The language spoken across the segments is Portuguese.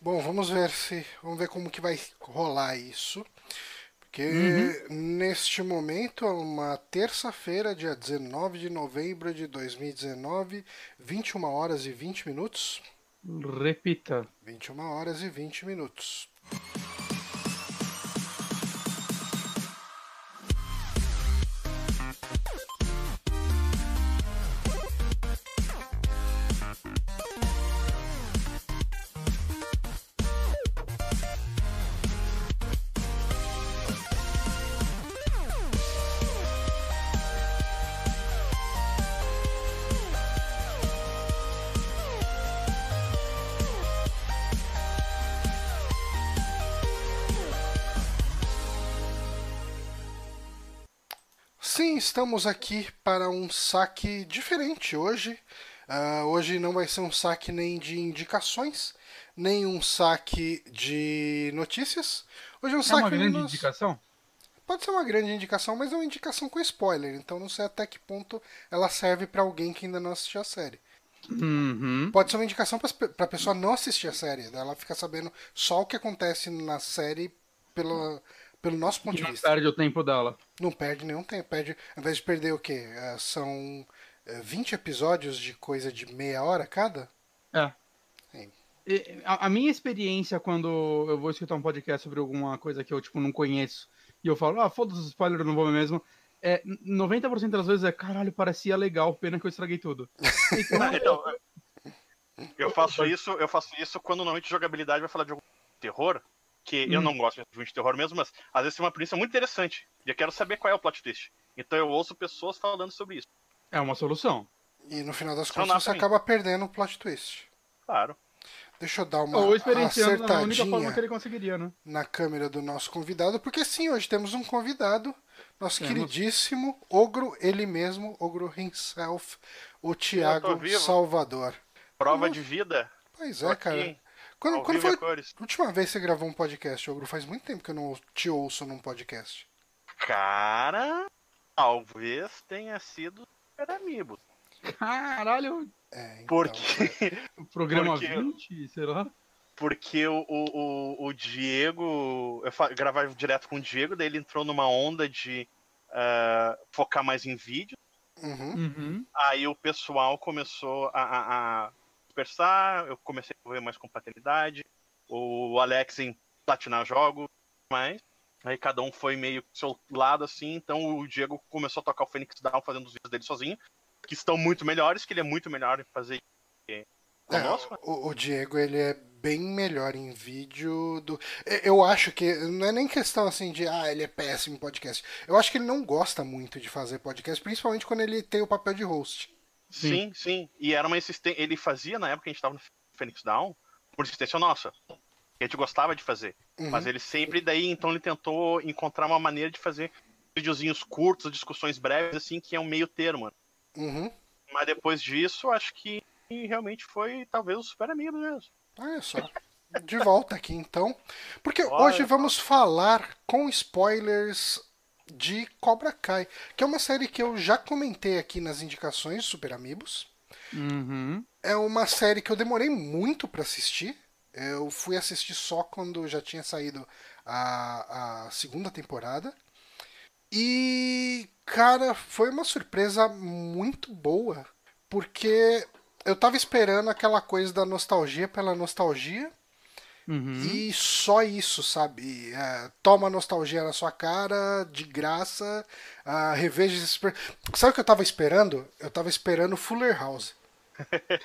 Bom, vamos ver se. Vamos ver como que vai rolar isso. Porque neste momento é uma terça-feira, dia 19 de novembro de 2019, 21 horas e 20 minutos. Repita. 21 horas e 20 minutos. Estamos aqui para um saque diferente hoje. Ah, hoje não vai ser um saque nem de indicações, nem um saque de notícias. Hoje é um É saque uma grande nos- indicação? Pode ser uma grande indicação, mas é uma indicação com spoiler, então não sei até que ponto ela serve para alguém que ainda não assistiu a série. Uhum. Pode ser uma indicação para a pessoa não assistir a série, ela fica sabendo só o que acontece na série pelo, pelo nosso ponto Que de não vista. perde o tempo dela. Não perde nenhum tempo. Perde, ao invés de perder o quê? Eh, São eh, 20 episódios de coisa de meia hora cada? É. Sim. E, A, a minha experiência quando eu vou escutar um podcast sobre alguma coisa que eu, tipo, não conheço e eu falo, ah, foda-se os spoilers, eu não vou mesmo. É, 90% das vezes é, caralho, parecia legal, pena que eu estraguei tudo. Então, Não, então, eu faço isso, eu faço isso quando normalmente jogabilidade vai falar de algum terror, que eu Hum. não gosto de filme de terror mesmo, mas às vezes tem uma premissa muito interessante. E eu quero saber qual é o plot twist. Então eu ouço pessoas falando sobre isso. é uma solução. E no final das contas você acaba perdendo o plot twist. Claro. Deixa eu dar uma Ou experienciando na única acertadinha forma que ele conseguiria, né? na câmera do nosso convidado, porque sim, hoje temos um convidado, nosso Temos. queridíssimo Ogro, ele mesmo, Ogro himself, o vivo. Salvador. Prova Uhum. de vida. Pois é, aqui, cara. Quando, quando foi a última vez que você gravou um podcast, Ogro? Faz muito tempo que eu não te ouço num podcast. Cara, talvez tenha sido Super Amiibo. Caralho, É, então, Porque, programa Porque- 20, sei lá. porque o, o, o, o Diego. Eu gravava direto com o Diego, daí ele entrou numa onda de ah, focar mais em vídeo. Uhum. Uhum. Aí o pessoal começou a, a, a dispersar, eu comecei a envolver mais com paternidade, o Alex em platinar jogos, mais. Aí cada um foi meio pro seu lado, assim, então o Diego começou a tocar o Phoenix Down fazendo os vídeos dele sozinho, que estão muito melhores, que ele é muito melhor em fazer conosco. É, o, o Diego, ele é bem melhor em vídeo do. Eu- Eu acho que não é nem questão assim de ah, ele é péssimo em podcast. Eu acho que ele não gosta muito de fazer podcast, principalmente quando ele tem o papel de host. Sim, sim. E era uma insistência. Ele fazia na época que a gente tava no Phoenix Down, por insistência nossa. Que a gente gostava de fazer. Uhum. Mas ele sempre, daí, então ele tentou encontrar uma maneira de fazer videozinhos curtos, discussões breves, assim, que é um meio termo. Uhum. Mas depois disso, acho que realmente foi talvez o super amigo mesmo. Olha só. De volta aqui então. Porque Olha hoje vamos falar com spoilers de Cobra Kai, que é uma série que eu já comentei aqui nas indicações Super Amigos. Uhum. É uma série que eu demorei muito pra assistir. Eu fui assistir só quando já tinha saído a, a segunda temporada. E, cara, foi uma surpresa muito boa. Porque eu tava esperando aquela coisa da nostalgia pela nostalgia. Uhum. E só isso, sabe? É, toma nostalgia na sua cara, de graça. Uh, reveja esses. Sabe o que eu tava esperando? Eu tava esperando Fuller House.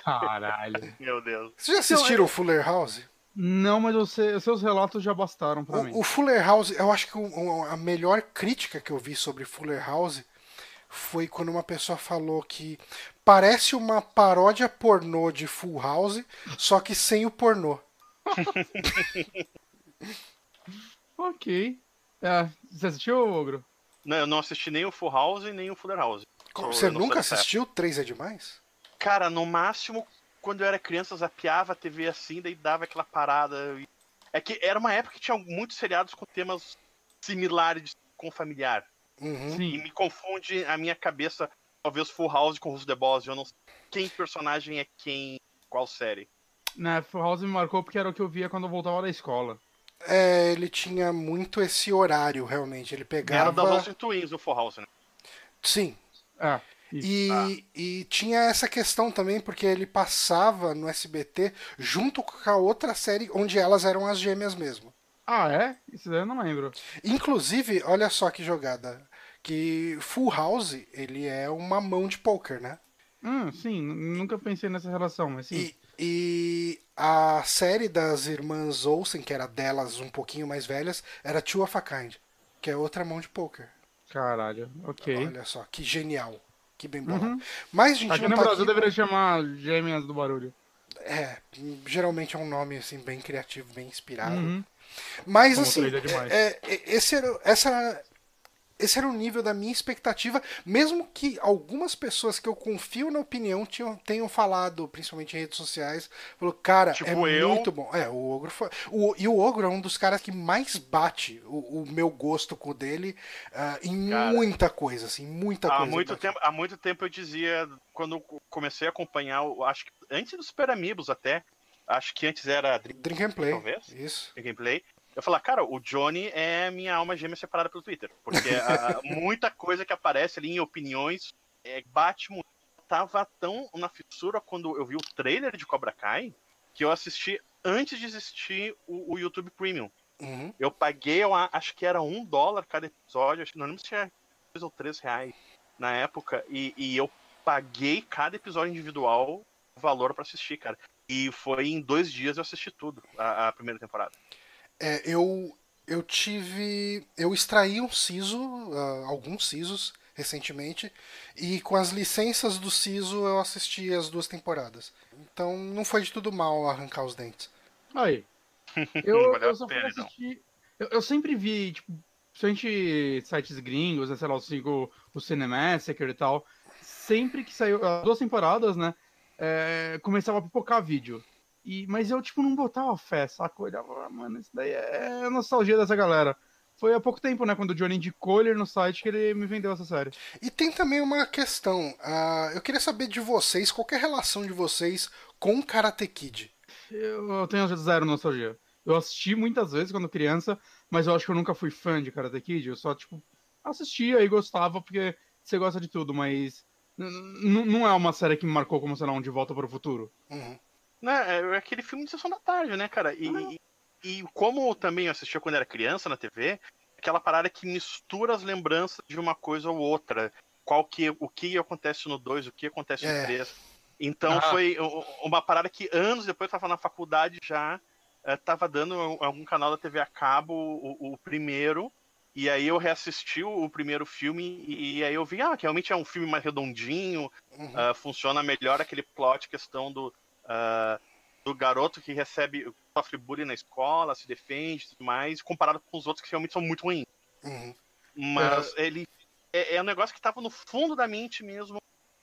Caralho. Meu Deus. Vocês já assistiram o Fuller House? Não, mas você, seus relatos já bastaram pra mim. O, Fuller House, eu acho que o- a melhor crítica que eu vi sobre Fuller House foi quando uma pessoa falou que parece uma paródia pornô de Full House, só que sem o pornô. Ok. É, você assistiu, Ogro? Não, eu não assisti nem o Full House nem o Fuller House. Como, Você nunca assistiu? Três é demais? Cara, no máximo, quando eu era criança, eu zapeava a TV assim, daí dava aquela parada. e- É que era uma época que tinha muitos seriados com temas similares com familiar. Uhum. E Sim. me confunde a minha cabeça, talvez Full House com Who's the Boss, eu não sei quem personagem é quem, qual série. Né, Full House me marcou porque era o que eu via quando eu voltava da escola. É, ele tinha muito esse horário, realmente. Ele pegava. Era das Austin Twins, o Full House, né? Sim. É. isso. E, Ah. e tinha essa questão também, porque ele passava no SBT junto com a outra série onde elas eram as gêmeas mesmo. Ah, é? Isso daí eu não lembro. Inclusive, olha só que jogada. Que Full House, ele é uma mão de poker, né? Hum, sim, nunca pensei nessa relação, mas sim. E, a série das irmãs Olsen, que era delas um pouquinho mais velhas, era Two of a Kind, que é outra mão de poker. Caralho, ok. Olha só, que genial. Que bem bolado. Uhum. Mas gente Aqui não no tá Brasil aqui... deveria chamar Gêmeas do Barulho. É, geralmente é um nome assim bem criativo, bem inspirado. Uhum. Mas Como assim, é é- é- esse, era, essa, esse era o nível da minha expectativa, mesmo que algumas pessoas que eu confio na opinião tinham, tenham falado, principalmente em redes sociais, falou, cara, Tipo é eu. muito bom. É, o Ogro foi. O, e o Ogro é um dos caras que mais bate o, o meu gosto com o dele ah, em Cara, muita coisa, assim, muita Há coisa. muito, tempo, há muito tempo eu dizia, quando comecei a acompanhar, acho que antes dos Super Amigos até, acho que antes era Drink Drink and Play. Talvez. Isso. Gameplay, eu falava, cara, o Johnny é minha alma gêmea separada pelo Twitter. Porque a- muita coisa que aparece ali em opiniões é, bate muito. Eu Tava tão na fissura quando eu vi o trailer de Cobra Kai que eu assisti antes de existir o, o YouTube Premium. Uhum. Eu paguei, eu acho que era um dólar cada episódio, acho que não lembro se era dois ou três reais na época, e, e eu paguei cada episódio individual o valor pra assistir, cara. E foi em dois dias eu assisti tudo, a, a primeira temporada. É, eu, eu tive. Eu extraí um siso, ah, alguns sisos, recentemente, e com as licenças do siso eu assisti as duas temporadas. Então não foi de tudo mal arrancar os dentes. Aí. Eu, eu só fui então. assistir. Eu, eu sempre vi, tipo, principalmente sites gringos, né, sei lá, eu sigo o Cinemassacre e tal. Sempre que saiu, as duas temporadas, né? é, começava a pipocar vídeo. E, mas eu, tipo, não botava fé, saca? Eu olhava, ah, mano, isso daí é nostalgia dessa galera. Foi há pouco tempo, né, quando o Johnny indicou ele no site que ele me vendeu essa série. E tem também uma questão. ah, eu queria saber de vocês, qual que é a relação de vocês com Karate Kid? Eu, tenho zero nostalgia. Eu assisti muitas vezes quando criança, mas eu acho que eu nunca fui fã de Karate Kid. Eu só, tipo, assistia e gostava porque você gosta de tudo, mas não é uma série que me marcou como, sei lá, um De Volta para o Futuro. Uhum. Né, é aquele filme de sessão da tarde, né, cara? E, Ah. e, e como também eu assistia quando era criança na TV, aquela parada que mistura as lembranças de uma coisa ou outra. Qual que, o que acontece no 2, o que acontece É. no 3. Então Ah. foi uma parada que anos depois eu tava na faculdade já, eh, tava dando algum canal da TV a cabo o, o primeiro. E aí eu reassisti o, primeiro filme e, aí eu vi, ah, que realmente é um filme mais redondinho, Uhum. ah, funciona melhor aquele plot, questão do, ah, do garoto que recebe, sofre bullying na escola, se defende e tudo mais, comparado com os outros que realmente são muito ruins. Uhum. Mas ele é, é um negócio que tava no fundo da mente mesmo,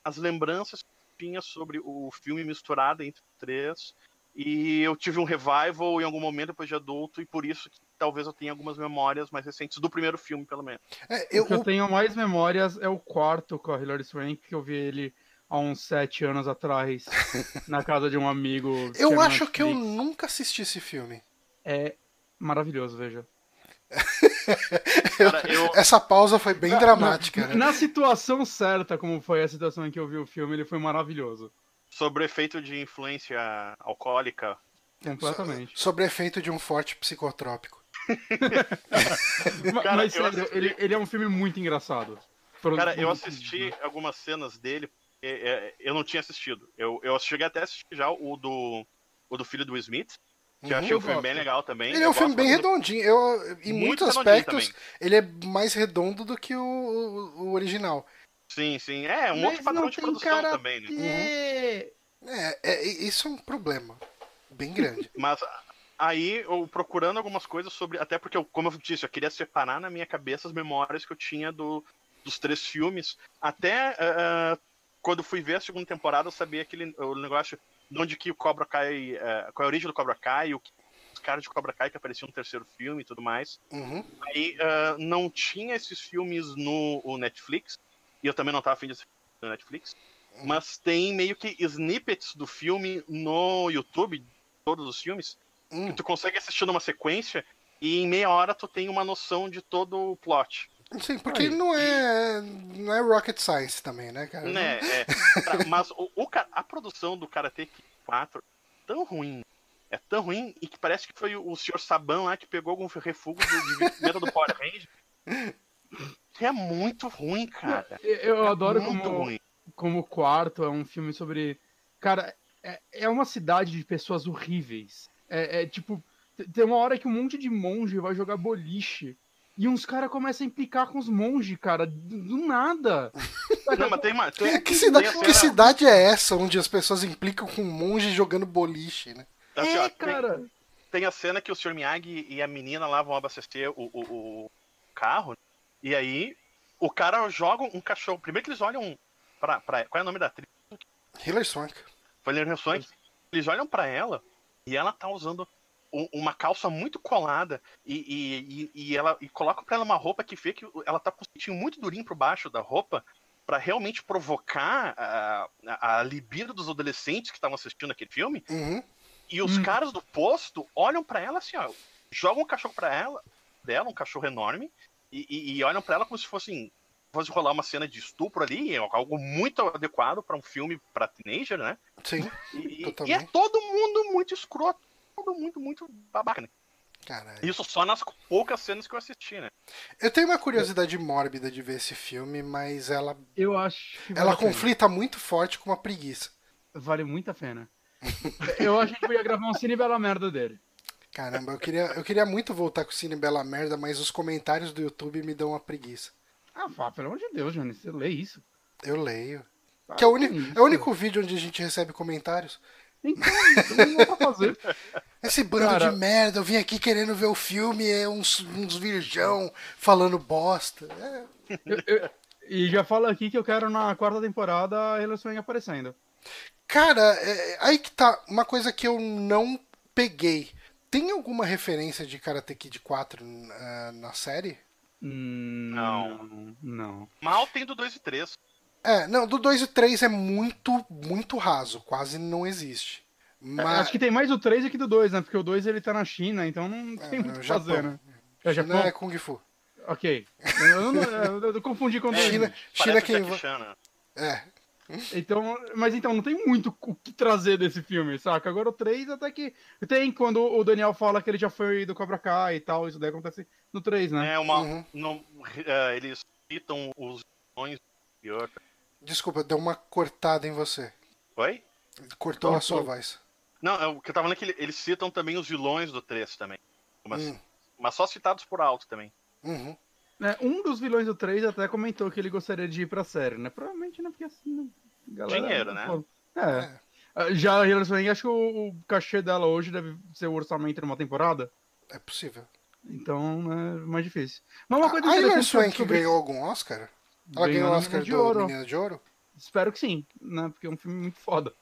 as lembranças que tinha sobre o filme misturado entre os três. E eu tive um revival em algum momento depois de adulto, e por isso que talvez eu tenha algumas memórias mais recentes do primeiro filme, pelo menos. É, O eu, que eu o- tenho mais memórias é o quarto com a Hilary Swank, que eu vi ele há uns sete anos atrás, na casa de um amigo. que eu acho que eu nunca assisti esse filme. É maravilhoso, veja. Cara, eu, Essa pausa foi bem dramática, Na, né? na situação certa, como foi a situação em que eu vi o filme, ele foi maravilhoso. sobre efeito de influência alcoólica, Completamente. Sobre efeito de um forte psicotrópico. Cara, Mas sério, assisti- ele, ele é um filme muito engraçado. Cara, eu assisti algumas cenas dele, eu não tinha assistido. Eu, eu cheguei até a assistir já o do, o do filho do Smith, que eu Uhum. achei Eu um filme gosto. bem legal também. Ele é um filme bem redondinho. Eu, em Muito muitos aspectos, ele é mais redondo do que o, o- o original. Sim, sim. É, um Mas outro padrão de produção karatê. também, né? É, é, isso é um problema bem grande. Mas aí, eu procurando algumas coisas sobre. Até porque, eu, como eu disse, eu queria separar na minha cabeça as memórias que eu tinha do, dos três filmes. Até ah, quando fui ver a segunda temporada, eu sabia aquele o negócio de onde que o Cobra Kai. ah, qual é a origem do Cobra Kai, o que- os caras de Cobra Kai que apareciam no terceiro filme e tudo mais. Uhum. Aí ah, não tinha esses filmes no Netflix, e eu também não tava afim de assistir no Netflix, mas tem meio que snippets do filme no YouTube, todos os filmes, Hum, que tu consegue assistir numa sequência e em meia hora tu tem uma noção de todo o plot. Sim, porque Aí. não é, não é rocket science também, né, cara? Né? É, pra- mas o, o a produção do Karate Kid 4 é tão ruim. É tão ruim e que parece que foi o senhor Saban lá que pegou algum refúgio do, de pimenta do Power Ranger. Que é muito ruim, cara. Eu, eu adoro muito como, ruim. como o quarto é um filme sobre. Cara, é, é uma cidade de pessoas horríveis. É, é tipo, tem uma hora que um monte de monge vai jogar boliche. E uns caras começam a implicar com os monges, cara, do, nada. Não, mas tem uma. Que, Tem, que cida- tem que cidade é essa onde as pessoas implicam com um monge jogando boliche, né? assim, ó, é, tem- cara. tem a cena que o Sr. Miyagi e a menina lá vão abastecer o, o- o carro. E aí o cara joga um cachorro. Primeiro que eles olham pra. pra qual é o nome da atriz? Hilary Swank. Valeria Swank. Eles olham pra ela e ela tá usando uma calça muito colada e, e, e, ela e colocam pra ela uma roupa que vê que ela tá com o cintinho muito durinho por baixo da roupa pra realmente provocar a, a, a libido dos adolescentes que estavam assistindo aquele filme. Uhum. E os Hum. caras do posto olham pra ela assim, ó, jogam um cachorro pra ela, dela, um cachorro enorme, e, e- e olham pra ela como se fossem fosse rolar uma cena de estupro ali, é algo muito adequado pra um filme pra teenager, né? Sim, E, e- e é todo mundo muito escroto, mundo muito babaca, né? caralho. Isso só nas poucas cenas que eu assisti, né? Eu tenho uma curiosidade mórbida de ver esse filme, mas ela, Eu acho vale ela pena. conflita muito forte com uma preguiça. Vale muito a pena. Eu acho que eu ia gravar um Cine Bela Merda dele. Caramba, eu queria, eu queria muito voltar com o Cine Bela Merda, mas os comentários do YouTube me dão uma preguiça. Ah, pá, pelo amor de Deus, Johnny, você lê isso. Eu leio. Para Que é o, isso. é o único vídeo onde a gente recebe comentários. Então, não dá pra fazer. Esse bando Cara- de merda, eu vim aqui querendo ver o filme, é uns, uns virgão falando bosta. É, Eu- eu- e já falo aqui que eu quero na quarta temporada a Swank aparecendo. Cara, é- aí que tá. Uma coisa que eu não peguei. Tem alguma referência de Karate Kid 4 na, na série? Hum, Não. Não. Mal tem do 2 e 3. É, não, do 2 e 3 é muito, muito raso, quase não existe. Mas, É, Acho que tem mais do 3 aqui do 2, né? Porque o 2 ele tá na China, então não tem É, muito o que fazer, né? É China Japão? é Kung Fu. Ok. Eu, eu, não- eu- eu confundi com o 2. China- China quem o Jack va- Chan, né? É, Então, mas então, não tem muito o que trazer desse filme, saca? Agora o 3 até que. Tem quando o Daniel fala que ele já foi do Cobra Kai e tal, isso daí acontece no 3, né? É uma. Uhum. não- é, eles citam os vilões outra. Desculpa, deu uma cortada em você. Oi? Cortou a sua voz. Não, é o que eu tava falando é que ele- eles citam também os vilões do 3 também. Mas, Hum. mas só citados por alto também. Uhum. É, um dos vilões do 3 até comentou que ele gostaria de ir pra série, né? Provavelmente, né? Porque assim. né, Galera, Dinheiro, né? pô, É. Ah, Já a Hilary Swank, acho que o, o cachê dela hoje deve ser o orçamento numa temporada. É possível. Então, é mais difícil. Mas uma coisa a Hilary interessante que eu Swank ganhou algum Oscar? Ela ganhou o Oscar de Ouro. Menina de Ouro? Espero que sim, né? Porque é um filme muito foda.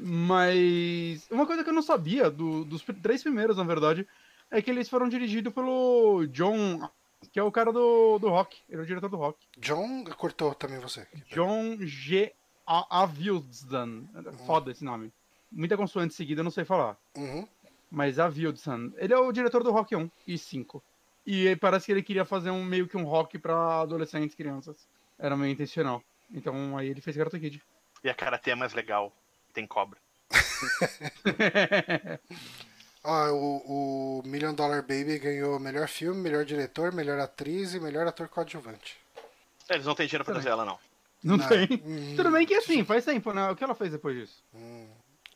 Mas uma coisa que eu não sabia, do- dos três primeiros, na verdade, é que eles foram dirigidos pelo John, que é o cara do, do rock. Ele é o diretor do rock. John cortou também você. John G. Avildsen. Foda esse nome. Muita consoante seguida, eu não sei falar. Uhum. Mas Avildsen. Ele é o diretor do Rock 1 e 5. E parece que ele queria fazer um meio que um rock pra adolescentes e crianças. Era meio intencional. Então aí ele fez Karate Kid. E a karatê é mais legal. Tem cobra. Ah, o, o Million Dollar Baby ganhou melhor filme, melhor diretor, melhor atriz e melhor ator coadjuvante. É, Eles não têm dinheiro pra trazer ela, não. Não, Não. tem. Hum. Tudo bem que assim, faz tempo, né? O que ela fez depois disso?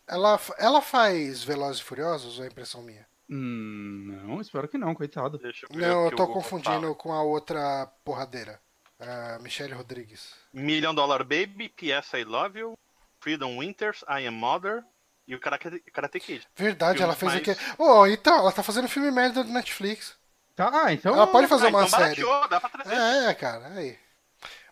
Ela, ela faz Velozes e Furiosos ou é impressão minha? Hum, não, espero que não, coitado. Deixa eu ver Não, eu tô confundindo fala. com a outra porradeira. A Michelle Rodrigues. Million Dollar Baby, P.S. I Love You, Freedom Winters, I Am Mother e o Karate, Karate Kid. Verdade, ela fez Filmes aqui. mais- Oh, então, ela tá fazendo filme merda do Netflix. Tá, ah, então. Ela pode fazer Ah, uma então série. barateou, dá pra trazer. É, cara, aí.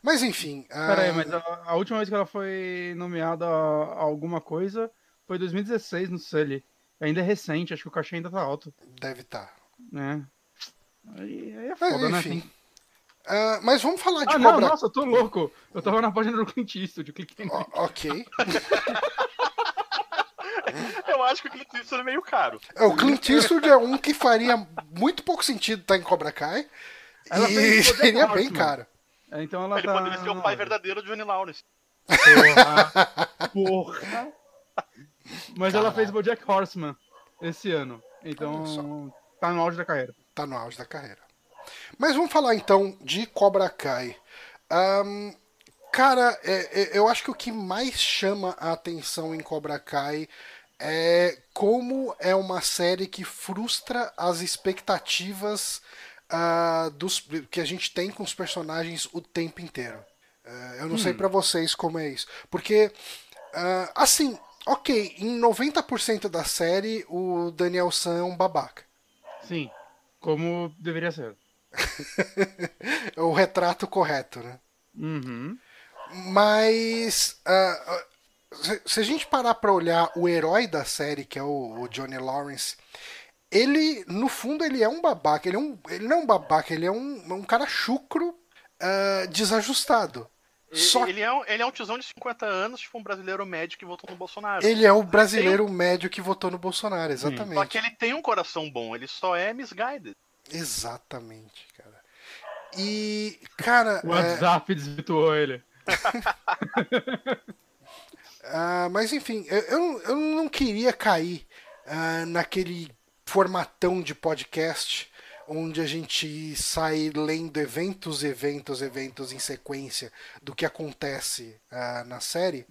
Mas enfim. Pera aí, ah, mas a, a última vez que ela foi nomeada a, a alguma coisa foi 2016 no Sully. Ainda é recente, acho que o cachê ainda tá alto. Deve estar. né? Aí, aí é Mas foda, né? enfim. Tem- Ah, mas vamos falar de Ah, não, Cobra. nossa, eu tô louco. Eu tava na página do Clint Eastwood, eu cliquei no... O- ok. Eu acho que o Clint Eastwood é meio caro. É, o Clint Eastwood é um que faria muito pouco sentido estar em Cobra Kai. Ela e seria bem caro. É, Então ela Ele tá. poderia ser o pai verdadeiro de Johnny Lawrence. Porra. Porra. Mas ela Caralho. fez Bojack Horseman esse ano. Então tá no auge da carreira. Tá no auge da carreira. Mas vamos falar então de Cobra Kai. Ahn, cara, é- é- eu acho que o que mais chama a atenção em Cobra Kai é como é uma série que frustra as expectativas ah, dos, que a gente tem com os personagens o tempo inteiro. Eh, eu não sei pra vocês como é isso. Porque, ah, assim, ok, em 90% da série o Daniel San é um babaca. Sim. Como deveria ser. É o retrato correto, né? Uhum. Mas ah, se, se a gente parar pra olhar o herói da série, que é o, o Johnny Lawrence, ele, no fundo, ele é um babaca. Ele, é um, ele não é um babaca, ele é um, um cara chucro, ah, desajustado. Só Ele, é um, ele é um tiozão de 50 anos, tipo um brasileiro médio que votou no Bolsonaro. ele é o brasileiro médio que votou no Bolsonaro, exatamente. Só que ele tem um coração bom, ele só é misguided. Exatamente, cara. E, cara. O é, WhatsApp desvirtuou ele. Ah, mas enfim, eu, eu, não queria cair ah, naquele formatão de podcast onde a gente sai lendo eventos, eventos, eventos em sequência do que acontece ah, na série.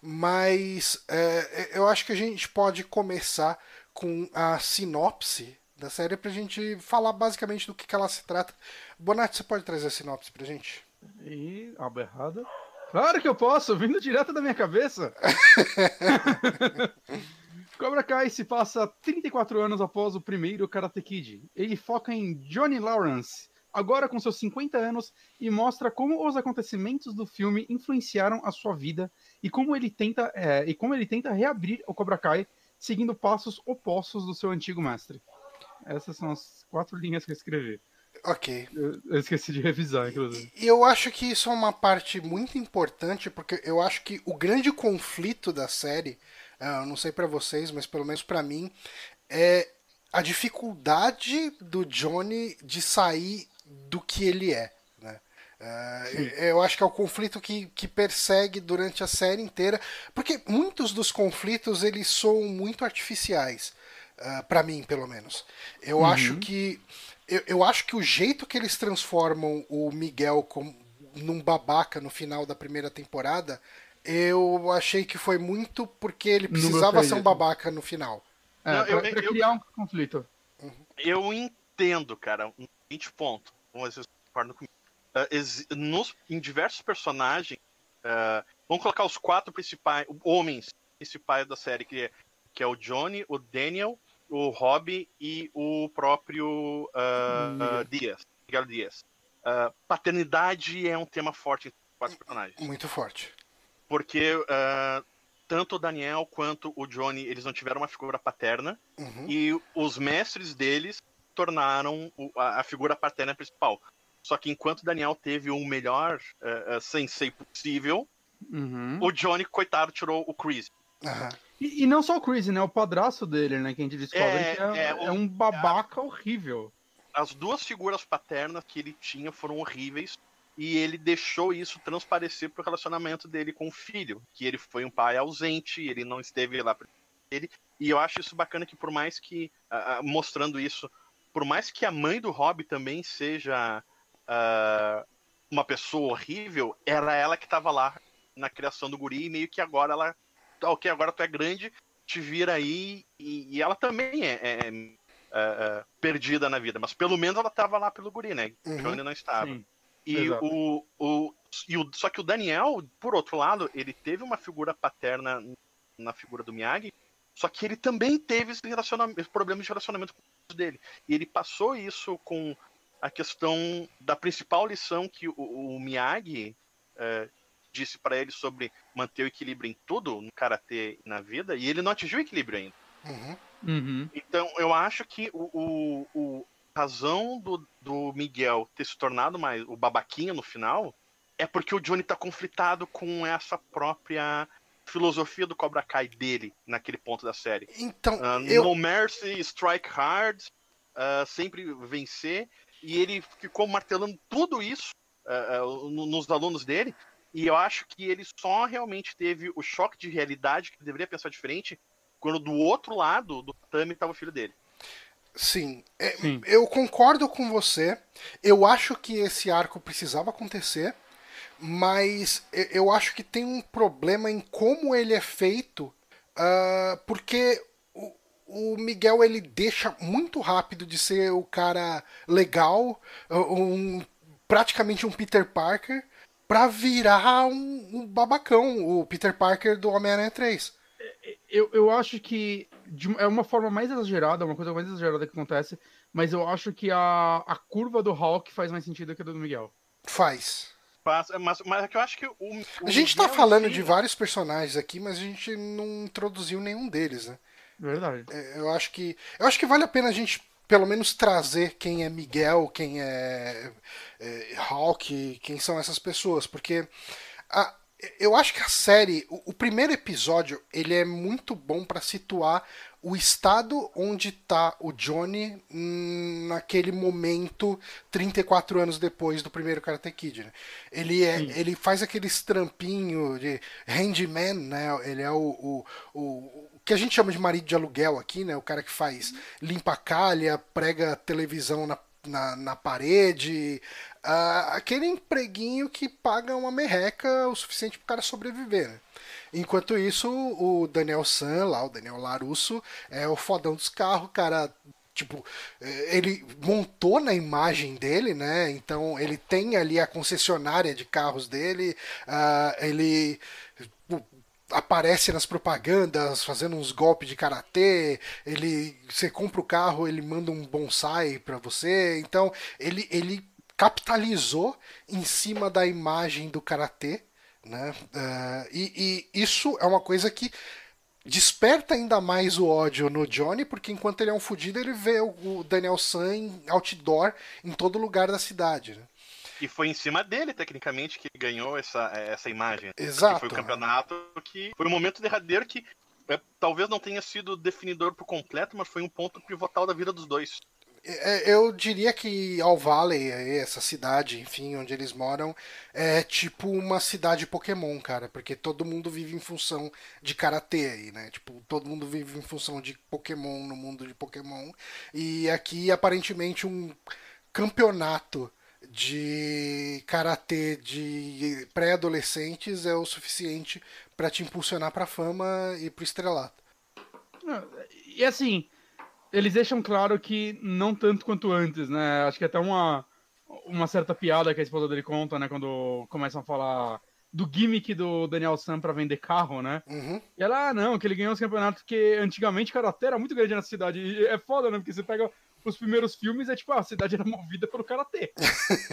Mas eh, eu acho que a gente pode começar com a sinopse da série pra gente falar basicamente do que, que ela se trata. Bonatti, você pode trazer a sinopse pra gente? E. Aba errada. Claro que eu posso, vindo direto da minha cabeça. Cobra Kai se passa 34 anos após o primeiro Karate Kid. Ele foca em Johnny Lawrence, agora com seus 50 anos, e mostra como os acontecimentos do filme influenciaram a sua vida e como ele tenta, é, e como ele tenta reabrir o Cobra Kai seguindo passos opostos do seu antigo mestre. Essas são as quatro linhas que eu escrevi. Ok. Eu, eu esqueci de revisar, inclusive. E eu acho que isso é uma parte muito importante, porque eu acho que o grande conflito da série, eu não sei pra vocês, mas pelo menos pra mim, é a dificuldade do Johnny de sair do que ele é. Né? Ah, eu acho que é o conflito que, que persegue durante a série inteira, porque muitos dos conflitos eles são muito artificiais, ah, pra mim pelo menos. Eu acho que eu, eu acho que o jeito que eles transformam o Miguel com, num babaca no final da primeira temporada, eu achei que foi muito porque ele precisava ser um babaca no final. É, Não, pra, eu- pra eu- criar um conflito. Eu entendo, cara, um 20 pontos. Vamos ver se vocês concordam comigo. Ah, nos, em diversos personagens, ah, vamos colocar os quatro principais, homens principais da série, que é, que é o Johnny, o Daniel, o Robbie e o próprio Miguel. ah, Dias, Miguel Dias. Ah, paternidade é um tema forte em quatro personagens. Muito forte. Porque ah, tanto o Daniel quanto o Johnny, eles não tiveram uma figura paterna. Uhum. E os mestres deles tornaram o- a, figura paterna principal. Só que enquanto o Daniel teve o melhor sensei possível, Uhum. o Johnny, coitado, tirou o Chris. Aham. E, e não só o Chris, né? O padrasto dele, né? Que a gente descobre É, que é, é, é um babaca horrível. As duas figuras paternas que ele tinha foram horríveis. E ele deixou isso transparecer pro relacionamento dele com o filho. Que ele foi um pai ausente, ele não esteve lá pra ele. E eu acho isso bacana que por mais que. ah, mostrando isso, por mais que a mãe do Rob também seja ah, uma pessoa horrível, era ela que estava lá na criação do guri, e meio que agora ela. "Ah, Ok, agora tu é grande, te vira aí. E, e ela também é, é, é, é, perdida na vida, mas pelo menos ela estava lá pelo guri, né? O Uhum. Johnny não estava. Sim. E Exato. o, o, e o. Só que o Daniel, por outro lado, ele teve uma figura paterna na figura do Miyagi, só que ele também teve esse relacionamento, esse problema de relacionamento com os dele. E ele passou isso com a questão da principal lição que o, o Miyagi eh, disse para ele sobre manter o equilíbrio em tudo, no karatê na vida, e ele não atingiu o equilíbrio ainda. Uhum. Uhum. Então, eu acho que o, o, o- a razão do, do Miguel ter se tornado mais o babaquinha no final é porque o Johnny tá conflitado com essa própria filosofia do Cobra Kai dele naquele ponto da série. Então, Uh, eu, No mercy, strike hard, uh, sempre vencer. E ele ficou martelando tudo isso uh, uh, no- nos alunos dele. E eu acho que ele só realmente teve o choque de realidade, que ele deveria pensar diferente, quando do outro lado do tatame estava o filho dele. sim, é, Sim. eu concordo com você. Eu acho que esse arco precisava acontecer, mas eu acho que tem um problema em como ele é feito, ah, porque o, o Miguel ele deixa muito rápido de ser o cara legal, um, praticamente um Peter Parker, pra virar um, um babacão, o Peter Parker do Homem-Aranha 3. Eu, eu acho que de- é uma forma mais exagerada, uma coisa mais exagerada que acontece, mas eu acho que a, a curva do Hulk faz mais sentido que a do Miguel. Faz. Mas, mas, mas é que eu acho que o. o A gente tá Miguel em falando de vários personagens aqui, mas a gente não introduziu nenhum deles, né? Verdade. É, Eu acho que eu acho que vale a pena a gente pelo menos trazer quem é Miguel, quem é, é Hulk, quem são essas pessoas, porque a- eu acho que a série, o, o primeiro episódio, ele é muito bom pra situar o estado onde tá o Johnny naquele momento 34 anos depois do primeiro Karate Kid, né? Ele é, Sim. ele faz aqueles trampinho de handyman, né? Ele é o, o, o que a gente chama de marido de aluguel aqui, né? O cara que faz limpa calha, prega televisão na, na, na parede, ah, aquele empreguinho que paga uma merreca o suficiente pro cara sobreviver, né? Enquanto isso, o Daniel San, lá, o Daniel Larusso, é o fodão dos carros, cara. Tipo, eh, ele montou na imagem dele, né? Então ele tem ali a concessionária de carros dele, ah, ele aparece nas propagandas fazendo uns golpes de karatê, ele você compra o carro, ele manda um bonsai pra você. Então, ele ele capitalizou em cima da imagem do karatê, né? Ah, e, e isso é uma coisa que desperta ainda mais o ódio no Johnny, porque enquanto ele é um fudido, ele vê o Daniel San outdoor em todo lugar da cidade, né? E foi em cima dele, tecnicamente, que ganhou essa, essa imagem. Exato. Que foi o campeonato que foi o momento derradeiro que é, talvez não tenha sido definidor por completo, mas foi um ponto pivotal da vida dos dois. É, Eu diria que All Valley, essa cidade, enfim, onde eles moram, é tipo uma cidade Pokémon, cara, porque todo mundo vive em função de karatê aí, né? Tipo, todo mundo vive em função de Pokémon no mundo de Pokémon. E aqui, aparentemente, um campeonato de karatê de pré-adolescentes é o suficiente pra te impulsionar pra fama e pro estrelato. E assim, eles deixam claro que não tanto quanto antes, né? Acho que até uma, uma certa piada que a esposa dele conta, né? Quando começam a falar do gimmick do Daniel Sam pra vender carro, né? Uhum. E ela, ah, não, que ele ganhou os campeonatos porque antigamente Karatê era muito grande nessa cidade. E é foda, né? Porque você pega os primeiros filmes, é tipo, ah, a cidade era movida pelo Karatê.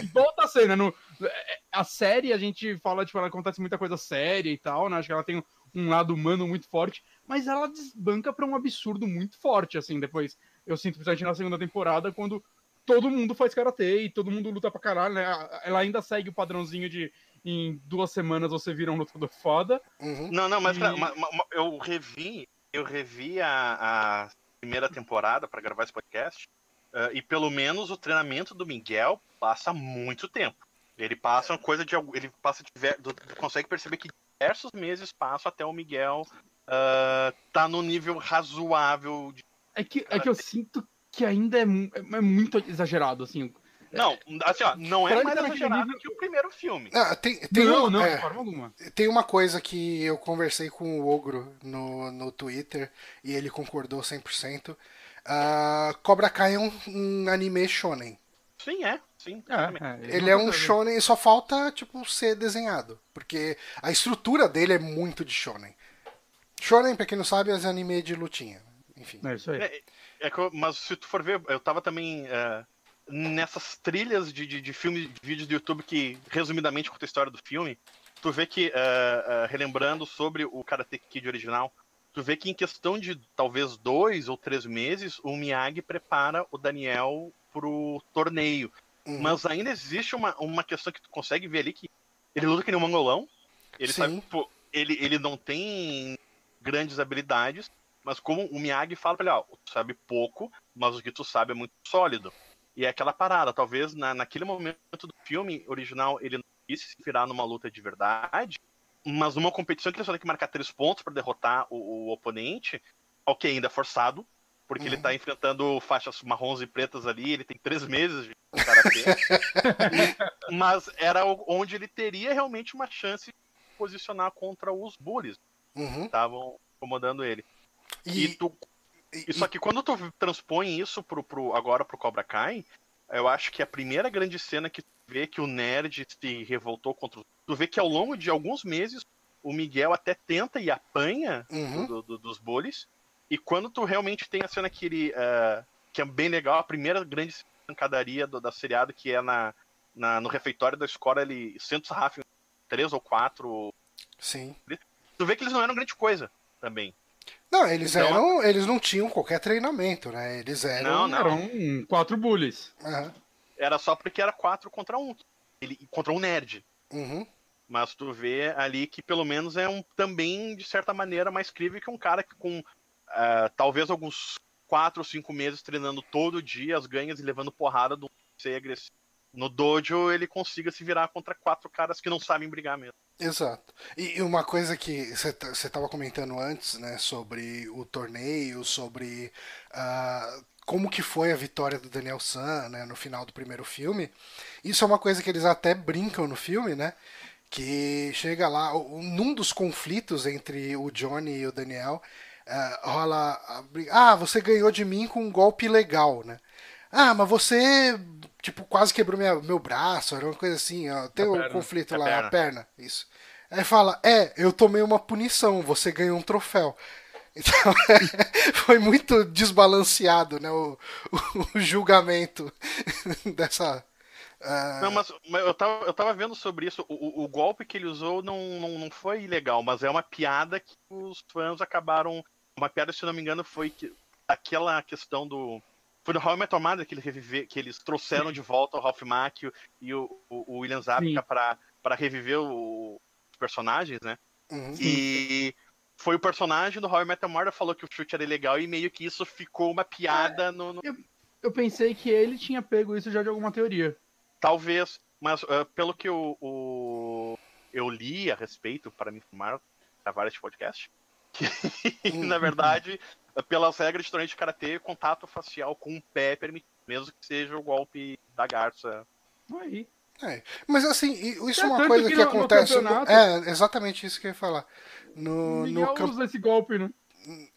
e volta a ser, né? No, é, a série, a gente fala, tipo, ela acontece muita coisa séria e tal, né? Acho que ela tem um lado humano muito forte, mas ela desbanca pra um absurdo muito forte, assim, depois. Eu sinto, principalmente na segunda temporada, quando todo mundo faz Karatê e todo mundo luta pra caralho, né? Ela ainda segue o padrãozinho de em duas semanas você vira um lutador foda. Uhum. Não, não, mas E- cara, ma- ma- ma- eu revi, eu revi a, a primeira temporada pra gravar esse podcast. Eh, e pelo menos o treinamento do Miguel passa muito tempo. Ele passa uma coisa de ele passa diver- do- consegue perceber que diversos meses passam até o Miguel ah, tá no nível razoável. de- É que, é que eu sinto que ainda é, é muito exagerado, assim. Não, assim, ó, não é mais exagerado nível- que o primeiro filme. Ah, tem, tem não, um- não, é. de forma alguma. Tem uma coisa que eu conversei com o Ogro no, no Twitter e ele concordou 100%. Ah, Cobra Kai é um, um anime shonen. Sim, é, sim. É, exatamente. é, Ele é um shonen, só falta tipo ser desenhado, porque a estrutura dele é muito de shonen. Shonen, pra quem não sabe, é anime de lutinha. Enfim. É isso aí. É, é que eu- mas se tu for ver, eu tava também é, nessas trilhas de, de, de filmes, de vídeos do YouTube que resumidamente conta a história do filme. Tu vê que, é, é, relembrando sobre o Karate Kid original, tu vê que em questão de talvez dois ou três meses, o Miyagi prepara o Daniel pro torneio. Uhum. Mas ainda existe uma, uma questão que tu consegue ver ali que ele luta que nem um mangolão. Ele Sim. sabe, ele, ele não tem grandes habilidades, mas como o Miyagi fala pra ele, ó, tu sabe pouco, mas o que tu sabe é muito sólido. E é aquela parada, talvez na, naquele momento do filme original ele não quis se virar numa luta de verdade, mas numa competição que ele só tem que marcar três pontos para derrotar o, o, oponente, ok, ainda é forçado, porque uhum. ele tá enfrentando faixas marrons e pretas ali, ele tem três meses de karatê. mas era onde ele teria realmente uma chance de posicionar contra os bullies uhum. que estavam incomodando ele. E, e tu. E, só que quando tu transpõe isso pro, pro, agora pro Cobra Kai, eu acho que a primeira grande cena que vê que o nerd se revoltou contra. Tu vê que ao longo de alguns meses o Miguel até tenta e apanha uhum. do, do, dos bullies. E quando tu realmente tem a cena que ele. Uh, que é bem legal, a primeira grande pancadaria do, da seriado, que é na, na, no refeitório da escola, ele senta os Rafa três ou quatro. Sim. Tu vê que eles não eram grande coisa também. Não, eles então, eram. Eles não tinham qualquer treinamento, né? Eles eram. Não, não. Eram quatro bullies. Uhum. Era só porque era quatro contra um. Ele, contra um nerd. Uhum. Mas tu vê ali que pelo menos é um também, de certa maneira, mais crível que um cara que com uh, talvez alguns quatro ou cinco meses treinando todo dia as ganhas e levando porrada do ser agressivo no dojo ele consiga se virar contra quatro caras que não sabem brigar mesmo. Exato. E, uma coisa que você estava comentando antes, né, sobre o torneio, sobre uh, como que foi a vitória do Daniel San, né, no final do primeiro filme. Isso é uma coisa que eles até brincam no filme, né? Que chega lá, num dos conflitos entre o Johnny e o Daniel, uh, rola. Ah, você ganhou de mim com um golpe legal, né? Ah, mas você tipo, quase quebrou minha, meu braço, era uma coisa assim, ó. Tem um conflito a lá, perna. a perna, isso. Aí fala, é, eu tomei uma punição, você ganhou um troféu. Então, foi muito desbalanceado, né, o, o, julgamento dessa... Uh... Não, mas, mas, eu, tava, eu tava vendo sobre isso, o, o golpe que ele usou não, não, não foi ilegal, mas é uma piada que os fãs acabaram... Uma piada, se não me engano, foi que aquela questão do foi no How I Met Your Mother que eles, reviver, que eles trouxeram Sim. de volta o Ralph Macchio e o, o, o William Zabka para reviver o, os personagens, né? Uhum. E foi o personagem do How I Met Your Mother falou que o chute era legal e meio que isso ficou uma piada é, no... no... Eu, eu, pensei que ele tinha pego isso já de alguma teoria. Talvez, mas uh, pelo que eu, o, eu li a respeito para me informar, gravar este podcast, que na verdade pelas regras de torneio de karatê, contato facial com o pé permitido, mesmo que seja o golpe da garça. Aí. É, mas assim, isso é, é uma coisa que, que no, acontece. No é, exatamente isso que eu ia falar. No, Miguel no camp... usa esse golpe, né?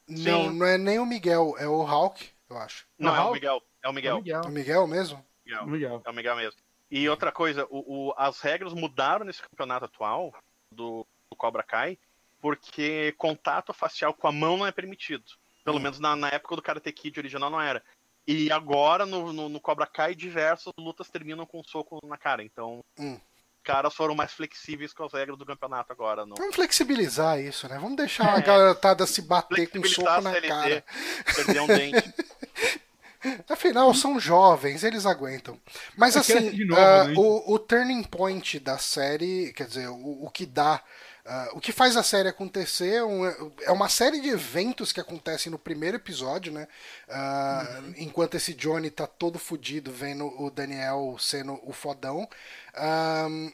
Não, Sim. não é nem o Miguel, é o Hulk, eu acho. Não, não é, o Miguel, é o Miguel. É o Miguel, o Miguel mesmo? Miguel. Miguel. É o Miguel mesmo. E outra coisa, o, o, as regras mudaram nesse campeonato atual do, do Cobra Kai, porque contato facial com a mão não é permitido. Pelo hum. menos na, na, época do Karate Kid original não era. E agora, no, no, no, Cobra Kai, diversas lutas terminam com um soco na cara. Então, hum. caras foram mais flexíveis com as regras do campeonato agora. No... Vamos flexibilizar isso, né? Vamos deixar é. a garotada se bater com um soco na CLT, cara. Perder um dente. Afinal, são jovens, eles aguentam. Mas assim, novo, uh, né? o, o turning point da série, quer dizer, o, o que dá Uh, o que faz a série acontecer é, é uma série de eventos que acontecem no primeiro episódio, né? Uh, uhum. Enquanto esse Johnny tá todo fudido vendo o Daniel sendo o fodão. Uh,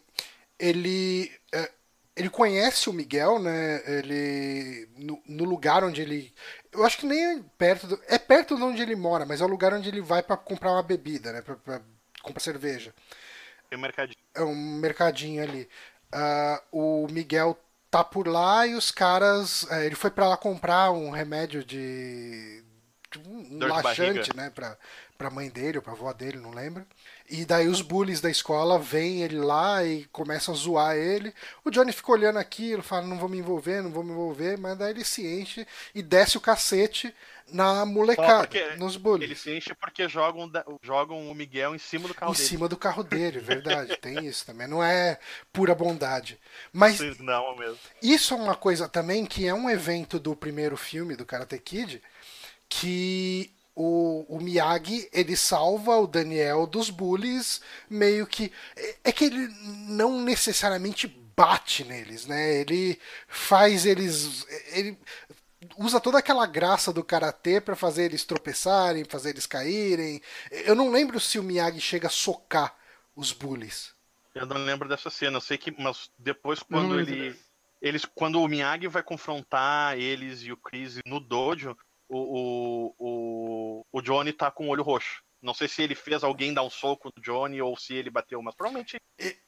ele, eh, ele conhece o Miguel, né? Ele. No, no, lugar onde ele. Eu acho que nem é perto. Do, é perto de onde ele mora, mas é o lugar onde ele vai para comprar uma bebida, né? Pra, pra comprar cerveja. Tem um mercadinho. É um mercadinho ali. Uh, o Miguel tá por lá e os caras. É, ele foi para lá comprar um remédio de. um laxante, né? Pra, pra mãe dele ou pra avó dele, não lembro. E daí os bullies da escola veem ele lá e começam a zoar ele. O Johnny fica olhando aquilo, fala: não vou me envolver, não vou me envolver, mas daí ele se enche e desce o cacete na molecada, nos bullies. Ele se enche porque jogam, jogam o Miguel em cima do carro em dele. Em cima do carro dele, verdade. tem isso também. Não é pura bondade. Mas não mesmo. isso é uma coisa também que é um evento do primeiro filme do Karate Kid que o, o, Miyagi ele salva o Daniel dos bullies meio que é, é que ele não necessariamente bate neles, né? Ele faz eles. Ele usa toda aquela graça do karatê para fazer eles tropeçarem, fazer eles caírem. Eu não lembro se o Miyagi chega a socar os bullies. Eu não lembro dessa cena, eu sei que, mas depois quando ele, eles, quando o Miyagi vai confrontar eles e o Chris no dojo, o, o, o, Johnny tá com o olho roxo. Não sei se ele fez alguém dar um soco no Johnny ou se ele bateu, mas provavelmente.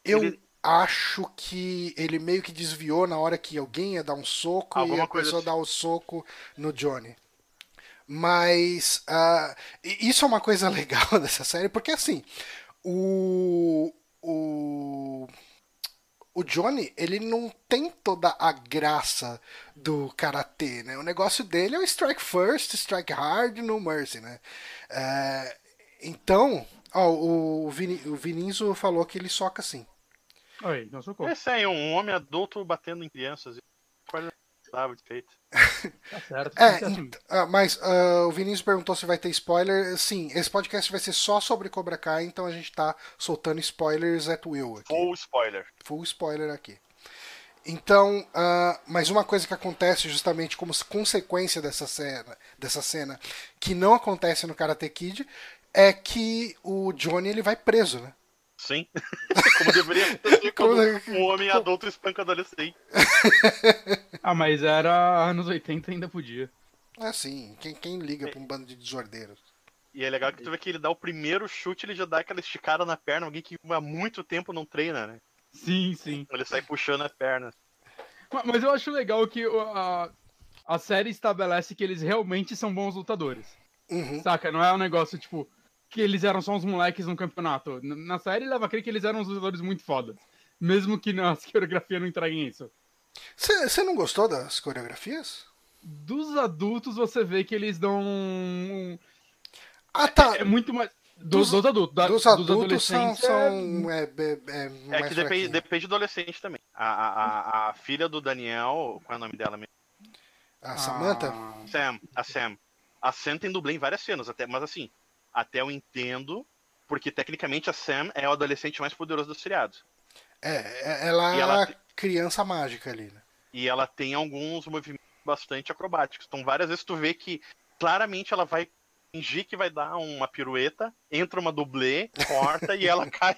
Eu ele... acho que ele meio que desviou na hora que alguém ia dar um soco Alguma e a pessoa assim. dar o soco no Johnny. Mas uh, isso é uma coisa legal dessa série, porque assim, o, o, o Johnny, ele não tem toda a graça do karatê, né? O negócio dele é o strike first, strike hard, no mercy, né? Uh, então, ó, o, Vini, o falou que ele soca assim. Oi, não socorro. Esse aí, um homem adulto batendo em crianças. Dava de feito. Tá certo. É, Tá assim. ah, mas ah, o Vinícius perguntou se vai ter spoiler. Sim, esse podcast vai ser só sobre Cobra Kai, então a gente tá soltando spoilers at will aqui. Full spoiler. Full spoiler aqui. Então, ah, mas uma coisa que acontece justamente como consequência dessa cena, dessa cena, que não acontece no Karate Kid, é que o Johnny ele vai preso, né? Sim. Como deveria ser quando Como- um homem adulto espanca adolescente. Ah, mas era anos 80 ainda podia. É assim, quem, quem liga pra um bando de desordeiros? E é legal que tu vê que ele dá o primeiro chute, ele já dá aquela esticada na perna, alguém que há muito tempo não treina, né? Sim, sim. Ele sai puxando a perna. Ma- Mas eu acho legal que a, a série estabelece que eles realmente são bons lutadores. Uhum. Saca? Não é um negócio, tipo, que eles eram só uns moleques no campeonato. Na série leva a crer que eles eram uns lutadores muito fodas. Mesmo que nas coreografias não entreguem isso. Você não gostou das coreografias? Dos adultos você vê que eles dão. Ah, tá. É muito mais. Dos- Dos, dos adultos. da- Dos dos adultos são, adolescentes é- são é, é, é É que depende, depende do adolescente também. A, a, a, a filha do Daniel, qual é o nome dela mesmo? A Samantha? Ah, Sam, a Sam. A Sam tem dublê em várias cenas, até, mas assim, até eu entendo, porque tecnicamente a Sam é o adolescente mais poderoso do seriado. É, é- ela é a criança mágica ali, né? E ela tem alguns movimentos bastante acrobáticos. Então, várias vezes tu vê que claramente ela vai fingir que vai dar uma pirueta, entra uma dublê, corta e ela cai.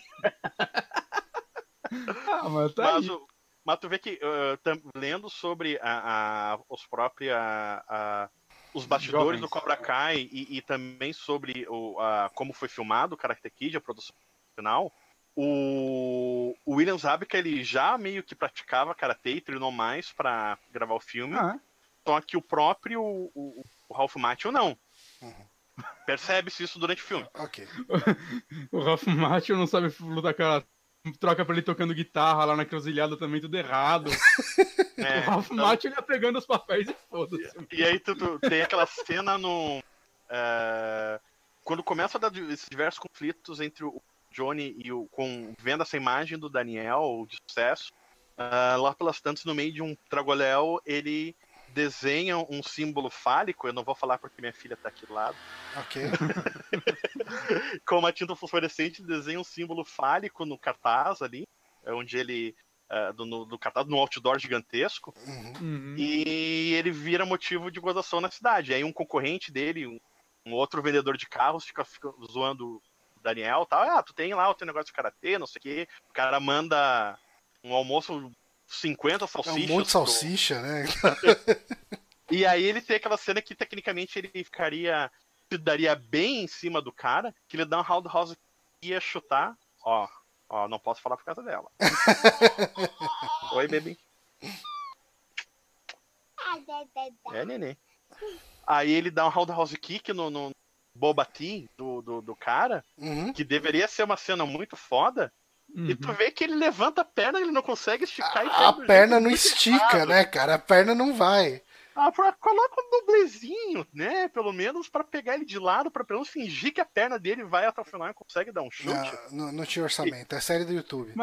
Ah, mas tá Mas, aí. o- mas tu vê que, uh, tam- lendo sobre a, a- os próprios. a- a- os bastidores Jovens. do Cobra Kai e, e também sobre o, a- como foi filmado o Karate Kid, a produção final, o, o William Zabka ele já meio que praticava karatê e treinou mais pra gravar o filme. Ah, Só que o próprio o, o Ralph Macchio não. Uhum. Percebe-se isso durante o filme. Ok. o Ralph Macchio não sabe lutar cara. Troca pra ele tocando guitarra lá na cruzilhada também, tudo errado. É, o Ralph então- ele ia pegando os papéis e foda-se. E aí tu, tu tem aquela cena no. é, quando começa a dar esses diversos conflitos entre o Johnny e o. com vendo essa imagem do Daniel de sucesso. ah, lá pelas tantas, no meio de um tragoléu, ele desenha um símbolo fálico. Eu não vou falar porque minha filha tá aqui do lado. Ok. Com uma tinta fosforescente, ele desenha um símbolo fálico no cartaz ali, é onde ele. do, no, do cartaz, no outdoor gigantesco. Uhum. E ele vira motivo de gozação na cidade. Aí um concorrente dele, um, um outro vendedor de carros, fica, fica zoando o Daniel e tal. Ah, tu tem lá o teu negócio de karatê, não sei o quê. O cara manda um almoço 50 É salsichas. um monte de pro- salsicha, né? E aí ele tem aquela cena que tecnicamente ele ficaria. se daria bem em cima do cara, que ele dá um roundhouse que ia chutar. Ó, ó, não posso falar por causa dela. Oi, bebê. É, nenê. Aí ele dá um roundhouse kick no, no Boba do, do, do cara, Uhum. que deveria ser uma cena muito foda. E tu Uhum. vê que ele levanta a perna, ele não consegue esticar e A do perna não estica, né, cara? A perna não vai. Ah, pra- coloca um dublezinho, né? Pelo menos pra pegar ele de lado, pra pelo menos fingir que a perna dele vai até o final e consegue dar um chute. Não, não, não tinha orçamento. É série do YouTube.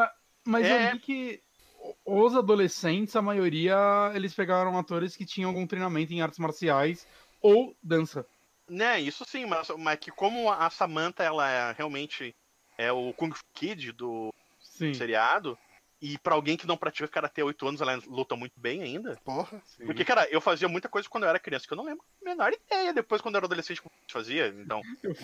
Mas É. eu vi que os adolescentes, a maioria, eles pegaram atores que tinham algum treinamento em artes marciais ou dança. Né, isso sim, mas, mas que como a Samantha, ela é realmente é o Kung Fu Kid do Sim. seriado, E pra alguém que não pratica karatê há 8 anos, ela luta muito bem ainda. Porra. Porque, cara, eu fazia muita coisa quando eu era criança, que eu não lembro a menor ideia depois quando eu era adolescente como eu fazia. Então, Eu,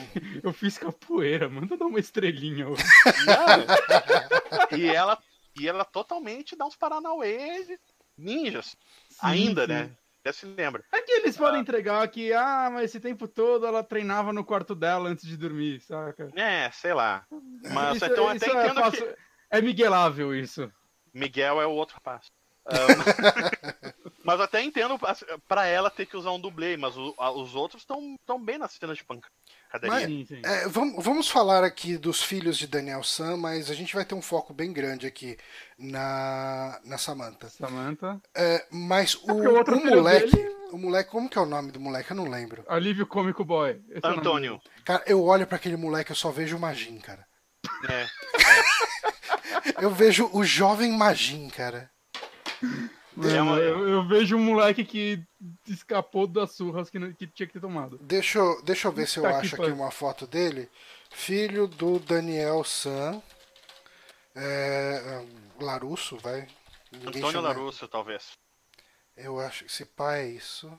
eu fiz capoeira, manda dar uma estrelinha. hoje. não. e ela e ela totalmente dá uns paranauê de ninjas. ainda, sim. né? Até se lembra. Aqui eles podem entregar que, ah, mas esse tempo todo ela treinava no quarto dela antes de dormir, saca? É, sei lá. Mas Isso- então isso até é entendo fácil- que É miguelável isso. Miguel é o outro rapaz. Mas até entendo pra ela ter que usar um dublê, mas o- a- os outros estão tão bem nas cenas de pancadaria. Sim, sim. É, vamos, vamos falar aqui dos filhos de Daniel San, mas a gente vai ter um foco bem grande aqui na, na Samantha. Samantha. É, mas o, porque o outro o filho moleque. dele- O moleque, como que é o nome do moleque? Eu não lembro. Alívio cômico boy. Esse é o Antônio. Cara, eu olho pra aquele moleque, eu só vejo o Magin, cara. É. Eu vejo o jovem Magin, cara. É uma- eu, eu vejo um moleque que escapou das surras que, que tinha que ter tomado. Deixa eu, deixa eu ver se eu Tá acho aqui pariu. uma foto dele. Filho do Daniel San. É, Larusso, vai. Ninguém Antônio Larusso, talvez. Eu acho que esse pai é isso.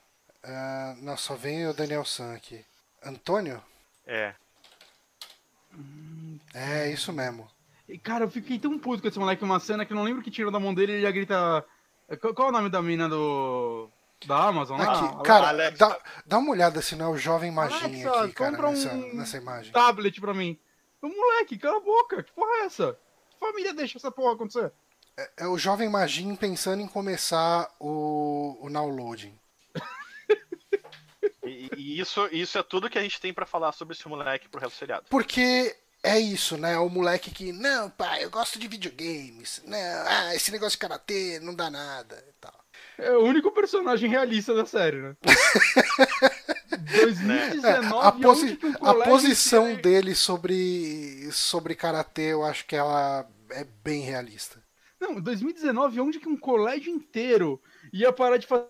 Ah, não, só vem o Daniel San aqui. Antônio? É. É, isso mesmo. E, cara, eu fiquei tão puto com esse moleque, uma cena que eu não lembro que tirou da mão dele e ele já grita. Qual, qual é o nome da mina do. Da Amazon lá? Aqui, cara, Alexa. dá, dá uma olhada se não é o jovem Magin Alexa, aqui, cara, compra nessa, um- nessa imagem. tablet pra mim. O moleque, cala a boca, que porra é essa? Que família deixa essa porra acontecer? É o jovem Magin pensando em começar o, o downloading. E, e isso, isso é tudo que a gente tem pra falar sobre esse moleque pro resto do seriado. Porque é isso, né? O moleque que, não, pai, eu gosto de videogames. Não, ah, esse negócio de karatê não dá nada e tal. É o único personagem realista da série, né? 2019, É, a, posi- um a posição que- dele sobre, sobre karatê, eu acho que ela é bem realista. Não, 2019, onde que um colégio inteiro ia parar de fazer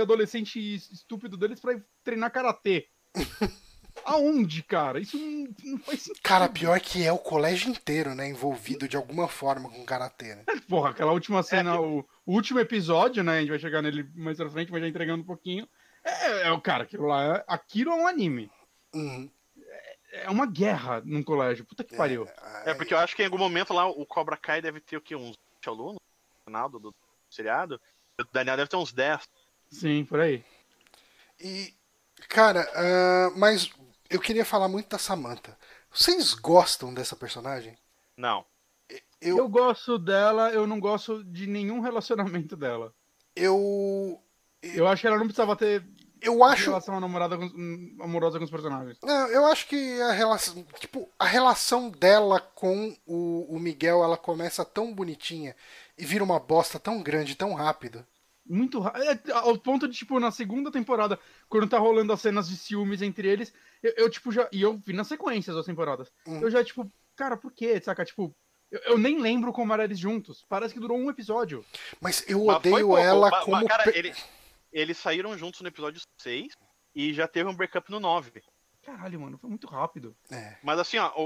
adolescente estúpido deles pra ir treinar karatê? Aonde, cara? Isso não, não faz sentido. Cara, pior que é o colégio inteiro, né? Envolvido de alguma forma com karatê, né? Porra, aquela última cena, É, o, o último episódio, né? A gente vai chegar nele mais pra frente, mas já entregando um pouquinho. É, é o cara, aquilo lá, é- aquilo é um anime. Uhum. É uma guerra num colégio. Puta que pariu. É porque eu acho que em algum momento lá o Cobra Kai deve ter o quê? Uns 20 alunos no final do, do seriado. O Daniel deve ter uns 10. Sim, por aí. E, cara, ah, mas eu queria falar muito da Samantha. Vocês gostam dessa personagem? Não. Eu, Eu gosto dela, eu não gosto de nenhum relacionamento dela. eu, Eu acho que ela não precisava ter eu acho, relação namorada com, hum, amorosa com os personagens. não, eu acho que a relação, tipo, a relação dela com o, o Miguel, ela começa tão bonitinha e vira uma bosta tão grande, tão rápido. Muito ra- é, Ao ponto de, tipo, na segunda temporada, quando tá rolando as cenas de ciúmes entre eles, eu, eu, tipo, já. E eu vi nas sequências das temporadas. Hum. Eu já, tipo, cara, por quê? Saca? Tipo, eu, eu nem lembro como eram eles juntos. Parece que durou um episódio. Mas eu Mas odeio pouco. ela Mas- como mas, cara, pe- ele- eles saíram juntos no episódio 6 e já teve um breakup no 9. Caralho, mano, foi muito rápido. É. Mas assim, ó, o,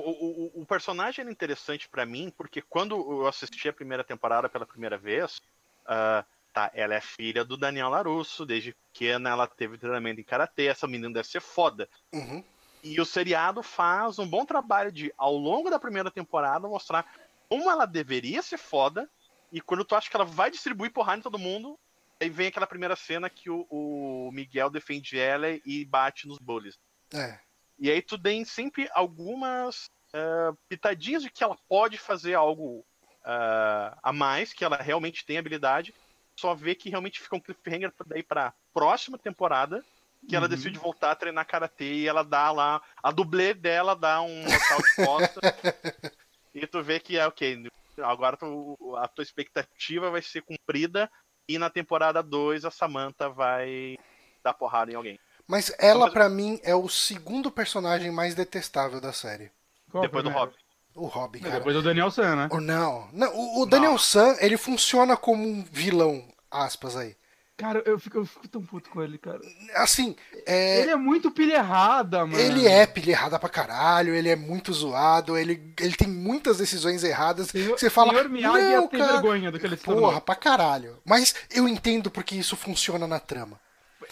o, o- personagem era interessante pra mim, porque quando eu assisti a primeira temporada pela primeira vez, ah, tá, ela é filha do Daniel Larusso, desde pequena ela teve treinamento em karatê, essa menina deve ser foda. Uhum. E o seriado faz um bom trabalho de, ao longo da primeira temporada, mostrar como ela deveria ser foda, e quando tu acha que ela vai distribuir porrada em todo mundo, aí vem aquela primeira cena que o, o Miguel defende ela e bate nos bullies. É. E aí tu tem sempre algumas ah, pitadinhas de que ela pode fazer algo ah, a mais, que ela realmente tem habilidade. Só vê que realmente fica um cliffhanger pra daí pra próxima temporada, que ela Uhum. decide voltar a treinar karatê e ela dá lá. A dublê dela dá um local de costa. e tu vê que é ok. Agora tu- a tua expectativa vai ser cumprida. E na temporada 2 a Samantha vai dar porrada em alguém. Mas ela, Mas- pra mim, é o segundo personagem mais detestável da série. Qual depois do? Robin. O Robin, É, cara. Depois do Daniel San, né? Ou não. não o, o Daniel San, ele funciona como um vilão, aspas aí. Cara, eu fico, eu fico tão puto com ele, cara. Assim, é, Ele é muito pilha errada, mano. ele é pilha errada pra caralho, ele é muito zoado, ele, ele tem muitas decisões erradas. Senhor, Você fala, Senhor Miyagi não, ia ter cara, vergonha do que ele porra, tornou. pra caralho. Mas eu entendo porque isso funciona na trama.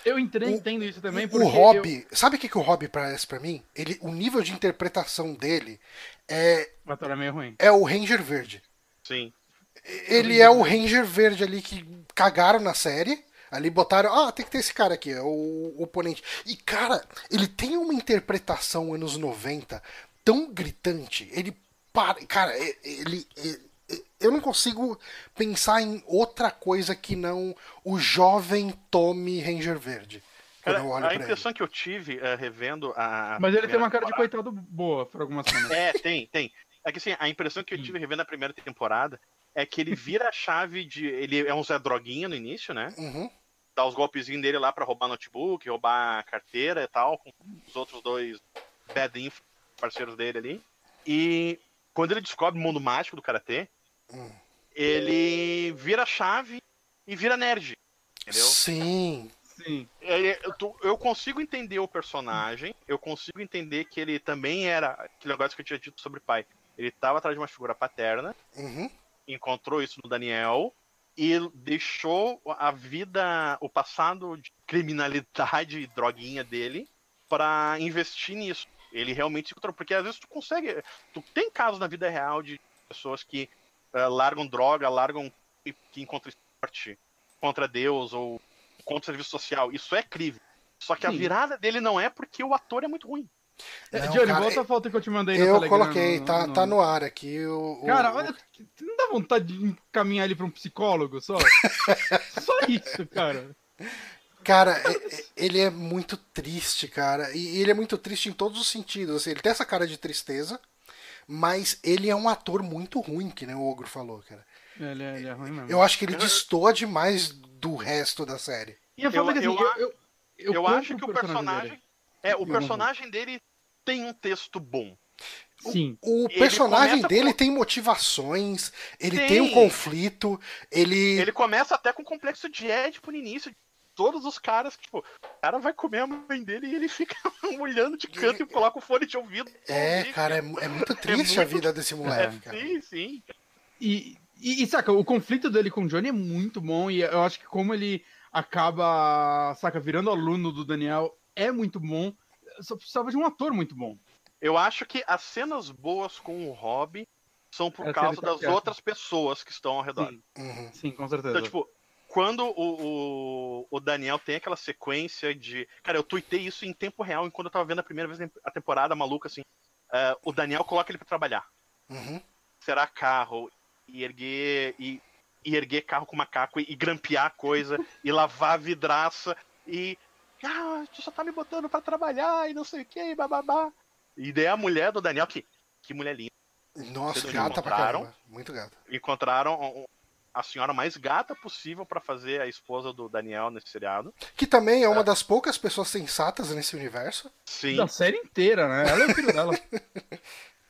Eu entendo, O- entendo isso também, porque O Hobby, sabe o que, que o Hobby parece pra mim? Ele, o nível de interpretação dele é, Eu... Ator é meio ruim. é o Ranger Verde. Sim. Ele é o Ranger Verde ali que cagaram na série. Ali botaram, ah, tem que ter esse cara aqui, é o, o oponente. E, cara, ele tem uma interpretação anos 90 tão gritante. Ele para. Cara, e- ele. Eu não consigo pensar em outra coisa que não o jovem Tommy Ranger Verde. Cara, eu olho a pra ele. impressão que eu tive eh, revendo a. Mas ele tem uma cara de coitado boa por algumas cenas. É, tem, tem. É que assim, a impressão que eu tive revendo a primeira temporada é que ele vira a chave de. Ele é um Zé Droguinha no início, né? Uhum. Dá os golpezinhos dele lá pra roubar notebook, roubar a carteira e tal, com os outros dois bad info parceiros dele ali. E quando ele descobre o mundo mágico do karatê, Hum. Ele vira chave e vira nerd. Entendeu? Sim. Sim. Ele- eu, tô- eu consigo entender o personagem, eu consigo entender que ele também era aquele negócio que eu tinha dito sobre o pai. Ele tava atrás de uma figura paterna, Uhum. encontrou isso no Daniel e deixou a vida, o passado de criminalidade e droguinha dele pra investir nisso. Ele realmente se encontrou, porque às vezes tu consegue, tu tem casos na vida real de pessoas que eh, largam droga, largam que encontram esporte contra Deus ou contra o serviço social. Isso é crime. Só que a Sim. virada dele não é porque o ator é muito ruim. É, Não, Johnny, cara, volta a foto que eu te mandei no Eu Telegram, coloquei, tá, tá no ar aqui. O, Cara, o- olha, não dá vontade de encaminhar ele pra um psicólogo só? só isso, cara. Cara, é- é- ele é muito triste, cara. E ele é muito triste em todos os sentidos. Assim, ele tem essa cara de tristeza, mas ele é um ator muito ruim, que nem o Ogro falou, cara. Ele é, ele é ruim mesmo. Eu acho que ele destoa demais do resto da série. E a é que eu- assim, eu- eu, eu, eu, acho que o personagem personagem. É, o personagem dele tem um texto bom. Sim. O Ele personagem dele com- tem motivações, ele tem, Tem. um conflito, ele. Ele começa até com o complexo de Édipo no início. Todos os caras, tipo, o cara vai comer a mãe dele e ele fica olhando de canto e coloca o fone de ouvido. É, ouvir, cara, é, é muito triste a muito- vida desse moleque, É, cara. sim, sim. E, e, e, saca, o conflito dele com o Johnny é muito bom. E eu acho que como ele acaba, saca, virando aluno do Daniel é muito bom. Só precisava de um ator muito bom. Eu acho que as cenas boas com o Hobby são por É, causa tá das outras pessoas que estão ao redor. Sim, Uhum. sim, com certeza. Então, tipo, quando o, o, o Daniel tem aquela sequência de. Cara, eu tuitei isso em tempo real enquanto eu tava vendo a primeira vez a temporada maluca, assim. eh, o Daniel coloca ele pra trabalhar. Uhum. Será carro, e erguer. E, e erguer carro com macaco e, e grampear coisa, e lavar vidraça, e. Ah, tu só tá me botando pra trabalhar e não sei o que, e bababá. E daí a mulher do Daniel, que, que mulher linda. Nossa, Vocês gata pra caramba. Muito gata. Encontraram um- a senhora mais gata possível pra fazer a esposa do Daniel nesse seriado. Que também é uma das poucas pessoas sensatas nesse universo. Sim. Da série inteira, né? Ela é o filho dela.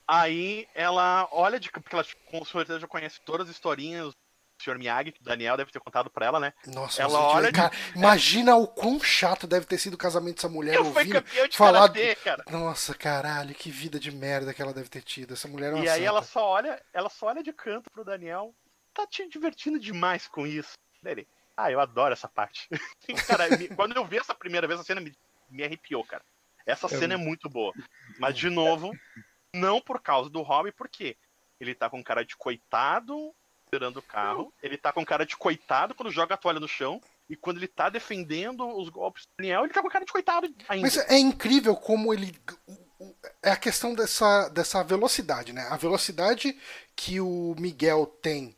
Aí ela olha de porque ela com certeza já conhece todas as historinhas do Sr. Miyagi, que o Daniel deve ter contado pra ela, né? Nossa, Ela gente, olha de- cara, imagina o quão chato deve ter sido o casamento dessa mulher Eu fui campeão de falar. karatê, cara. Nossa, caralho, que vida de merda que ela deve ter tido. Essa mulher é uma E aí santa. ela só olha, ela só olha de canto pro Daniel. Tá te divertindo demais com isso. Dele. Ah, eu adoro essa parte. cara, quando eu vi essa primeira vez, a cena me, me arrepiou, cara. Essa cena é muito boa. Mas, de novo, não por causa do Hobby, porque ele tá com cara de coitado tirando o carro. Ele tá com cara de coitado quando joga a toalha no chão. E quando ele tá defendendo os golpes do Daniel, ele tá com cara de coitado ainda. Mas é incrível como ele. É a questão dessa, dessa velocidade, né? A velocidade que o Miguel tem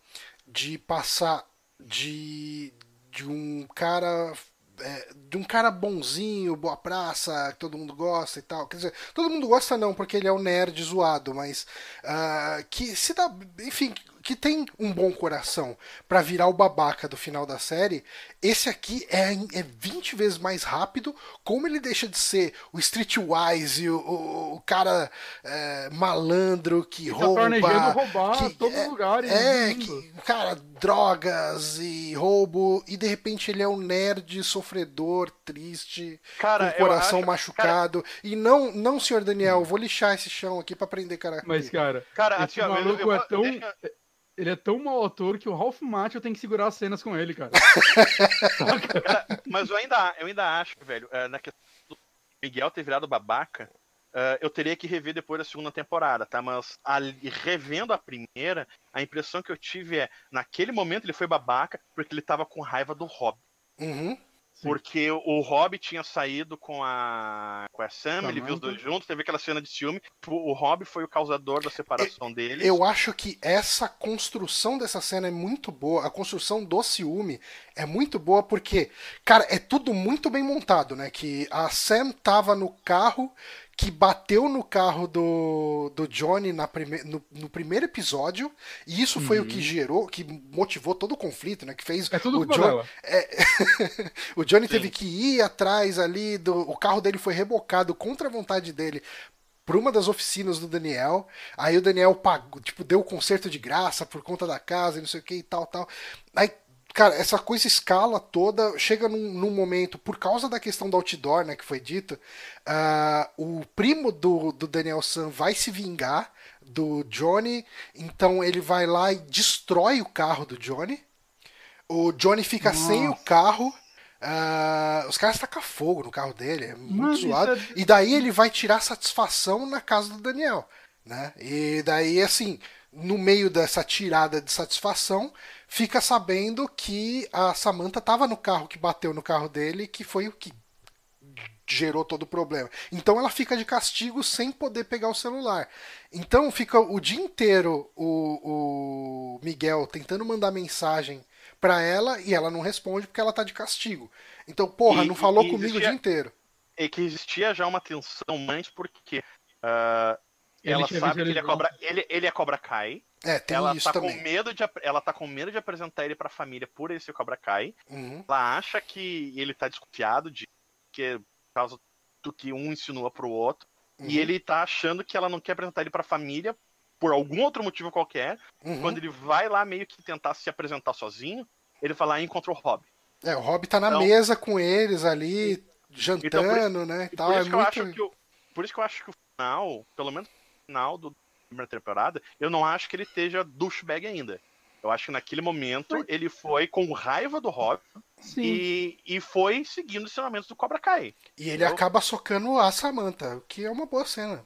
de passar de, de um cara. é, de um cara bonzinho, boa praça, que todo mundo gosta e tal. Quer dizer, todo mundo gosta não, porque ele é um nerd zoado, mas. ah, que se dá. Enfim, que tem um bom coração pra virar o babaca do final da série, esse aqui é, é 20 vezes mais rápido. Como ele deixa de ser o streetwise, o, o, o cara é, malandro que Tá rouba. planejando roubar que- todos é, os lugares. É, que, cara, drogas e roubo, e de repente ele é um nerd sofredor, triste, Cara, com o coração acho, machucado. E não, não, senhor Daniel, vou lixar esse chão aqui pra prender cara. Mas, cara, Cara, esse assim, ó, eu- maluco eu- é tão. deixa- Ele é tão mau ator que o Ralph Macchio tem que segurar as cenas com ele, cara. Mas eu ainda, eu ainda acho, velho, é, na questão do Miguel ter virado babaca, é, eu teria que rever depois da segunda temporada, tá? Mas ali- revendo a primeira, a impressão que eu tive é, naquele momento ele foi babaca porque ele tava com raiva do Rob. Uhum. Sim. Porque o Rob tinha saído com a, com a Sam, ele viu os Samantha. dois juntos, teve aquela cena de ciúme. O Rob foi o causador da separação deles. Eu acho que essa construção dessa cena é muito boa. A construção do ciúme é muito boa porque, cara, é tudo muito bem montado, né? Que a Sam tava no carro que bateu no carro do, do Johnny na prime, no, no primeiro episódio, e isso foi o que gerou, que motivou todo o conflito, né? Que fez Uhum. É tudo o Johnny. dela. o Johnny Sim. teve que ir atrás ali, do, o carro dele foi rebocado contra a vontade dele por uma das oficinas do Daniel. Aí o Daniel pagou, tipo, deu o conserto de graça por conta da casa e não sei o que e tal, tal. Aí, cara, essa coisa escala toda, chega num, num momento, por causa da questão do outdoor, né, que foi dito, ah, o primo do, do Daniel San vai se vingar do Johnny, então ele vai lá e destrói o carro do Johnny. O Johnny fica sem o Nossa. carro. ah, os caras tacam fogo no carro dele, é muito Mano, zoado. é- E daí ele vai tirar satisfação na casa do Daniel, né? E daí, assim, no meio dessa tirada de satisfação, fica sabendo que a Samantha tava no carro que bateu no carro dele, que foi o que gerou todo o problema. Então ela fica de castigo sem poder pegar o celular. Então fica o dia inteiro o, o Miguel tentando mandar mensagem pra ela e ela não responde porque ela tá de castigo. Então, porra, E- não falou comigo o dia inteiro. É que existia já uma tensão mais porque Ele ela sabe que ele é cobra, ele, ele é cobra Kai. É, tem ela isso tá também. com medo de ela tá com medo de apresentar ele pra família por ele ser cobra Kai. Uhum. Ela acha que ele tá desconfiado de que por causa do que um insinua pro outro. E Uhum. ele tá achando que ela não quer apresentar ele pra família por algum outro motivo qualquer. Uhum. Quando ele vai lá meio que tentar se apresentar sozinho, ele fala, ah, encontrou o Rob. É, o Rob tá na Então- mesa com eles ali, jantando, Então, por isso- né? E Tal. É isso que eu acho que o, por isso que eu acho que o final, pelo menos o final do primeira temporada, eu não acho que ele esteja douchebag ainda. Eu acho que naquele momento Mas- ele foi com raiva do Rob e, e foi seguindo os ensinamentos do Cobra Kai. E ele Eu- acaba socando a Samantha, o que é uma boa cena.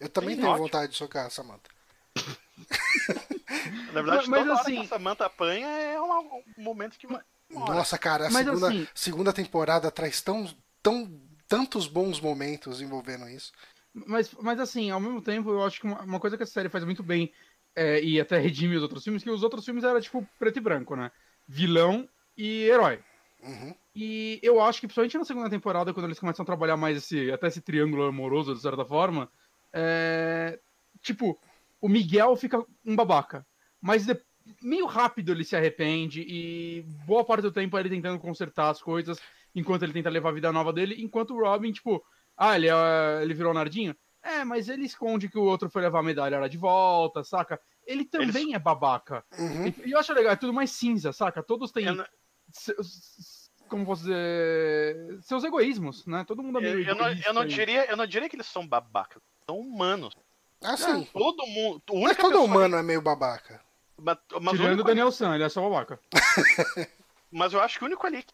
Eu também Sim, tenho ótimo. vontade de socar a Samantha. Na verdade, Mas- mas toda hora assim- que a Samantha apanha é uma- um momento que. Nossa, cara, a Mas segunda, assim- segunda temporada traz tão, tão, tantos bons momentos envolvendo isso. Mas, mas assim, ao mesmo tempo, eu acho que uma, uma coisa que a série faz muito bem, é, e até redime os outros filmes, que os outros filmes era tipo preto e branco, né? Vilão e herói. Uhum. E eu acho que, principalmente na segunda temporada, quando eles começam a trabalhar mais esse, até esse triângulo amoroso, de certa forma, é, tipo, o Miguel fica um babaca. Mas de- meio rápido ele se arrepende e boa parte do tempo é ele tentando consertar as coisas enquanto ele tenta levar a vida nova dele, enquanto o Robin, tipo, ah, ele, é- ele virou nardinho? É, mas ele esconde que o outro foi levar a medalha lá de volta, saca? Ele também é babaca. Uhum. E eu acho legal, é tudo mais cinza, saca? Todos têm Eu, não- seus, como posso dizer, seus egoísmos, né? Todo mundo é meio eu, eu não, egoísta eu, não diria, eu não diria que eles são babacas, são humanos. Assim, Todo mundo. A mas única todo humano é meio babaca. que- mas, mas Tirando o Daniel San, ele é só babaca. mas eu acho que o único ali.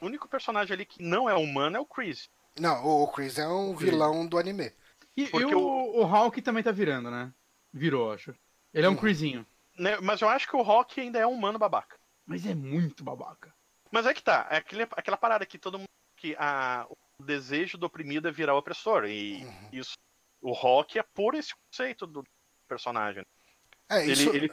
O único personagem ali que não é humano é o Chris. Não, o o Chris é um vilão do anime. E, Porque e o, o Hulk também tá virando, né? Virou, acho. Ele é um Hum. Chrisinho. Né? Mas eu acho que o Rock ainda é um humano babaca. Mas é muito babaca. Mas é que tá, é aquele, aquela parada que todo mundo. que a, o desejo do oprimido é virar o opressor. E Uhum. isso. O Rock é por esse conceito do personagem. É, Ele, isso. ele,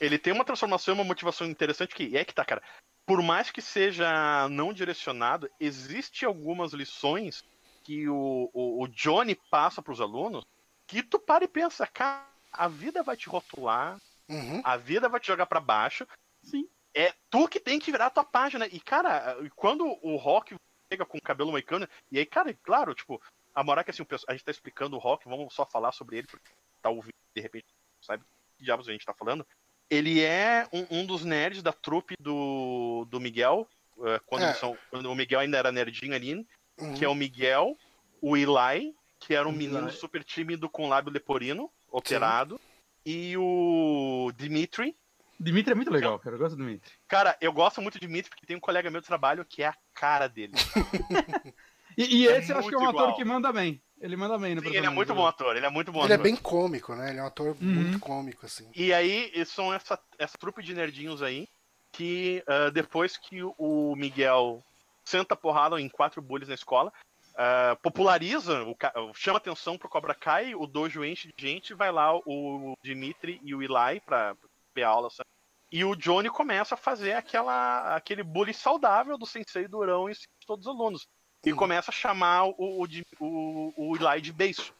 ele tem uma transformação e uma motivação interessante que é que tá, cara. Por mais que seja não direcionado, existe algumas lições que o, o, o Johnny passa pros alunos que tu para e pensa, cara, a vida vai te rotular Uhum. A vida vai te jogar pra baixo. Sim. É tu que tem que virar a tua página. E, cara, quando o Rock chega com o cabelo moicano, e aí, cara, claro, tipo, a moral é que assim, o pessoal- a gente tá explicando o Rock, vamos só falar sobre ele, porque tá ouvindo, de repente, sabe que diabos a gente tá falando. Ele é um, um dos nerds da trupe do, do Miguel, eh, quando, É. são, quando o Miguel ainda era nerdinho ali, Uhum. que é o Miguel, o Eli, que era um Eli. menino super tímido com lábio leporino, operado, e o Dimitri. Dimitri é muito legal, cara. Eu gosto do Dimitri. Cara, eu gosto muito de Dimitri porque tem um colega meu de trabalho que é a cara dele. E, e É esse eu acho que é um muito ator igual. que manda bem. Ele manda bem no Sim, ele é muito bom ator, ele é muito bom Ele é ator. bem cômico, né? Ele é um ator Uhum. muito cômico, assim. E aí, são essa, essa trupe de nerdinhos aí, que ah, depois que o Miguel senta a porrada em quatro bullies na escola, ah, populariza, o, chama atenção pro Cobra Kai, o dojo enche de gente, vai lá o Dimitri e o Eli pra ver a aula, sabe? E o Johnny começa a fazer aquela, aquele bullying saudável do Sensei Durão em cima de todos os alunos. E Hum. começa a chamar o, o, o, o Eli de beiço,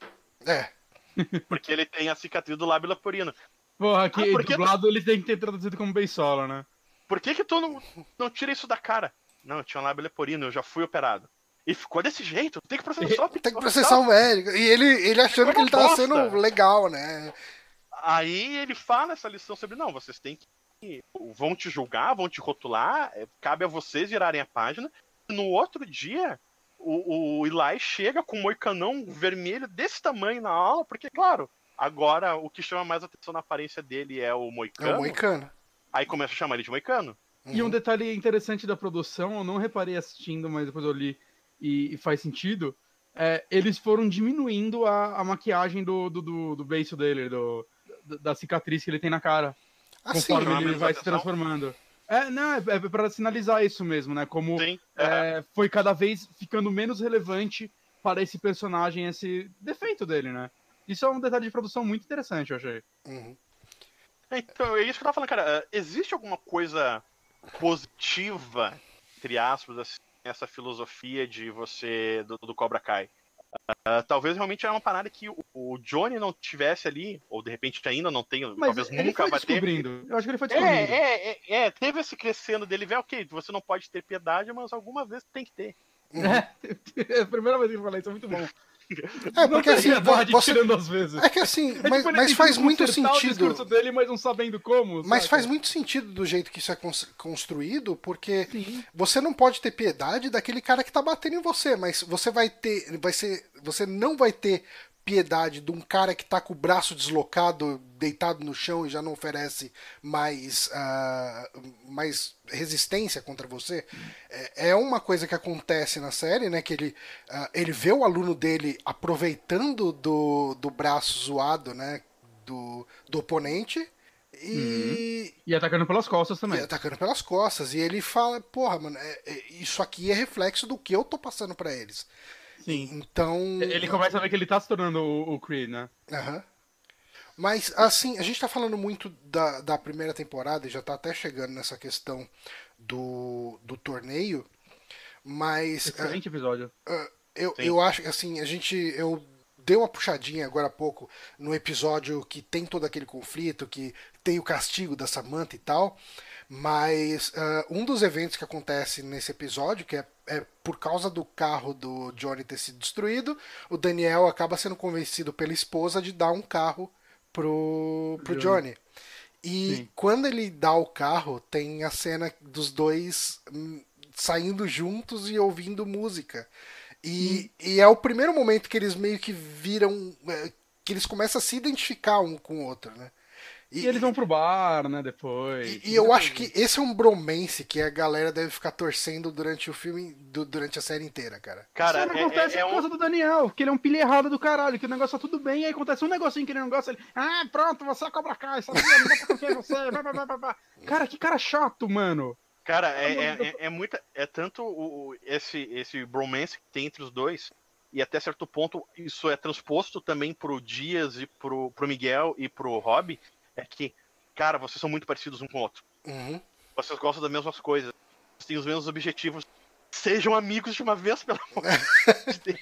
É. porque ele tem a cicatriz do lábio leporino. Porra, aqui Ah, porque- dublado ele tem que ter traduzido como beisola, né? Por que que tu não, não tira isso da cara? Não, eu tinha um lábio leporino, eu já fui operado. E ficou desse jeito, tem que processar. Tem que processar o médico. E ele, ele achando que ele tava uma sendo bosta. legal, né? Aí ele fala essa lição sobre, não, vocês têm que... Vão te julgar, vão te rotular, é, cabe a vocês virarem a página. No outro dia, o, o Eli chega com um moicanão vermelho desse tamanho na aula, porque, claro, agora o que chama mais atenção na aparência dele é o É moicano. o Moicano. Aí começa a chamar ele de moicano. E Uhum. um detalhe interessante da produção, eu não reparei assistindo, mas depois eu li e, e faz sentido. é, eles foram diminuindo a, a maquiagem do, do, do, do beiço dele, do, da- cicatriz que ele tem na cara, Assim, conforme ele vai se atenção. transformando. É, não, é, é pra sinalizar isso mesmo, né? Como Sim. é, foi cada vez ficando menos relevante para esse personagem, esse defeito dele, né? Isso é um detalhe de produção muito interessante, eu achei. uhum. Então, é isso que eu tava falando, cara. eh, Existe alguma coisa positiva, entre aspas, assim, essa filosofia de você, do, do Cobra Kai? Ah, talvez realmente era uma parada que o, o Johnny não tivesse ali, ou de repente ainda não tenha, Mas talvez ele nunca vai ter. Eu acho que ele foi descobrindo. É, é, é, é, teve esse crescendo dele, velho, ok, você não pode ter piedade, mas alguma vez tem que ter. É, a primeira vez que eu falei isso é muito bom. É, porque assim, você. tirando às vezes. É que assim, É mas, tipo, mas faz muito consertar o sentido. dele, mas não sabendo como. Mas faz muito sentido do jeito que isso é cons- construído, porque Sim. você não pode ter piedade daquele cara que tá batendo em você, mas você vai ter, vai ser, você não vai ter piedade de um cara que tá com o braço deslocado, deitado no chão e já não oferece mais, ah, mais resistência contra você. É, é uma coisa que acontece na série, né? Que ele, ah, ele vê o aluno dele aproveitando do, do braço zoado, né? Do, do oponente. E, E atacando pelas costas e também. atacando pelas costas. E ele fala, porra, mano, é- é- isso aqui é reflexo do que eu tô passando pra eles. Sim. Então. Ele começa a ver que ele tá se tornando o, o Creed, né? Aham. Mas, assim, a gente tá falando muito da, da primeira temporada e já tá até chegando nessa questão do, do torneio. Mas ah, Excelente episódio. ah, eu, Sim. eu acho que, assim, a gente. Eu dei uma puxadinha agora há pouco no episódio que tem todo aquele conflito, que tem o castigo da Samantha e tal. Mas ah, um dos eventos que acontece nesse episódio, que é, é por causa do carro do Johnny ter sido destruído, o Daniel acaba sendo convencido pela esposa de dar um carro pro, pro Johnny. Johnny. E Sim. quando ele dá o carro, tem a cena dos dois hum, saindo juntos e ouvindo música. E, e é o primeiro momento que eles meio que viram. eh, que eles começam a se identificar um com o outro, né? E, eles vão pro bar, né, depois. E, e eu acho que esse é um bromance que a galera deve ficar torcendo durante o filme, du- durante a série inteira, cara. Cara, Isso não é, acontece é- é por um, causa do Daniel, que ele é um pilha errado do caralho, que o negócio tá tudo bem, e aí acontece um negocinho que ele não gosta, ele, ah, pronto, você é Cobra Kai, sabia, não dá pra confiar em você, blá, blá, blá, blá, blá. Cara, que cara chato, mano. Cara, é, é, é, é muita. É tanto o, o- esse, esse bromance que tem entre os dois, e até certo ponto isso é transposto também pro Dias e pro, pro Miguel e pro Rob, é que, cara, vocês são muito parecidos um com o outro. Uhum. Vocês gostam das mesmas coisas, vocês têm os mesmos objetivos. Sejam amigos de uma vez, pelo amor de Deus.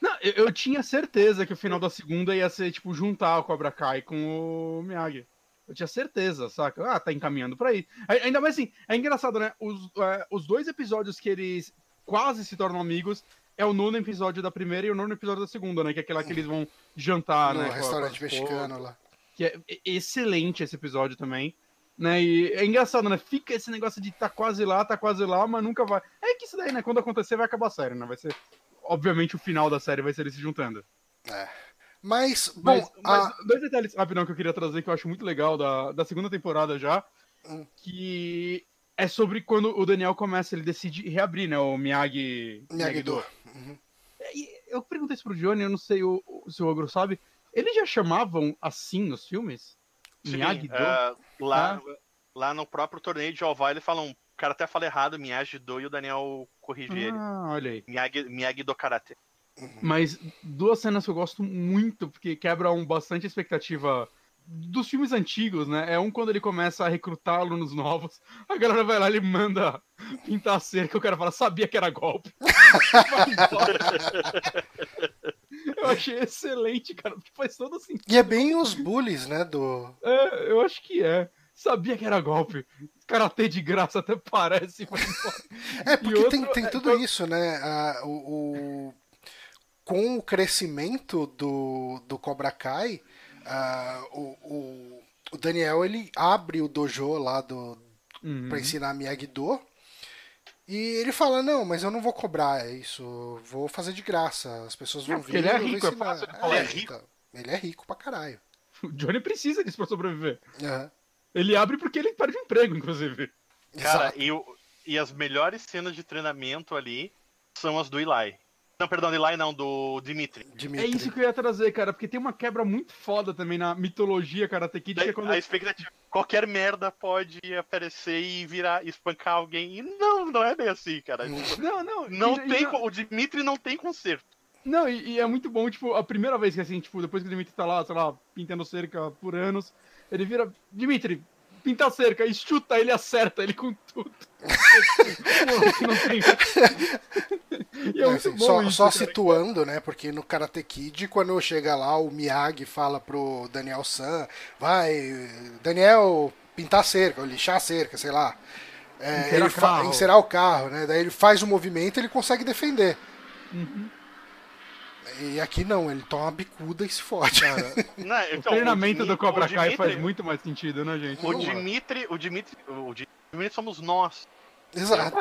Não, eu, eu tinha certeza que o final da segunda ia ser, tipo, juntar o Cobra Kai com o Miyagi. Eu tinha certeza, saca? Ah, tá encaminhando pra aí. Ai- Ainda mais assim, é engraçado, né? Os, é, os dois episódios que eles quase se tornam amigos é o nono episódio da primeira e o nono episódio da segunda, né? Que é aquele lá que eles vão jantar, no né? com a- restaurante com as mexicano lá. Que é excelente esse episódio também. Né? E é engraçado, né? Fica esse negócio de tá quase lá, tá quase lá, mas nunca vai. É que isso daí, né? Quando acontecer, vai acabar a série, né? Vai ser. Obviamente o final da série vai ser eles se juntando. Mas, bom, Mas, mas a- dois detalhes rapidão que eu queria trazer que eu acho muito legal da, da segunda temporada já. Hum. Que é sobre quando o Daniel começa, ele decide reabrir, né? O Miyagi. Miyagi-Do. E Eu perguntei isso pro Johnny, eu não sei o, o- se o Ogro sabe. Eles já chamavam assim nos filmes? Miyagi-Do? é, lá, Ah. lá no próprio torneio de Oval, ele fala um. O cara até fala errado, Miyagi-Do, e o Daniel corrige ele. Ah, olha aí. Miyagi, Miyagi-Do Karate. Mas duas cenas que eu gosto muito, porque quebram bastante a expectativa dos filmes antigos, né? É um quando ele começa a recrutar alunos novos, a galera vai lá e ele manda pintar a cerca, o cara fala, sabia que era golpe. Vai embora. eu achei excelente, cara, porque faz todo sentido. E é bem os bullies, né, do... É, eu acho que é. Sabia que era golpe. Karatê de graça até parece. É, porque outro- tem, tem é, tudo eu- isso, né? Ah, o, o- Com o crescimento do, do Cobra Kai, ah, o, o, o Daniel ele abre o dojo lá do, Uhum. pra ensinar Miyagi-Do. E ele fala, não, mas eu não vou cobrar isso, vou fazer de graça, as pessoas vão É, porque vir. ele é rico, é ensinar." fácil de falar, é rico. então, ele é rico pra caralho. O Johnny precisa disso pra sobreviver. Aham, Ele abre porque ele perde o emprego, inclusive. Cara, exato. e, o- e as melhores cenas de treinamento ali são as do Eli. Não, perdão, Eli não, do Dimitri. É Dimitri. isso que eu ia trazer, cara, porque tem uma quebra muito foda também na mitologia Karate Kid, que é quando... A expectativa, qualquer merda pode aparecer e virar, espancar alguém. E não, não é bem assim, cara. Não, não, Não e- e tem, não- co- o Dimitri não tem conserto. Não, e, e é muito bom, tipo, a primeira vez que assim, tipo, depois que o Dimitri tá lá, sei lá, pintando cerca por anos, ele vira, Dimitri, pinta a cerca, e chuta, ele acerta ele com tudo. Pô, não tem... E é, É, assim, só isso, só situando, né? Porque no Karate Kid, quando chega lá, o Miyagi fala pro Daniel San, vai, Daniel, pintar a cerca, ou lixar a cerca, sei lá. É, Encerar ele o carro. encerar o carro, né? Daí ele faz o movimento ele consegue defender. Uhum. E aqui não, ele toma uma bicuda e se fode. Não, O então, treinamento Dimi- do Cobra o Kai Dimitri- faz muito mais sentido, né, gente? O Dimitri, o Dimitri, o Dimitri somos nós. Exato.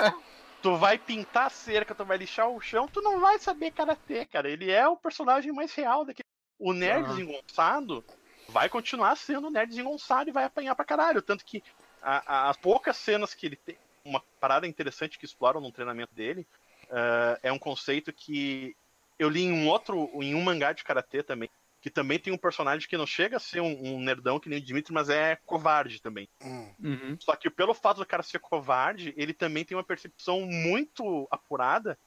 Tu vai pintar a cerca, tu vai lixar o chão, tu não vai saber karatê, cara. Ele é o personagem mais real daqui. O nerd Ah. desengonçado vai continuar sendo nerd desengonçado e vai apanhar pra caralho. Tanto que a- a- as poucas cenas que ele tem, uma parada interessante que exploram no treinamento dele, ah, é um conceito que eu li em um outro, em um mangá de karatê também, que também tem um personagem que não chega a ser um, um nerdão que nem o Dimitri, mas é covarde também. Hum, Uhum. Só que pelo fato do cara ser covarde, ele também tem uma percepção muito apurada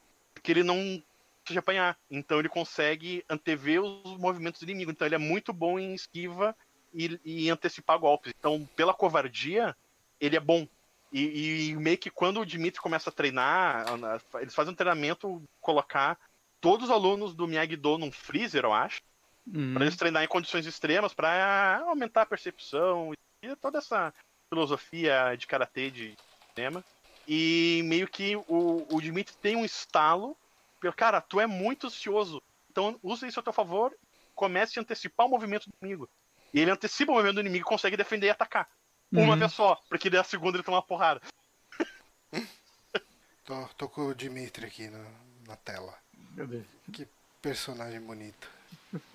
que ele não precisa apanhar. Então ele consegue antever os movimentos do inimigo. Então ele é muito bom em esquiva e, e antecipar golpes. Então, pela covardia, ele é bom. E, e meio que quando o Dimitri começa a treinar, eles fazem um treinamento colocar todos os alunos do Miyagi-Do num freezer, eu acho. Uhum. Pra eles treinar em condições extremas, pra aumentar a percepção e toda essa filosofia de karatê de cinema. E meio que o, o Dimitri tem um estalo. pelo- Cara, tu é muito ansioso. Então usa isso a teu favor. Comece a antecipar o movimento do inimigo. E ele antecipa o movimento do inimigo e consegue defender e atacar. Uma Uhum. vez só, porque daí a segunda ele toma uma porrada. tô, tô com o Dimitri aqui na, na tela. Cadê? Personagem bonito.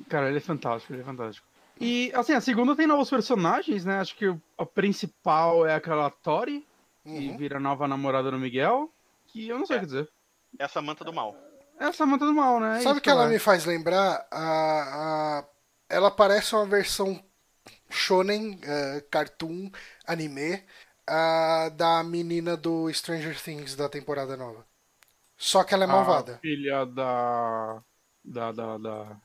Cara, ele é fantástico, ele é fantástico. E, assim, a segunda tem novos personagens, né? Acho que a principal é aquela Tori, que Uhum. vira nova namorada do Miguel, que eu não sei o É. que dizer. Essa manta do mal. É a Samantha do mal, né? É Sabe o que ela é. me faz lembrar? A, a- ela parece uma versão shonen, eh, cartoon, anime, ah, da menina do Stranger Things da temporada nova. Só que ela é A malvada. filha da... Da, da, da...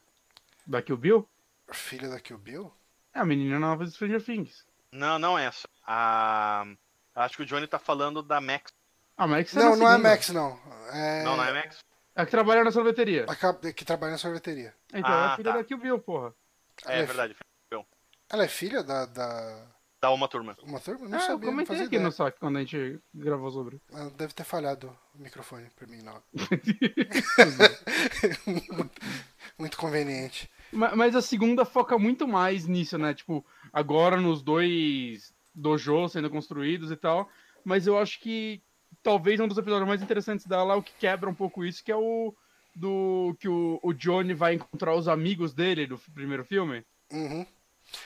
Da Kill Bill? Filha da Kill Bill? É a menina nova de Stranger Things. Não, não é essa. A... Acho que o Johnny tá falando da Max. Ah, Max é Não, não é. Max, não. É Não, não é Max? É a que trabalha na sorveteria. a que trabalha na sorveteria. Então, é Ah, a filha tá. da Kill Bill, porra. É, Ela verdade. Ela é filha da. da... Da uma turma. Uma turma? Não Ah, eu sabia, não comentei aqui ideia. no saque quando a gente gravou sobre. Ah, Deve ter falhado o microfone pra mim, não. Muito conveniente. Ma- Mas a segunda foca muito mais nisso, né? Tipo, agora nos dois dojos sendo construídos e tal. Mas eu acho que talvez um dos episódios mais interessantes dela é o que quebra um pouco isso, que é o do que o, o Johnny vai encontrar os amigos dele do primeiro filme. Uhum.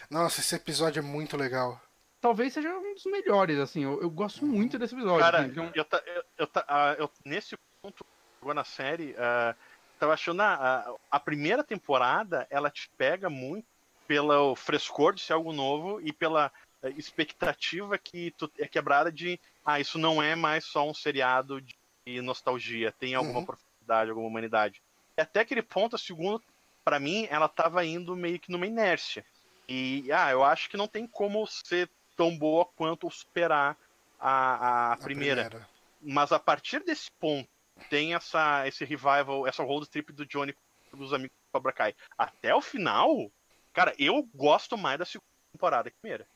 Nossa, esse episódio é muito legal. Talvez seja um dos melhores, assim. Eu, eu gosto muito desse episódio. Cara, assim, é um- eu, ta- eu, eu, ta- ah, eu- nesse ponto, agora na série, ah, tava achando a, a, a primeira temporada, ela te pega muito pelo frescor de ser algo novo e pela eh, expectativa que tu, é quebrada de, ah, isso não é mais só um seriado de nostalgia, tem alguma Uhum. profundidade, alguma humanidade. E até aquele ponto, a segunda, pra mim, ela tava indo meio que numa inércia. E, ah, eu acho que não tem como ser tão boa quanto superar a, a a primeira. Mas a partir desse ponto, tem essa, esse revival, essa road trip do Johnny dos amigos do Cobra Kai. Até o final, cara, eu gosto mais da segunda temporada que a primeira.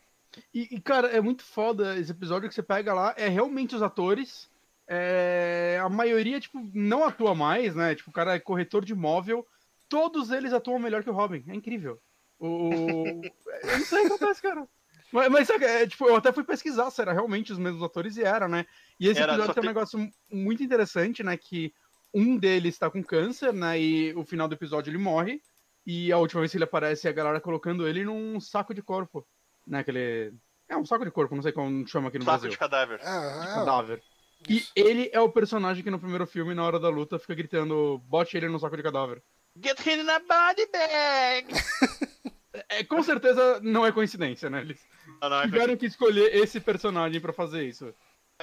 E, e, cara, é muito foda esse episódio que você pega lá, é realmente os atores. é, a maioria, tipo, não atua mais, né? Tipo, o cara é corretor de imóvel. Todos eles atuam melhor que o Robin. É incrível. O... eu não sei o que acontece, cara. Mas, mas sabe, é, tipo, eu até fui pesquisar se era realmente os mesmos atores e era, né? E esse Era, episódio só tem um negócio muito interessante, né? Que um deles tá com câncer, né? E o final do episódio ele morre. E a última vez que ele aparece, a galera colocando ele num saco de corpo. Né? Aquele. É um saco de corpo, não sei como chama aqui no Saco Brasil. de cadáver. Ah, é, Cadáver. E isso. ele é o personagem que no primeiro filme, na hora da luta, fica gritando: bote ele no saco de cadáver. Get hit in a body bag! É, com certeza não é coincidência, né? Eles é tiveram que escolher esse personagem pra fazer isso.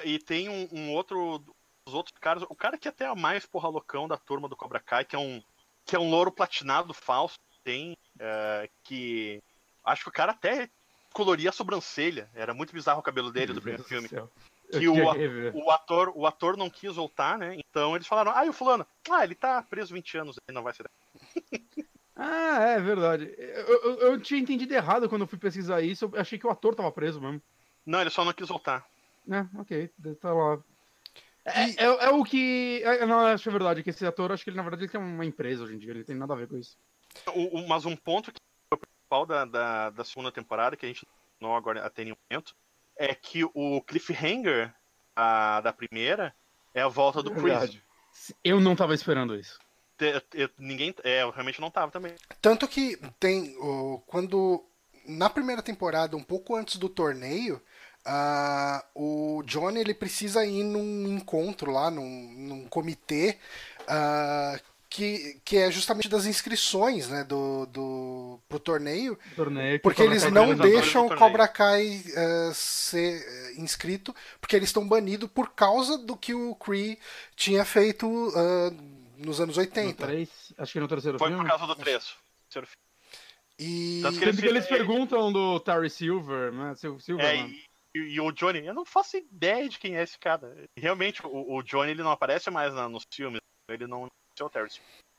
E tem um, um outro. Os outros caras. O cara que até é o mais porra loucão da turma do Cobra Kai, que é um. Que é um louro platinado falso. Tem. é, que. Acho que o cara até coloria a sobrancelha. Era muito bizarro o cabelo dele do primeiro filme. Que o, o, ator, o ator não quis voltar, né? Então eles falaram, ah, e o fulano? Ah, ele tá preso 20 anos, ele não vai ser. Ah, é verdade. Eu, eu, eu tinha entendido errado quando eu fui pesquisar isso. Eu achei que o ator tava preso mesmo. Não, ele só não quis voltar. É, ok, tá lá. É, é, é o que. é, não, acho que é verdade, que esse ator, acho que ele na verdade ele tem uma empresa hoje em dia, ele tem nada a ver com isso. O- o- mas um ponto que é o principal da, da, da segunda temporada, que a gente não agora até nenhum momento, é que o cliffhanger a, da primeira é a volta do Chris. Verdade. Eu não tava esperando isso. Te- te- ninguém, é, eu realmente não tava também. Tanto que tem. o- quando. Na primeira temporada, um pouco antes do torneio, ah, o Johnny ele precisa ir num encontro lá, num, num comitê. ah, que, que é justamente das inscrições né, do, do, pro torneio, Torneio que porque eles Kai não deixam o. Cobra Kai eh, ser eh, inscrito, porque eles estão banidos por causa do que o Cree tinha feito ah, nos anos no 80. três, acho que no terceiro Foi filme. por causa do 3. E Tanto que Tanto que eles É. perguntam do Terry Silver, né? Sil- Silver, É, mano. e, e o Johnny, eu não faço ideia de quem é esse cara. Realmente, o, o Johnny ele não aparece mais na- nos filmes. Ele não é o Terry.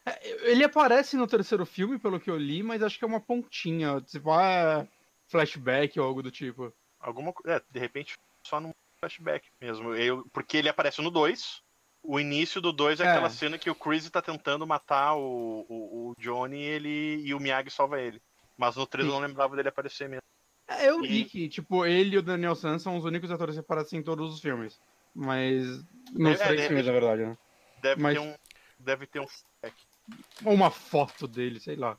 É, Ele aparece no terceiro filme, pelo que eu li, mas acho que é uma pontinha. Tipo, ah, flashback ou algo do tipo. Alguma co- É, de repente, só num flashback mesmo. Eu, porque ele aparece no 2. O início do 2 é, É. aquela cena que o Chris tá tentando matar o, o, o Johnny ele, e o Miyagi salva ele. Mas no 3 eu não lembrava dele aparecer mesmo. É, eu li E- que, tipo, ele e o Daniel San são os únicos atores que aparecem em todos os filmes. Mas. Nos É, três é, filmes, na verdade, né? Deve Mas- ter um. Deve ter um. Ou uma foto dele, sei lá.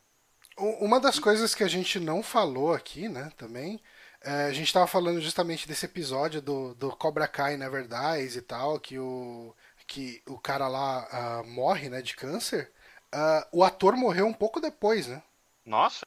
Uma das coisas que a gente não falou aqui, né, também, é, a gente tava falando justamente desse episódio do, do Cobra Kai Never Dies e tal, que o, que o cara lá ah, morre, né, de câncer. Ah, o ator morreu um pouco depois, né? Nossa,